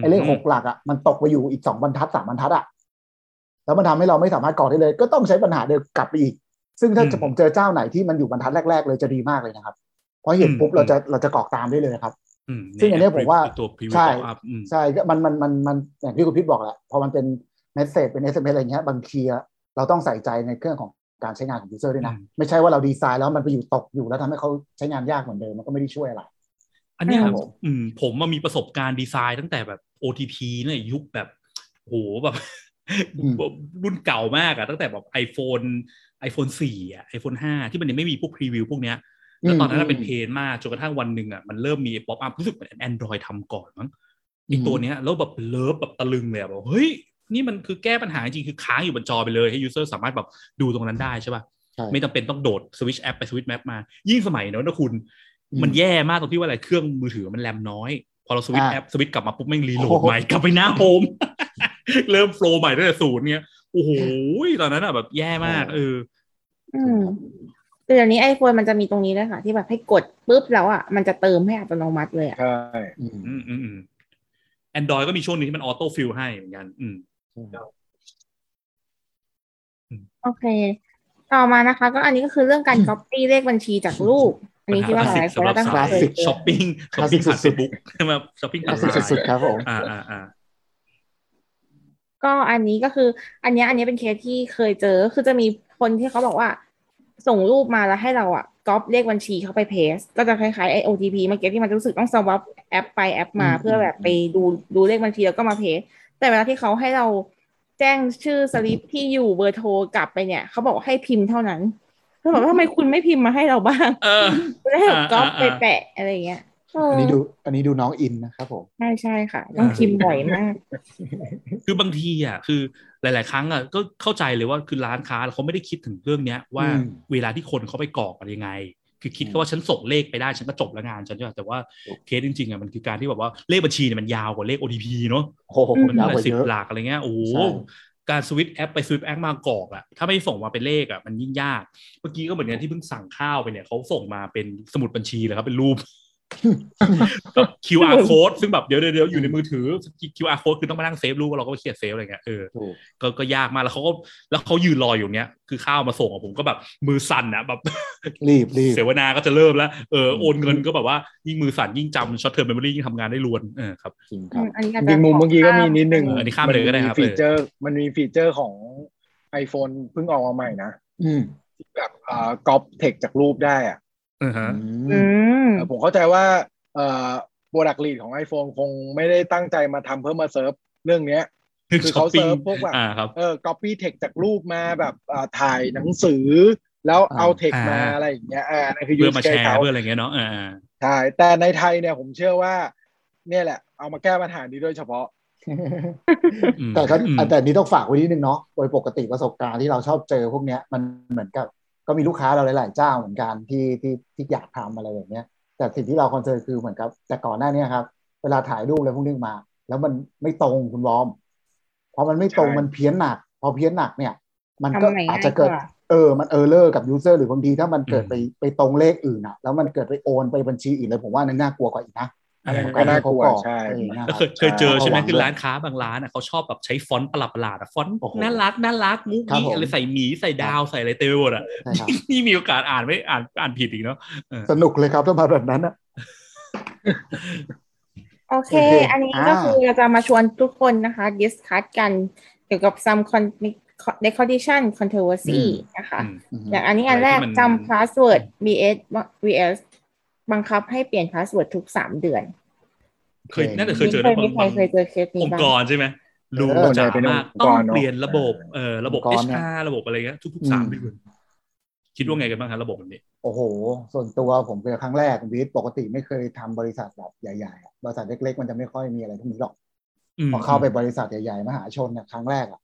ไอ้เลขหกหลักอะมันตกไปอยู่อีกสองบรรทัดสามบรรทัดอะแล้วมันทำให้เราไม่สามารถกรอกได้เลย ก็ต้องใช้ปัญหาเดิมกลับไปอีก ซึ่งถ้าอืมจะผมเจอเจ้าไหนที่มันอยู่บรรทัดแรก ๆ เลยจะดีมากเลยนะครับเพราะเห็นอืมปุ๊บเราอืมจะเราจะกรอกตามได้เลยครับอืมซึ่งอันเนี้ยผมว่าตัว preview ใช่ pop up อืมใช่ก็มันมันมันมันอย่างที่คุณพิษบอกแหละพอมันเป็น message เป็น SMS อะไรเงี้ยบางทีอะเราต้องใส่ใจในเรื่องของการใช้งานของ user ด้วยนะอืมไม่ใช่ว่าเราดีไซน์แล้วมันไปอยู่ตกอยู่แล้วทำให้เขาใช้งานยากเหมือนเดิมมันก็ไม่ได้ช่วยอะไร อันเนี้ยครับผมอืมผมมามีประสบการณ์ดีไซน์ตั้งแต่แบบ OTP เนี่ยยุคแบบโหแบบอืมรุ่นเก่ามากอะตั้งแต่แบบ iPhone iPhone 4อะ iPhone 5 ที่มันยังไม่มีพวก preview พวกเนี้ย แล้วตอนนั้นอะเป็น painมากจนกระทั่งวันหนึ่งอะมันเริ่มมี pop up รู้สึกเหมือน Android ทำก่อนมั้งไอีตัวเนี้ยแล้วแบบ love แบบตะลึงเลยอะบอกเฮ้ยนี่มันคือแก้ปัญหาจริงๆคือค้างอยู่บนจอไปเลยให้ user สามารถแบบดูตรงนั้นได้ใช่ป่ะใช่ไม่จำเป็นต้องโดดสวิตช์แอปไปสวิตช์แอปมา ยิ่งสมัยเนอะนะคุณอืมมันแย่มากตรงที่ว่าอะไรเครื่องมือถือมันแรมน้อย พอเราสวิตช์อ่าแอปสวิตช์กลับมาปุ๊บแม่ง reload โอ้โหใหม่กลับไปหน้า home เริ่ม flow ใหม่ตั้งแต่ศูนย์เนี่ยโอ้โหตอนนั้นอะแบบแย่มากเอออืมแต่ เดี๋ยวนี้ไอโฟนมันจะมีตรงนี้ด้วยค่ะ ที่แบบให้กดปุ๊บแล้วอะมันจะเติมให้อัตโนมัติเลยอะใช่อืมอืมอืมอืมแอนดรอยก็มีช่วงหนึงที่มันออโต้ฟิลให้เหมือนกัน อืมโอเค ต่อมานะคะ ก็อันนี้ก็คือเรื่องการ copy เลขบัญชีจากรูปอันนี้ที่ว่าหลายคนสำหรับตั้งสายเคยเจช้ออปปิ้งช้อปปิ้งผ่านเฟซบุ๊กใช่ไหมช้อปปิ้งคผ่าลานสสิกสุดๆครับผมอ่าอ่าอ่าก็อันนี้ก็คือ อันเนี้ยอันเนี้ยเป็นเคสที่เคยเจอคือจะมีคนที่เขาบอกว่า ส่งรูปมาแล้วให้เราอะก๊อปเลขบัญชีเข้าไป paste ก็จะคล้ายๆไอ OTP เมื่อกี้ที่มันรู้สึกต้องสว a ปแอปไปแอปมาอืมเพื่อแบบไปดูดูเลขบัญชีแล้วก็มา paste แต่เวลาที่เขาให้เราแจ้งชื่อสลิปที่อยู่เบอร์โทรกลับไปเนี่ย เขาบอกว่าให้พิมพ์เท่านั้นเขาบอกว่าทำไมคุณไม่พิมพ์มาให้เราบ้างเออจะได้แบบอ่าก๊อปอ่าไปแปะอะไรอย่างเงี้ยเอออันนี้ดูอันนี้ดูน้องอินนะครับผมใช่ใช่ค่ะ ต้องพิมพ์บ่อยมาก คือบางทีอะคือหลาย ๆ ครั้งอะก็เข้าใจเลยว่าคือร้านค้าเขาไม่ได้คิดถึงเรื่องเนี้ย ว่าอืมเวลาที่คนเขาไปกรอกอะไรยังไง คือคิดแค่ว่าฉันส่งเลขไปได้ฉันก็จบแล้วงานฉันใช่ไหมแต่ว่าเคสจริง ๆอะมันคือการที่แบบว่าเลขบัญชีเนี่ยมันยาวกว่าเลข OTP เนอะโอ้โหอืมมันยาวหกลายว่าสิบเยอะหลักอะไรเงี้ยโอ้โหใช่การสวิตช์แอปไปสวิตช์แอปมากรอกอะถ้าไม่ส่งมาเป็นเลขอะมันยิ่งยาก เมื่อกี้ก็เหมือนกันที่เพิ่งสั่งข้าวไปเนี่ยเขาส่งมาเป็นสมุดบัญชีเลยครับเป็นรูป แบบ QR code ซึ่งแบบเดี๋ยวเดี๋ยวเดี๋ยวอยู่ในมือถือ QR code คือต้องมานั่ง save รูปแล้วเราก็ไปเขียน save อะไรเงี้ยเออถูกก็ก็ยากมากแล้วเขาก็แล้วเขายืนรออยู่เนี้ยคือข้าวมาส่งอะผมก็แบบมือสั่นอะแบบรีบรีบเสวนาก็จะเริ่มแล้วเออโอนเงินก็แบบว่ายิ่งมือสั่นยิ่งจำ short term memory ยิ่งทำงานได้รวนเออครับจริงคอืรับอืมอันนี้อาจจะจริงๆมุมเมื่อกี้ก็มีนิดนึงเอออันนี้ข้ามเลยก็ได้ครับมันมีฟีเจอร์มันมี feature ของ iPhone เพิ่งออกมาใหม่นะอืมที่แบบอ่าก๊อปเทคจากรูปได้อะเออฮะอืมเออผมเข้าใจว่าเอ่อ product lead ของ iPhone คงไม่ได้ตั้งใจมาทำเพื่อมาเซิร์ฟเรื่องเนี้ย คือเขาเซิร์ฟพวกแบบอ่าครับเออ copy text จากรูปมาแบบอ่าถ่ายหนังสือ แล้วเอาอ่า text มาอ่าอะไรอย่างเงี้ยเอออันนั่นคือเพื่อ use มาแช case ร์เขาเพื่ออะไรเงี้ยเนาะอ่าใช่แต่ในไทยเนี่ยผมเชื่อว่า เนี่ยแหละ เอามาแก้ปัญหานี้โดยเฉพาะอืมแต่ก็อืมแต่นี้ต้องฝากไว้นิดนึงเนาะโดยปกติประสบการณ์ที่เราชอบเจอพวกเนี้ยมันเหมือนกับ ก็มีลูกค้าเราหลาย ๆ เจ้าเหมือนกันที่ที่ที่อยากทำอะไรแบบเนี้ย แต่สิ่งที่เรา concern คือเหมือนกับ แต่ก่อนหน้านี้ครับ เวลาถ่ายรูปอะไรพวกนี้มา แล้วมันไม่ตรงคุณวอมพอมันไม่ตรงใช่มันเพี้ยนหนัก พอเพี้ยนหนักเนี่ย มันก็ทำใหม่อาจจะเกิดง่ายกว่าเออ มัน error กับ user หรือบางทีถ้ามันเกิดอืมไปไปตรงเลขอื่นอะแล้วมันเกิดไปโอนไปบัญชีอื่นเลยผมว่านั่นน่ากลัวกว่าอีกนะ เออก็น่ากลัวรที่เขใช่เออนะแล้วคเครับยเคยเจอใช่ไหมระวังคือด้วยร้านค้าบางร้านอะเขาชอบแบบใช้ฟอนต์ประหลาดประหลาดๆอะฟอนต์โอ้โหน่ารักน่ารักมุกครับนี้ผมอะไรใส่หมีใส่ดาวใส่อะไรเต็มไปหมดอะใช่ครับนี่มีโอกาสอ่านไม่อ่านอ่านผิดอีกเนาะเออสนุกเลยครับถ้ามาแบบนั้นอะโอเคโอเค อันนี้อ่าก็คือเราจะมาชวนทุกคนนะคะ discuss กันเกี่ยวกับ some con recognition controversy นะคะอืมอืมอย่างอันนี้อันแรกอะไรที่มันจำ password vs vs บังคับให้เปลี่ยน password ทุกสามเดือน เคยน่าจะเคยเจอเคนะยมีใครบางเคยเจอเคสอนี้งบ้าค์งกรใช่ไหมรู้เออจ๋าเป็นมากองค์ต้กองรเนอะเปลี่ยนระบบเอ่อระบบองค์กรเนี่ย HR ระบบอะไรเงี้ยทุกอืมๆสามเดือนคิดว่าไงกันบ้างครับระบบแบบนี้ โอ้โห ส่วนตัวผมเป็นครั้งแรกวิทย์ปกติไม่เคยทำบริษัทแบบใหญ่ๆอะบริษัทเล็กๆ มันจะไม่ค่อยมีอะไรพวกนี้หรอกมพอเข้าไปบริษัทใหญ่ๆ มหาชนเนี่ยครั้งแรกอะ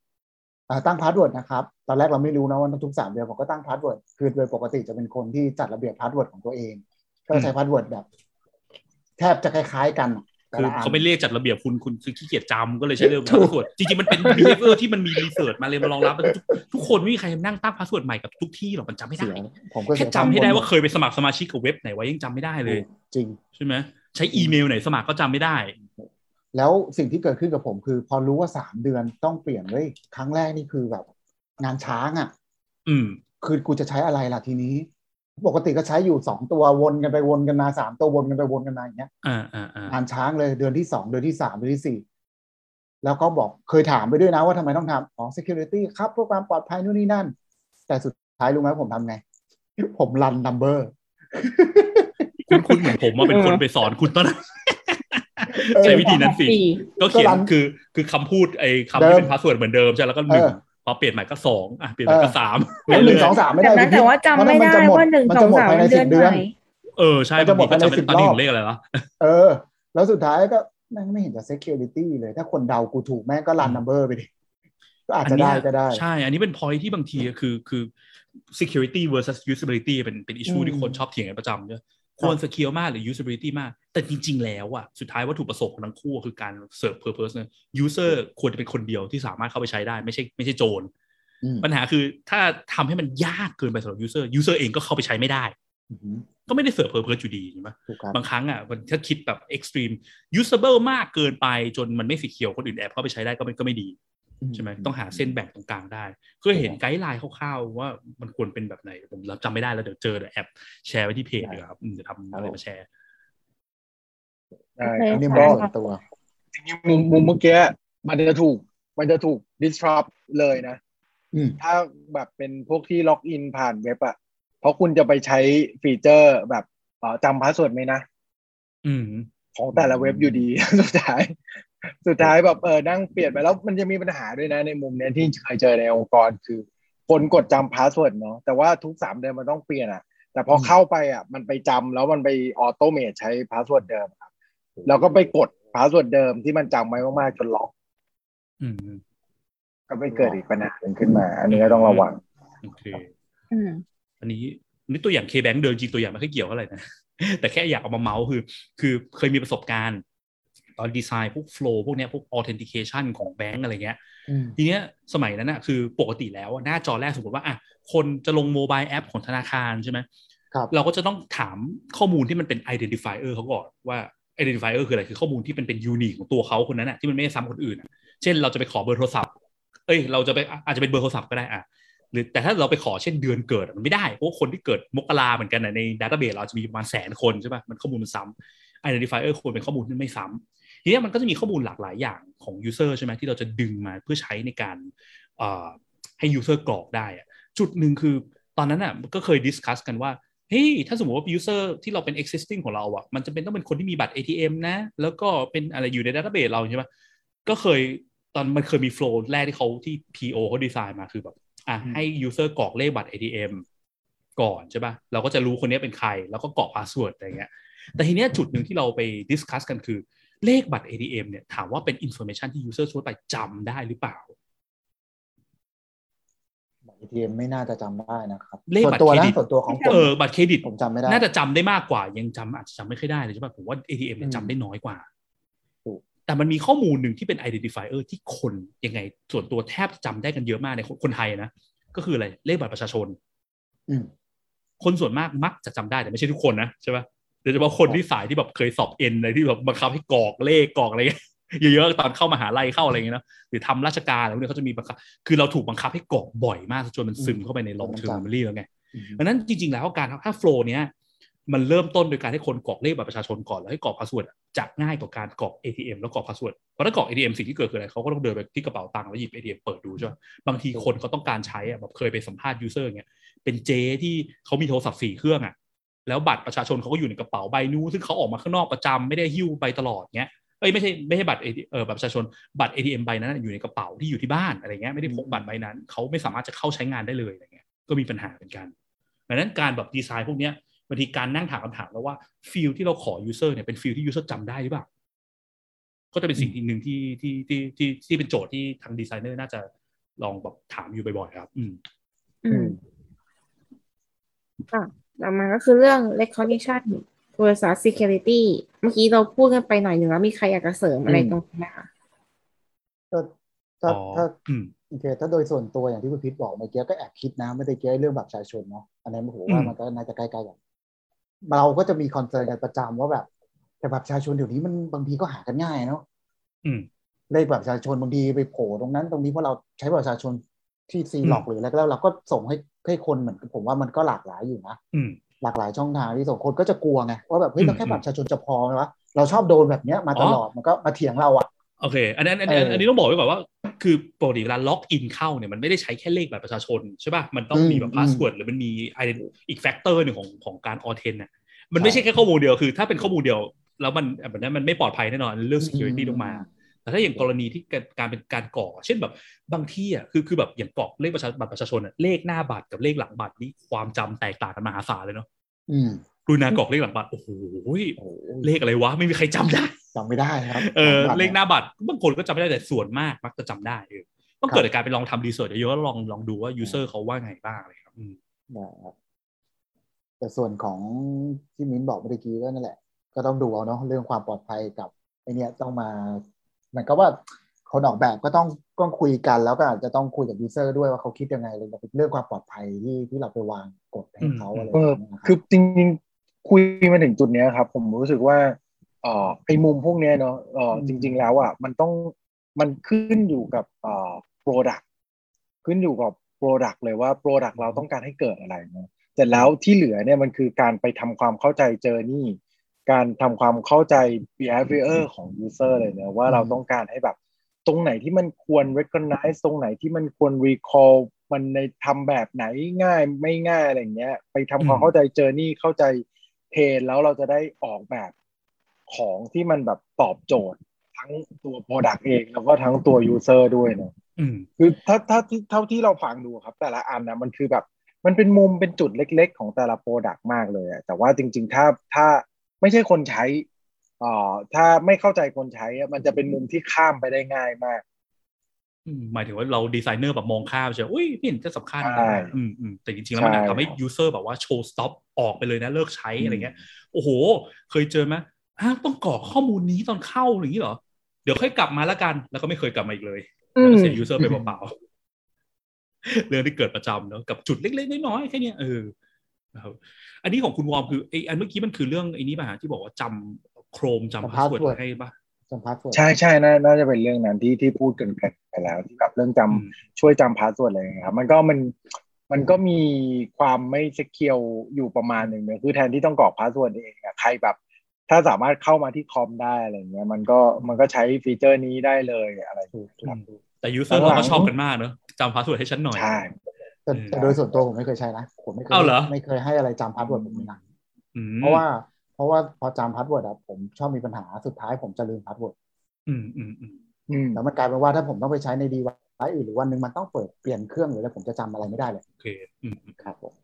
อ่าตั้ง password นะครับ ตอนแรกเราไม่รู้นะว่าทุกสามเดือนผมก็ตั้ง password คือโดยปกติจะเป็นคนที่จัดระเบียบ password ของตัวเอง ก็ใช้ password แบบ แทบจะคล้าย ๆ กันอะแต่คือละนเขาไม่เรียกจัดระเบียบคุณคุณคือขี้เกียจจำก็เลยใช้เรื่อง password จริงๆ มันเป็น behavior ที่มันมี research มาเลยมารองรับ ทุกทุกคนไม่มีใครนั่งตั้ง password ใหม่กับทุกที่หรอกมันจำไม่ได้เสียผมก็แค่เสียจำให้ได้ว่าตังเคยไปสมัครสมาชิกกับเว็บไหนไว้ยังจำไม่ได้เลย จริงใช่ไหมใช้อีเมลไหนสมัครก็จำไม่ได้ แล้วสิ่งที่เกิดขึ้นกับผมคือ พอรู้ว่าสามเดือนต้องเปลี่ยนเว้ยครั้งแรกนี่คือแบบ งานช้างอะ อืม คือกูจะใช้อะไรล่ะทีนี้ ปกติก็ใช้อยู่สองตัววนกันไปวนกันมาสามตัววนกันไปวนกันมาอย่างเงี้ยอ่าอ่าอ่างานช้างเลยเดือนที่สองเดือนที่สามเดือนที่สี่แล้วก็บอกเคยถามไปด้วยนะว่าทำไมต้องทำอ๋อ security ครับเพื่อความปลอดภัยนู่นนี่นั่น แต่สุดท้ายรู้ไหมผมทำไง ผมรัน number คุณคุณเหมือนผมมาเป็นคนไปสอนคุณตอนนั้นใช้วิธีนั้นสิปีก็เขียนก็รันคือคือคำพูดไอ้คำเดิที่มเป็นพาสเวิร์ดเหมือนเดิมใช่แล้วก็หนึ่งเออ พอเปลี่ยนใหม่ก็สองอะเปลี่ยนใหม่ก็เออสามแล้วหนึ่งสองสามไม่ได้แต่นั้นพี่แต่ว่าจำไม่ได้เพระนจะหว่าหนึ่งมัสองจะหมดสามภายในเดืสิอนบเดือนไหนเออใช่มันจะหมดบางทีก็จำไม่ภายในสิบตอนนี้รอบถึงเลขอะไรวะเออ แล้วสุดท้ายก็แม่งไม่เห็นจะ security เลย ถ้าคนเดากูถูกแม่งก็รัน number ไปดิก็อาจจะได้ก็ได้ ใช่ อันนี้เป็น point ที่บางทีคือคือ security versus usability เป็นเป็น issue อืมที่คนชอบเถียงกันประจำใช่ไหม ควร secure มากหรือ usability มาก แต่จริง ๆ แล้วอะสุดท้ายวัตถุประสงค์ของทั้งคู่คือการ serve purpose นะ user ควรจะเป็นคนเดียวที่สามารถเข้าไปใช้ได้ไม่ใช่ไม่ใช่โจรอืมปัญหาคือถ้าทำให้มันยากเกินไปสำหรับ user user เองก็เข้าไปใช้ไม่ได้อืมก็ไม่ได้ serve purpose อยู่ดีใช่ไหมถูกครับบางครั้งอะมันถ้าคิดแบบ extreme usable มากเกินไปจนมันไม่สีเขียวคนอื่นแอบเข้าไปใช้ได้ก็ไม่ก็ไม่ดี ใช่ไหมต้องหาเส้นแบ่งตรงกลางได้เพื่อเห็นไกด์ไลน์คร่าวๆว่ามันควรเป็นแบบไหนผมจำไม่ได้แล้วเดี๋ยวเจอเดี๋ยวแอปแชร์ไว้ที่เพจดีกว่าครับอืมจะทำอะไรมาแชร์ได้โอเคครับนี่ก็มันส่วนตัวจริงๆมุมมุมเมื่อกี้มันจะถูกมันจะถูก disrupt เลยนะอืมถ้าแบบเป็นพวกที่ login ผ่านเว็บอะเพราะคุณจะไปใช้ feature แบบเอ่อจำ password ไหมนะอืมของแต่ละเว็บอยู่ดีสุดท้าย สุดท้ายแบบเออนั่งเปลี่ยนไปแล้วมันจะมีปัญหาด้วยนะในมุมเนี้ยที่เคยเจอในองค์กรคือ คนกดจำ password เนาะแต่ว่าทุกสามเดือนมันต้องเปลี่ยนอะแต่พอเข้าไปอะมันไปจำแล้วมันไป automate ใช้ password เดิมครับแล้วก็ไปกด password เดิมที่มันจำไว้มากๆจนล็อกอืมก็ไปเกิดอีกปัญหาหนึ่งขึ้นมา อันนี้ก็ต้องระวังโอเคอืมอันนี้อันนี้ตัวอย่าง K-Bank เดิมจริงตัวอย่างไม่ค่อยเกี่ยวเท่าไหร่นะแต่แค่อยากเอามาเมาส์คือ คือเคยมีประสบการณ์ ตอนดีไซน์พวก flow พวกเนี้ยพวก authentication ของแบงก์อะไรเงี้ยอืมทีเนี้ยสมัยนั้นอะคือปกติแล้วอะหน้าจอแรกสมมติว่าอะคนจะลง mobile app ของธนาคารใช่ไหมครับเราก็จะต้องถามข้อมูลที่มันเป็น identifier เขาก่อนว่า identifier คืออะไรคือข้อมูลที่เป็นเป็น unique ของตัวเขาคนนั้นอะที่มันไม่ได้ซ้ำคนอื่นอะเช่นเราจะไปขอเบอร์โทรศัพท์ เอ้ยเราจะไปอะอาจจะเป็นเบอร์โทรศัพท์ก็ได้อะหรือแต่ถ้าเราไปขอเช่นเดือนเกิดอะมันไม่ได้เพราะว่าคนที่เกิดมกราเหมือนกันอะใน database เราจะมีประมาณแสนคนใช่ป่ะมันข้อมูลมันซ้ำ identifier ควรเป็นข้อมูลที่ไม่ซ้ำ ทีเนี้ยมันก็จะมีข้อมูลหลากหลายอย่างของ user ใช่ไหมที่เราจะดึงมาเพื่อใช้ในการเอ่อให้ user กรอกได้อะจุดหนึ่งคือตอนนั้นอะก็เคย discuss กันว่าเฮ้ยถ้าสมมติว่า user ที่เราเป็น existing ของเราอะมันจะเป็นต้องเป็นคนที่มีบัตร ATM นะ แล้วก็เป็นอะไรอยู่ใน database เราใช่ไหมก็เคยตอนมันเคยมี flow แรกที่เขาที่ PO เขาดีไซน์มาคือแบบอะให้ user กรอกเลขบัตร ATM ก่อนใช่ป่ะเราก็จะรู้คนนี้เป็นใคร แล้วก็กรอก password อะไรเงี้ย แต่ทีเนี้ยจุดหนึ่งที่เราไป discuss กันคือ เลขบัตร ATM เนี่ยถามว่าเป็น information ที่ user ทั่วไปจำได้หรือเปล่า บัตร ATM ไม่น่าจะจำได้นะครับ เลขส่วบันตรตัวเครนะดิตส่วนตัวของผมเออบัตรเครดิตผมจำไม่ได้ น่าจะจำได้มากกว่า ยังจำอาจจะจำไม่ค่อยได้เลยใช่ป่ะผมว่า ATM เนี่ยอืมจำได้น้อยกว่าถูกแต่มันมีข้อมูลหนึ่งที่เป็น identifier ที่คนยังไงส่วนตัวแทบจะจำได้กันเยอะมากในคนคนไทยนะก็คืออะไรเลขบัตรประชาชนอืมคนส่วนมากมักจะจำได้แต่ไม่ใช่ทุกคนนะใช่ป่ะ โดยเฉพาะคนที่สายที่แบบเคยสอบเอ็นท์อะไรที่แบบบังคับให้กรอกเลขกรอกอะไรเงี้ยเยอะๆตอนเข้ามหาลัยเข้าอะไรเงี้ยเนอะหรือทำราชการอะไรพวกนี้เขาจะมีบังคับ คือเราถูกบังคับให้กรอกบ่อยมากจนมันซึมเข้าไปใน long term มันจำ memory แล้วไงอืมดังนั้นจริงๆแล้วการถ้า flow เนี้ยมันเริ่มต้นโดยการให้คนกรอกเลขบัตรประชาชนก่อน แล้วให้กรอก password จะง่ายกว่าการกรอก ATM แล้วกรอก password เพราะถ้ากรอก ATM สิ่งที่เกิดคืออะไรเขาก็ต้องเดินไปที่กระเป๋าตังค์แล้วหยิบ ATM เปิดดูใช่ไหมบางทีคนเขาต้องการใช้อะแบบเคยไปสัมภาษณ์ user เงี้ยเป็นเจ๊ที่เขามีโทรศัพท์สี่เครื่องอะ แล้วบัตรประชาชนเขาก็อยู่ในกระเป๋าใบนู้นซึ่งเขาออกมาข้างนอกประจำไม่ได้หิ้วไปตลอดเงี้ยเอ้ยไม่ใช่ไม่ใช่บัตรเออบัตรประชาชนบัตร ATM ใบนั้นอยู่ในกระเป๋าที่อยู่ที่บ้านอะไรเงี้ยไม่ได้พกบัตรใบนั้นเขาไม่สามารถจะเข้าใช้งานได้เลยอะไรเงี้ยก็มีปัญหาเหมือนกันดังนั้นการแบบดีไซน์พวกเนี้ยบางทีการนั่งถามคำถามแล้วว่า field ที่เราขอ user เนี่ยเป็น field ที่ user จำได้หรือเปล่าก็จะเป็นสิ่งหนึ่งที่ที่ที่ที่ที่เป็นโจทย์ที่ทางดีไซเนอร์น่าจะลองแบบถามอยู่บ่อยๆครับ อืม อืมค่ะ ต่อมาก็คือเรื่อง recognition โทรศัพท์ security เมื่อกี้เราพูดกันไปหน่อยหนึ่งแล้วมีใครอยากจะเสริมอะไรตรงนี้ไหมคะก็ถ้าอ๋อถ้าอืมโอเคถ้าโดยส่วนตัวอย่างที่คุณพิทบอกเมื่อกี้ก็แอบคิดนะไม่ได้เกี่ยวเรื่องแบบประชาชนเนาะอันนั้นผมว่าอืมมันก็น่าจะใกล้ๆกันเราก็จะมีคอนเซิร์นกันประจำว่าแบบ แต่แบบประชาชนเดี๋ยวนี้มันบางทีก็หากันง่ายเนาะอืมเลขบัตรประชาชนบางทีไปโผล่ตรงนั้น ตรงนี้เพราะเราใช้บัตรประชาชน ที่ซีอืมหลอกหรืออะไรก็แล้วเราก็ส่งให้ให้คนเหมือนผมว่ามันก็หลากหลายอยู่นะอืมหลากหลายช่องทางที่ส่งคนก็จะกลัวไงว่าแบบเฮ้ยอืมเราแค่บัตรประชาชนจะพอไหมวะเราชอบโดนแบบเนี้ยมาตลอดมันก็มาเถียงเราอะโอเค อันนั้นอันนี้เอออัอันนี้ต้องบอกไว้ก่อนว่า คือปกติเวลา login เข้าเนี่ยมันไม่ได้ใช้แค่เลขบัตรประชาชนใช่ป่ะ มันต้องมีแบบอืม password หรือมันมี ident- อีก factor หนึ่งของของการ authen น่ะ มันไม่ใช่แค่ข้อมูลเดียว คือถ้าเป็นข้อมูลเดียว แล้วมันแบบนั้นมันไม่ปลอดภัยแน่นอนเรื่อง security ต้องมา แต่ถ้าอย่างกรณีที่การการเป็นการก่อ เช่นแบบบางที่อะคือคือแบบอย่างกรอกเลขประชาบัตรประชาชนอะเลขหน้าบัตรกับเลขหลังบัตรนี่ความจำแตกต่างกันมหาศาลเลยเนาะอืมดูนากรอกเลขหลังบัตรโอ้โหโอ้โหเลขอะไรวะไม่มีใครจำได้จำไม่ได้ครับเออจำไม่ได้เลขหน้าบัตรบางคนก็จำไม่ได้แต่ส่วนมากมักจะจำได้เออต้องเกิดจากการไปลองทำ research เยอะๆแล้วลองลองดูว่า user เขาว่าไงบ้างอะไรครับอืมได้ครับแต่ส่วนของที่มิ้นบอกเมื่อกี้ก็นั่นแหละ ก็ต้องดูเอาเนาะเรื่องความปลอดภัยกับไอเนี้ยต้องมา เหมือนกับว่าคนออกแบบก็ต้องต้องคุยกันแล้วก็อาจจะต้องคุยกับยูเซอร์ด้วยว่าเขาคิดยังไงเลยแต่เป็นเรื่องความปลอดภัยที่ที่เราไปวางกฎให้เขาอะไรเออแบบนี้นะคือจริงๆคุยมาถึงจุดเนี้ยครับ ผมรู้สึกว่าเอ่อไอ้มุมพวกเนี้ยเนาะเอ่อจริง ๆ แล้วอะมันต้องมันขึ้นอยู่กับเอ่อ product ขึ้นอยู่กับ product เลยว่า product เราต้องการให้เกิดอะไรเนาะแต่แล้วที่เหลือเนี่ยมันคือการไปทำความเข้าใจ journey การทำความเข้าใจ behavior ของ user เลยเนะว่าเราต้องการให้แบบตรงไหนที่มันควร recognize ตรงไหนที่มันควร recall มันในทำแบบไหนง่ายไม่ง่ายอะไรอย่างเงี้ย ไปทำความอืมเข้าใจ journey เข้าใจเพนแล้วเราจะได้ออกแบบของที่มันแบบตอบโจทย์ทั้งตัว product เองแล้วก็ทั้งตัว user ด้วยเนอะอืมคือถ้าถ้าที่เท่าที่เราฟังดูครับ แต่ละอันนะมันคือแบบ มันเป็นมุมเป็นจุดเล็ก ๆ ของแต่ละ product มากเลยอะแต่ว่าจริง ๆ ถ้าถ้า ไม่ใช่คนใช้เอ่อถ้าไม่เข้าใจคนใช้อะมันจะเป็นมุมที่ข้ามไปได้ง่ายมากอืมหมายถึงว่าเราดีไซเนอร์แบบมองข้ามใช่ไหมอุ้ยไม่เห็นจะสำคัญใช่อืมอืมแต่จริงๆแล้วมันอาจใช่ทำให้ครับ user แบบว่า show stopออกไปเลยนะเลิกใช้อืมอะไรเงี้ย โอ้โห เคยเจอไหมอ้าวต้องกรอกข้อมูลนี้ตอนเข้าอย่างนี้เหรอ เดี๋ยวค่อยกลับมาแล้วกัน แล้วก็ไม่เคยกลับมาอีกเลยอืมแล้วก็เสีย user ไปเปล่าๆเรื่องที่เกิดประจำเนอะกับจุดเล็กๆน้อยๆแค่เนี้ยเออ นะครับอันนี้ของคุณวอร์มคือไออันเมื่อกี้มันคือเรื่องไอ้นี้ป่ะฮะที่บอกว่าจำ Chrome จำ password ให้ป่ะจำ password ใช่ใช่น่าน่าจะเป็นเรื่องนั้นที่ที่พูดกันไปแล้ว ที่แบบเรื่องจำอืมช่วยจำ password อะไรอย่างเงี้ยครับ มันก็มันมันก็มีความไม่ secure อยู่ประมาณหนึ่งเนอะคือแทนที่ต้องกรอก password เองอะใครแบบ ถ้าสามารถเข้ามาที่คอมได้อะไรอย่างเงี้ย มันก็มันก็ใช้ feature นี้ได้เลยอะไรถูกอืมแต่ user เราหลังๆก็ชอบกันมากเนอะจำ password ให้ฉันหน่อยใช่ แต่อืมแต่โดยส่วนตัวผมไม่เคยใช้นะผมไม่เคยอ้าวเหรอไม่เคยให้อะไรจำ password ผมเลยนะอืมเพราะว่าเพราะว่าพอจำ password อะผมชอบมีปัญหาสุดท้ายผมจะลืม password อืมอืมอืมอืมแล้วมันกลายเป็นว่าถ้าผมต้องไปใช้ในดีไวซ์อื่นหรือวันหนึ่งมันต้องเปิดเปลี่ยนเครื่องหรืออะไรผมจะจำอะไรไม่ได้เลยโอเคอืมอืมครับผม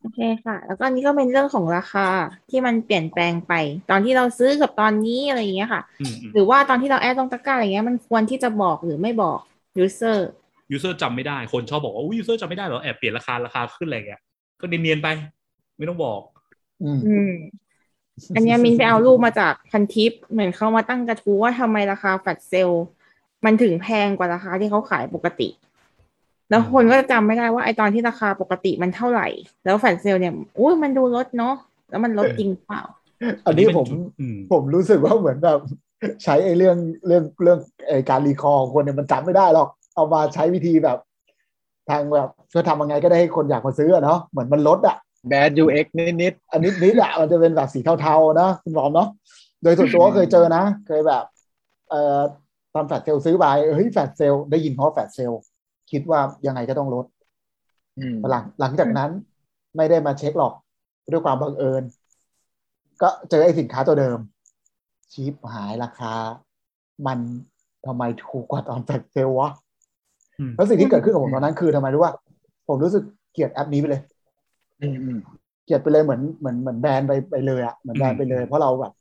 โอเคค่ะ แล้วก็อันนี้ก็เป็นเรื่องของราคาที่มันเปลี่ยนแปลงไป ตอนที่เราซื้อกับตอนนี้อะไรอย่างเงี้ยค่ะอืมอืมหรือว่าตอนที่เรา add ลงตะกร้าอะไรเงี้ยมันควรที่จะบอกหรือไม่บอก user user จำไม่ได้ คนชอบบอกว่าอุ้ย user จำไม่ได้เหรอแอบเปลี่ยนราคาราคาขึ้นอะไรเงี้ยก็เนียนๆไป ไม่ต้องบอก อืมอืมอันเนี้ยมินไปเอารูปมาจากพันทิป เหมือนเขามาตั้งกระทู้ว่าทำไมราคา flash saleมันถึงแพงกว่าราคาที่เขาขายปกติ แล้วคนก็จะจำไม่ได้ว่าไอตอนที่ราคาปกติมันเท่าไหร่ แล้ว flash sale เนี่ยอุ้ยมันดูลดเนาะแล้วมันลดจริงเปล่า อันนี้ผมอืมผมรู้สึกว่าเหมือนแบบใช้ไอ้เรื่องเรื่องเรื่องไอ้การ recall ของคนเนี่ยมันจำไม่ได้หรอก เอามาใช้วิธีแบบ ทางแบบจะทำยังไงก็ได้ให้คนอยากมาซื้ออะเนาะเหมือนมันลดอะ bad UX นิดอันนี้นิดอะมันจะเป็นแบบสีเทาๆนะคุณหมอมเนาะโดยส่วนตัวก็เคยเจอนะ เคยแบบ เอ่อตอน flash sale ซื้อไปเฮ้ย flash sale ได้ยินเพราะ flash sale คิดว่ายังไงก็ต้องลดๆอืมหลังหลังจากนั้นไม่ได้มาเช็คหรอกด้วยความบังเอิญ ก็เจอไอ้สินค้าตัวเดิม ชิบหายราคา มันทำไมถูกกว่าตอน flash sale วะอืม แล้วสิ่งที่เกิดขึ้นกับผมตอนนั้นคือทำไมรู้ว่า ผมรู้สึกเกลียดแอปนี้ไปเลยอืมอืมเกลียดไปเลยเหมือนเหมือนเหมือนแบนไปไปเลยอะเหมือนแบนไปเลย เพราะเราแบบ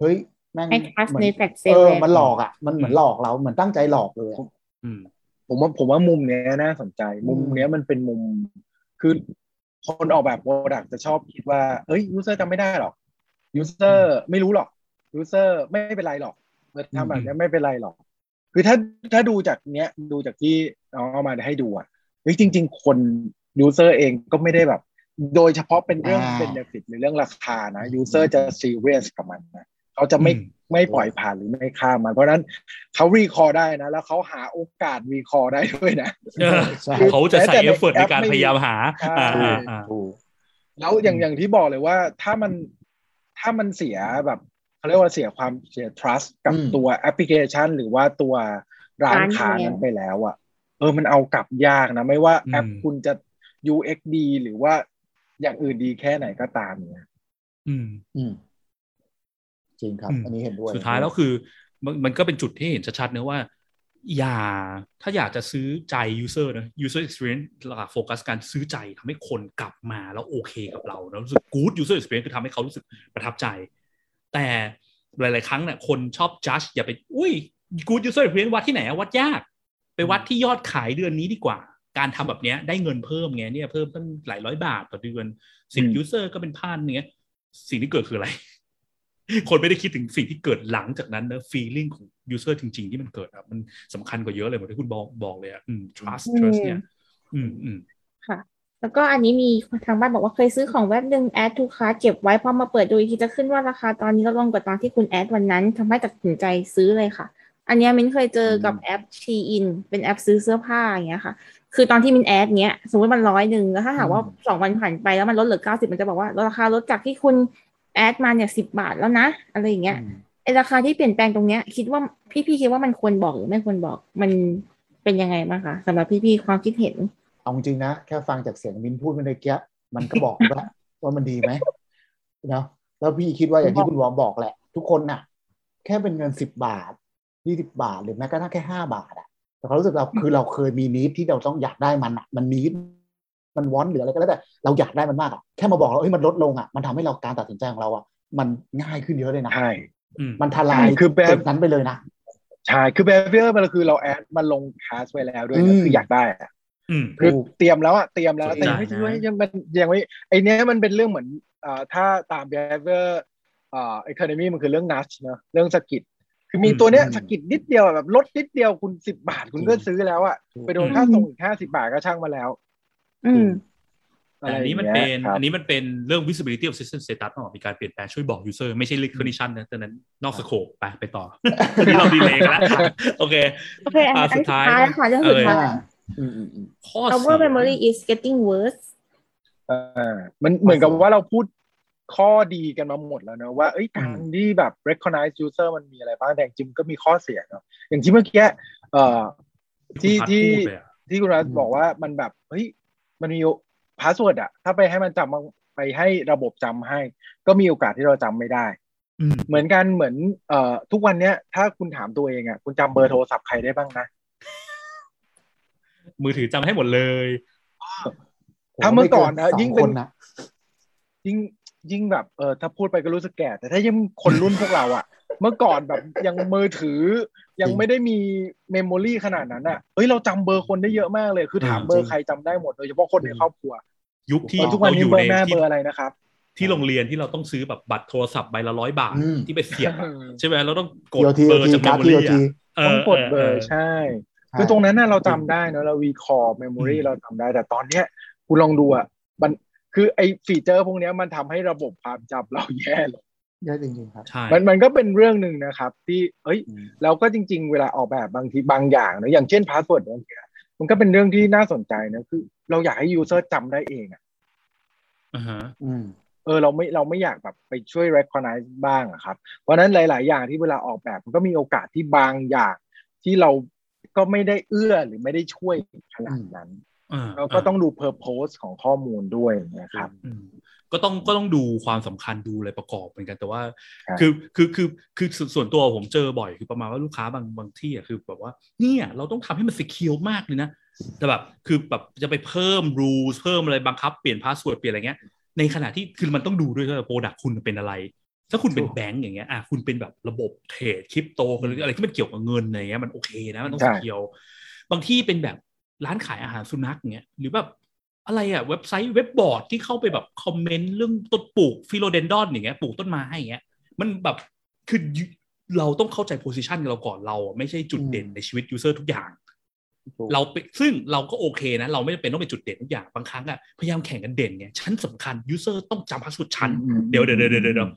เฮ้ยแม่งไอ้ trust เหมือนใน flash sale เออมันหลอกอะมันเหมือนหลอกเราเหมือนตั้งใจหลอกเลยอะอืมผมว่าผมว่ามุมเนี้ยน่าสนใจ มุมเนี้ยมันเป็นมุมคือคนออกแบบ product จะชอบคิดว่าเอ้ย user จำไม่ได้หรอก user ไม่รู้หรอก user ไม่เป็นไรหรอกเมื่อทำแบบนี้ไม่เป็นไรหรอก คือถ้าถ้าดูจากเนี้ยดูจากที่น้อง เอามาให้ดูอะเฮ้ยจริง ๆ คน user เองก็ไม่ได้แบบ โดยเฉพาะเป็นเรื่องอ่า benefit หรือเรื่องราคานะ user จะซีเรียสกับมันนะเขาจะไม่อืมไม่ปล่อยผ่านหรือไม่ข้ามมันเพราะฉะนั้นเขา recall ได้นะ แล้วเขาหาโอกาส recall ได้ด้วยนะเออใช่เขาจะใส่แต่ effort ในการแบบพยายามหาใช่อ่าอ่าอ่าถูกแล้วอย่างอย่างที่บอกเลยว่าถ้ามันถ้ามันเสียแบบเขาเรียกว่าเสียความเสีย trust กับอืมตัวแอปพลิเคชัน หรือว่าตัวร้านร้านค้าแล้วนั้นไปแล้วอะ เออมันเอากลับยากนะ ไม่ว่าอืมแอปคุณจะ UX ดีหรือว่าอย่างอื่นดีแค่ไหนก็ตามเนี่ยอืม อืม จริงครับอืมอันนี้เห็นด้วย สุดท้ายแล้วคือมันมันก็เป็นจุดที่เห็นชัดๆนะว่า อย่าถ้าอยากจะซื้อใจ user นะ user experience หลักโฟกัสการซื้อใจทำให้คนกลับมาแล้วโอเคกับเราแล้วรู้สึก good user experience คือทำให้เขารู้สึกประทับใจ แต่หลาย ๆ ครั้งเนี่ยคนชอบ judge อย่าไป อุ้ย good user experience วัดที่ไหนอะวัดยากไป วัดที่ยอดขายเดือนนี้ดีกว่า การทำแบบเนี้ยได้เงินเพิ่มไงเนี่ยเพิ่มตั้งหลายร้อยบาทต่อเดือนสิบอืม user ก็เป็นพันเนี้ยสิ่งที่เกิดคืออะไร คนไม่ได้คิดถึงสิ่งที่เกิดหลังจากนั้นนะ feeling ของ user จริง ๆ ที่มันเกิดอะมันสำคัญกว่าเยอะเลยเหมือนที่คุณบอกบอกเลยอะอืม trust อืม trust เนี่ย อืมอืมค่ะแล้วก็อันนี้มีทางบ้านบอกว่าเคยซื้อของเว็บหนึ่ง add to cart เก็บไว้พอมาเปิดดูอีกทีจะขึ้นว่าราคาตอนนี้ลดลงกว่าตอนที่คุณ add วันนั้นทำให้ตัดสินใจซื้อเลยค่ะ อันเนี้ยมินเคยเจอกับแอป Shein เป็นแอปซื้อเสื้อผ้าอย่างเงี้ยค่ะ คือตอนที่มิน add เนี้ย สมมติมันร้อยหนึ่งแล้วถ้าหากว่าสองวันผ่านไปแล้วมันลดเหลือเก้าสิบมันจะบอกว่าราคาลดจากที่คุณ add มาเนี่ยสิบบาทแล้วนะ อะไรอย่างเงี้ยอืมไอราคาที่เปลี่ยนแปลงตรงเนี้ย คิดว่าพี่ๆคิดว่ามันควรบอกหรือไม่ควรบอกมันเป็นยังไงบ้างคะสำหรับพี่ๆความคิดเห็นเอาจริงนะแค่ฟังจากเสียงมินพูดเมื่อกี้มันก็บอกแล้วว่ามันดีไหมเนาะแล้วพี่คิดว่าอย่างที่คุณวอมบอกแหละ ทุกคนน่ะ แค่เป็นเงินสิบบาท ยี่สิบาท หรือแม้กระทั่งแค่ห้าบาทอะแต่เขามรู้สึกเราคือเราเคยมีนิดที่เราต้องอยากได้มันอะมันนิดมันวอนหรืออะไรก็แล้วแต่เราอยากได้มันมากอะแค่มาบอกเราเฮ้ยมันลดลงอะมันทำให้เราการตัดสินใจของเราอะมันง่ายขึ้นเยอะเลยนะใช่อืมมันทลายคือแบบจุดนั้นไปเลยนะใช่คือ behavior มันคือเราแอดมันลงคลาสไว้แล้วด้วยอืนะมคืออยากได้อะอืมคือถูกเตรียมแล้วอะเตรียมแล้วสนแต่ใจยังไม่นะช่วยยังมันยังไม่ไอเนี้ยมันเป็นเรื่องเหมือนอ่าถ้าตาม behavior อ่า economy มันคือเรื่อง nudge เนอะเรื่องสะกิด คือมีตัวเนี้ยอืมสะกิดนิดเดียวอะแบบลดนิดเดียวคุณสิบบาทคุณก็จริงซื้อแล้วอะถูกไปโดนค่าส่งอีกห้าสิบาทก็ช่างมาแล้ว อืมแต่อันนี้มันอะไรเป็ย่างนงี้ยครับอันนี้มันเป็นเรื่อง visibility of system status อ๋อมีการเปลี่ยนแปลงช่วยบอก user ไม่ใช่ recognition นะแต่นั้นนอกสโคปไปไปต่อที่เราดีเลยกันแล้วโอเคโอเคอันอ่าอันสุสุดดท้ายท้ายแล้วค่ะเรื่องสุดท้ายอ่าอืมอืมอืมข้อเสี our ย memory is getting worse เออมันเหมือนกับว่าเราพูด ข้อดีกันมาหมดแล้วเนอะว่าเอ้ยการที่แบบ recognize user มันมีอะไรบ้างแต่จริงๆก็มีข้อเสียเนอะอย่างที่เมื่อกี้เอ่อที่คุณพัดที่พูดเลยอะที่คุณรัฐอืมบอกว่ามันแบบเฮ้ยมันมี password อะถ้าไปให้มันจำไปให้ระบบจำให้ ก็มีโอกาสที่เราจำไม่ได้อืมเหมือนกันเหมือนเอ่อทุกวันเนี้ย ถ้าคุณถามตัวเองอะคุณจำเบอร์โทรศัพท์ใครได้บ้างนะมือถือจำให้หมดเลยถ้าเมื่อก่อนนะสยิ่งเป็นคนนะยิ่ง ยิ่งแบบเออถ้าพูดไปก็รู้สึกแก่ แต่ถ้ายิ่งคนรุ่นพวกเราอะเมื่อก่อนแบบยังมือถือ ยังไม่ได้มีเมมโมรีขนาดนั้นอะเฮ้ยเราจำเบอร์คนได้เยอะมากเลย คือถามเบอร์ใครจำได้หมดโดยเฉพาะคนในครอบครัว ยุคที่เออทุกวันเราอนี้ยู่เบอในร์แม่ที่เบอร์อะไรนะครับที่โรงเรียนที่เราต้องซื้อแบบบัตรโทรศัพท์ใบละร้อยบาทอืมที่ไปเสียบอะใช่ไหมเราต้องกดทีโอทีเบโออร์ทีจากเมการ์มดโมทีโอรี่ทีอะต้องกดเบอร์ใช่ คือตรงนั้นน่ะเราจำได้เนอะเราวีคอร์เมมโมรีอืมเราจำได้ แต่ตอนเนี้ยคุณลองดูอะมัน คือไอฟีเจอร์พวกเนี้ยมันทำให้ระบบความจำเราแย่ลงเยอะจริงๆครับใช่มันมันก็เป็นเรื่องหนึ่งนะครับ ที่เอ้ยอืมแล้วก็จริง ๆ เวลาออกแบบบางทีบางอย่างนะอย่างเช่น password บางทีมันก็เป็นเรื่องที่น่าสนใจนะคือ เราอยากให้ user จำได้เองอะอ่าฮะอืมเออเราไม่เราไม่อยากแบบไปช่วย recognize บ้างอะครับ เพราะฉะนั้นหลาย ๆ อย่างที่เวลาออกแบบมันก็มีโอกาสที่บางอย่างที่เราก็ไม่ได้เอื้อหรือไม่ได้ช่วยขนาดนั้นอ่า เราก็ต้องดู purpose ของข้อมูลด้วยนะครับอืมก็ต้องก็ต้องดูความสำคัญดูอะไรประกอบเหมือนกันแต่ว่าใช่คือคือคือคือส่วนส่วนตัวผมเจอบ่อยคือประมาณว่าลูกค้าบางบางที่อะคือแบบว่าเนี่ยเราต้องทำให้มัน secure มากเลยนะแต่แบบคือแบบจะไปเพิ่ม rules เพิ่มอะไรบังคับเปลี่ยน password เปลี่ยนอะไรเงี้ยในขณะที่คือมันต้องดูด้วยว่าโปรดักคุณเป็นอะไร ถ้าคุณเป็นถูกแบงก์อย่างเงี้ยอะคุณเป็นแบบระบบเทรดคริปโตหรืออะไรที่มันเกี่ยวกับเงินอะไรเงี้ยมันโอเคนะมันต้องใช่ secure บางที่เป็นแบบ ร้านขายอาหารสุนัขเงี้ยหรือแบบอะไรอะเว็บไซต์เว็บบอร์ดที่เข้าไปแบบคอมเมนต์เรื่องต้นปลูกฟิโลเดนดรอนอย่างเงี้ยปลูกต้นไม้อย่างเงี้ยมันแบบคือเราต้องเข้าใจ position เราก่อนเราไม่ใช่จุดเด่นในชีวิต user ทุกอย่าง เราไปซึ่งเราก็โอเคนะ เราไม่จำเป็นต้องเป็นจุดเด่นทุกอย่างบางครั้งอะพยายามแข่งกันเด่นเนี่ยชั้นสำคัญ user ต้องจำ password ชั้นเดี๋ยวเดี๋ยวเดี๋ยวเดี๋ยว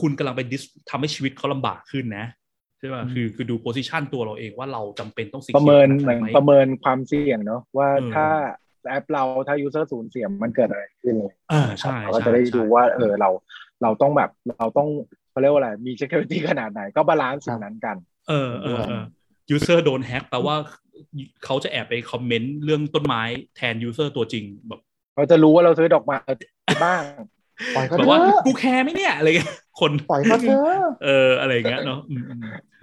คุณกำลังไป dis ทำให้ชีวิตเขาลำบากขึ้นนะใช่ป่ะคือคือดู position ตัวเราเองว่าเราจำเป็นต้องประเมินเหมือนประเมินความเสี่ยงเนาะว่าถ้าแอปเราถ้า user สูญเสียมันเกิดอะไรขึ้นเลยอ่าใช่เราก็จะได้ดูว่าเออเราเราต้องแบบเราต้องเขาเรียกว่าอะไรมี security ขนาดไหนก็ balance สิ่งนั้นกันเออเออเออ user โดนแฮ็กแปลว่าเขาจะแอบไปคอมเมนต์เรื่องต้นไม้แทน user ตัวจริงแบบเขาจะรู้ว่าเราซื้อดอกไม้บ้าง ปล่อยเขาแบบว่ากูแคร์ไม่เนี่ยอะไรเงี้ยคนปล่อยเขาเถอะเอออะไรเงี้ยเนาะ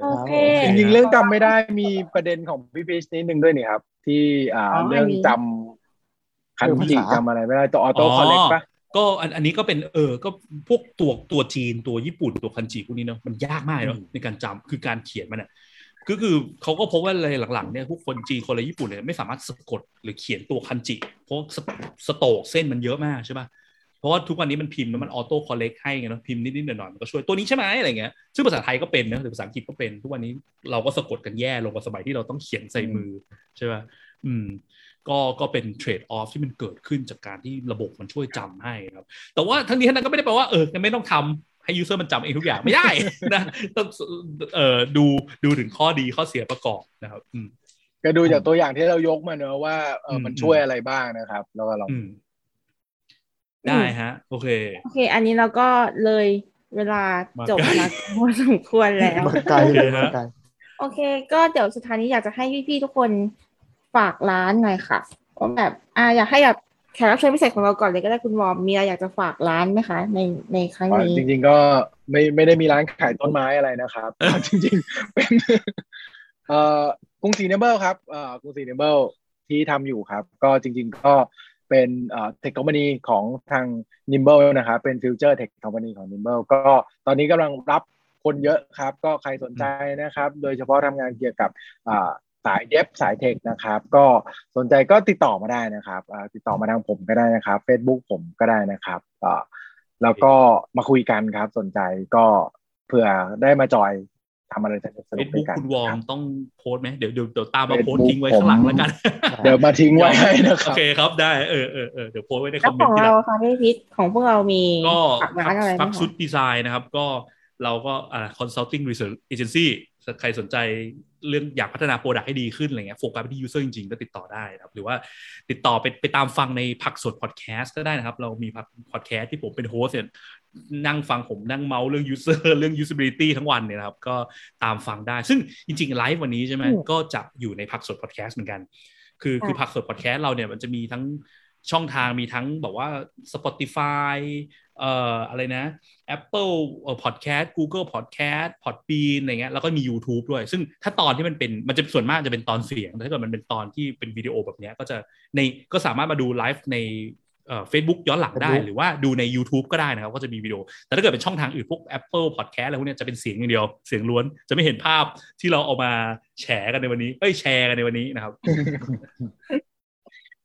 โอเคจริงๆเรื่องจำไม่ได้มีประเด็นของพี่พีชนิดนึงด้วยนี่ครับ ที่อ่าเรื่องจำคันจิจำอะไรไม่ได้ตัว auto-correct ปะก็อันอันนี้ก็เป็นเออก็พวกตัวตัวจีนตัวญี่ปุ่นตัวคันจิพวกนี้เนาะมันยากมากเนาะในการจำคือการเขียนมันอะก็คือเขาก็พบว่าอะไรหลังๆเนี่ยพวกคนจีนคนอะไรญี่ปุ่นเนี่ยไม่สามารถสะกดหรือเขียนตัวคันจิเพราะ stroke เส้นมันเยอะมากใช่ป่ะ เพราะว่าทุกวันนี้มันพิมพ์แล้วมัน auto-correct ให้ไงเนาะพิมพ์นิดๆหน่อยๆมันก็ช่วยตัวนี้ใช่ไหมอะไรเงี้ยซึ่งภาษาไทยก็เป็นนะหรือภาษาอังกฤษก็เป็น ทุกวันนี้เราก็สะกดกันแย่ลงกว่าสมัยที่เราต้องเขียนใส่มือใช่ป่ะอืมก็ก็เป็น trade-off ที่มันเกิดขึ้นจากการที่ระบบมันช่วยจำให้ครับ แต่ว่าทั้งนี้ทั้งนั้นก็ไม่ได้แปลว่าเออไม่ต้องทำให้ user มันจำเองทุกอย่างไม่ได้นะต้องเอ่อดูดูถึงข้อดีข้อเสียประกอบนะครับอืมก็ดูจากตัวอย่างที่เรายกมาเนอะว่าเออมันช่วยอะไรบ้างนะครับ แล้วก็ลอง ได้ฮะ โอเค โอเค อันนี้เราก็เลยเวลาจบมาพอสมควรแล้วไกลเลยฮะโอเค ก็เดี๋ยวสุดท้ายนี้อยากจะให้พี่ๆทุกคนฝากร้านหน่อยค่ะว่าแบบอ่าอยากให้แบบแขกรับเชิญพิเศษของเราก่อนเลยก็ได้คุณวอมมีอะไรอยากจะฝากร้านไหมคะ ในในครั้งนี้ จริง ๆ ก็ไม่ไม่ได้มีร้านขายต้นไม้อะไรนะครับ จริง ๆ เป็นเอ่อกรุงศรี Nimble ครับเอ่อกรุงศรี Nimble ที่ทำอยู่ครับ ก็จริง ๆ ก็ เป็นเอ่อเทคโนโลยีของทาง Nimble นะครับ เป็น future เทคโนโลยีของ Nimble ก็ตอนนี้กำลังรับคนเยอะครับ ก็ใครสนใจนะครับ โดยเฉพาะทำงานเกี่ยวกับอ่าสาย dev สาย tech นะครับ ก็สนใจก็ติดต่อมาได้นะครับติดต่อมาทางผมก็ได้นะครับ Facebook ผมก็ได้นะครับแล้วก็มาคุยกันครับสนใจก็เผื่อได้มาจอย ทำอะไรสนุกสนุกด้วยกันคุณวอร์มต้องโพสต์ไหมเดี๋ยวเดี๋ยวตามมาโพสต์ทิ้งไว้ข้างหลังแล้วกัน เดี๋ยวมาทิ้งไว้นะครับโอเคครับได้เออเออเออเดี๋ยวโพสต์ไว้ในคอมเมนต์ที่เราค่ะพี่พิษของพวกเรามีก็ฟักซุดดีไซน์นะครับ ก็เราก็อ่า consulting research agency ใครสนใจเรื่องอยากพัฒนา product ให้ดีขึ้นอะไรเงี้ยโฟกัสไปที่ user จริงๆ ก็ติดต่อได้นะครับ หรือว่าติดต่อไปไปตามฟังในพักสดพอดแคสต์ก็ได้นะครับ เรามีพักพอดแคสต์ที่ผมเป็น host เนี่ยนั่งฟังผมนั่งเมาส์เรื่อง user เรื่อง usability ทั้งวันเนี่ยนะครับ ก็ตามฟังได้ ซึ่งจริงๆไลฟ์วันนี้ใช่ไหมก็จะอยู่ในพักสดพอดแคสต์เหมือนกัน คือคือพักสดพอดแคสต์เราเนี่ยมันจะมีทั้ง ช่องทางมีทั้งบอกว่า Spotify เอ่ออะไรนะ Apple เอ่อ Podcast Google Podcast Podbean อะไรเงี้ยแล้วก็มี YouTube ด้วย ซึ่งถ้าตอนที่มันเป็นมันจะส่วนมากจะเป็นตอนเสียงถ้าเกิดมันเป็นตอนที่เป็นวิดีโอแบบนี้ก็จะในก็สามารถมาดูไลฟ์ในเฟซบุ๊กย้อนหลังได้หรือว่าดูใน YouTube ก็ได้นะครับ ก็จะมีวิดีโอ แต่ถ้าเกิดเป็นช่องทางอื่นพวก Apple Podcast อะไรพวกนี้จะเป็นเสียงอย่างเดียว เสียงล้วนจะไม่เห็นภาพที่เราเอามาแชร์กันในวันนี้ เอ้ยแชร์กันในวันนี้นะครับ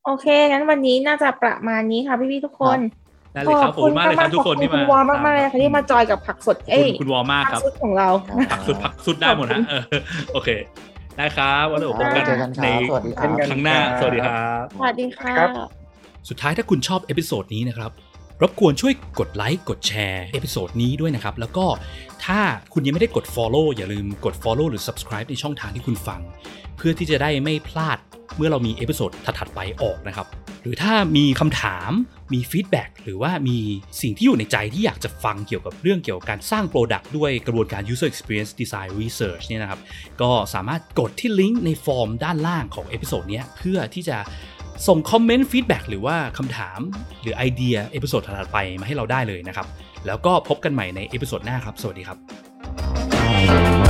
โอเค งั้นวันนี้น่าจะประมาณนี้ค่ะพี่ๆทุกคนได้เลยครับขอบคุณมากเลยครับทุกคนที่มาคุณวอมากมากเลยค่ะที่มาจอยกับผักสดเอ้ยคุณวอมากครับผักสดของเราผักสดผักสดได้หมดนะโอเคได้ครับวันนี้พบกันในครั้งหน้าสวัสดีครับสวัสดีค่ะสุดท้ายถ้าคุณชอบ episode นี้นะครับรบกวนช่วยกดไลค์กดแชร์ episode นี้ด้วยนะครับ แล้วก็ ถ้าคุณยังไม่ได้กด Follow อย่าลืมกด Follow หรือ Subscribe ในช่องทางที่คุณฟัง เพื่อที่จะได้ไม่พลาดเมื่อเรามี episode ถัดๆไปออกนะครับ หรือถ้ามีคำถาม มี feedback หรือว่ามีสิ่งที่อยู่ในใจที่อยากจะฟังเกี่ยวกับเรื่องเกี่ยวกับการสร้าง product ด้วยกระบวนการ user experience design research เนี่ยนะครับ ก็สามารถกดที่ลิงก์ในฟอร์มด้านล่างของ episode นี้เพื่อที่จะส่งคอมเมนต์ feedback หรือว่าคำถามหรือไอเดีย episode ถัดๆไปมาให้เราได้เลยนะครับ แล้วก็พบกันใหม่ใน episode หน้าครับ สวัสดีครับ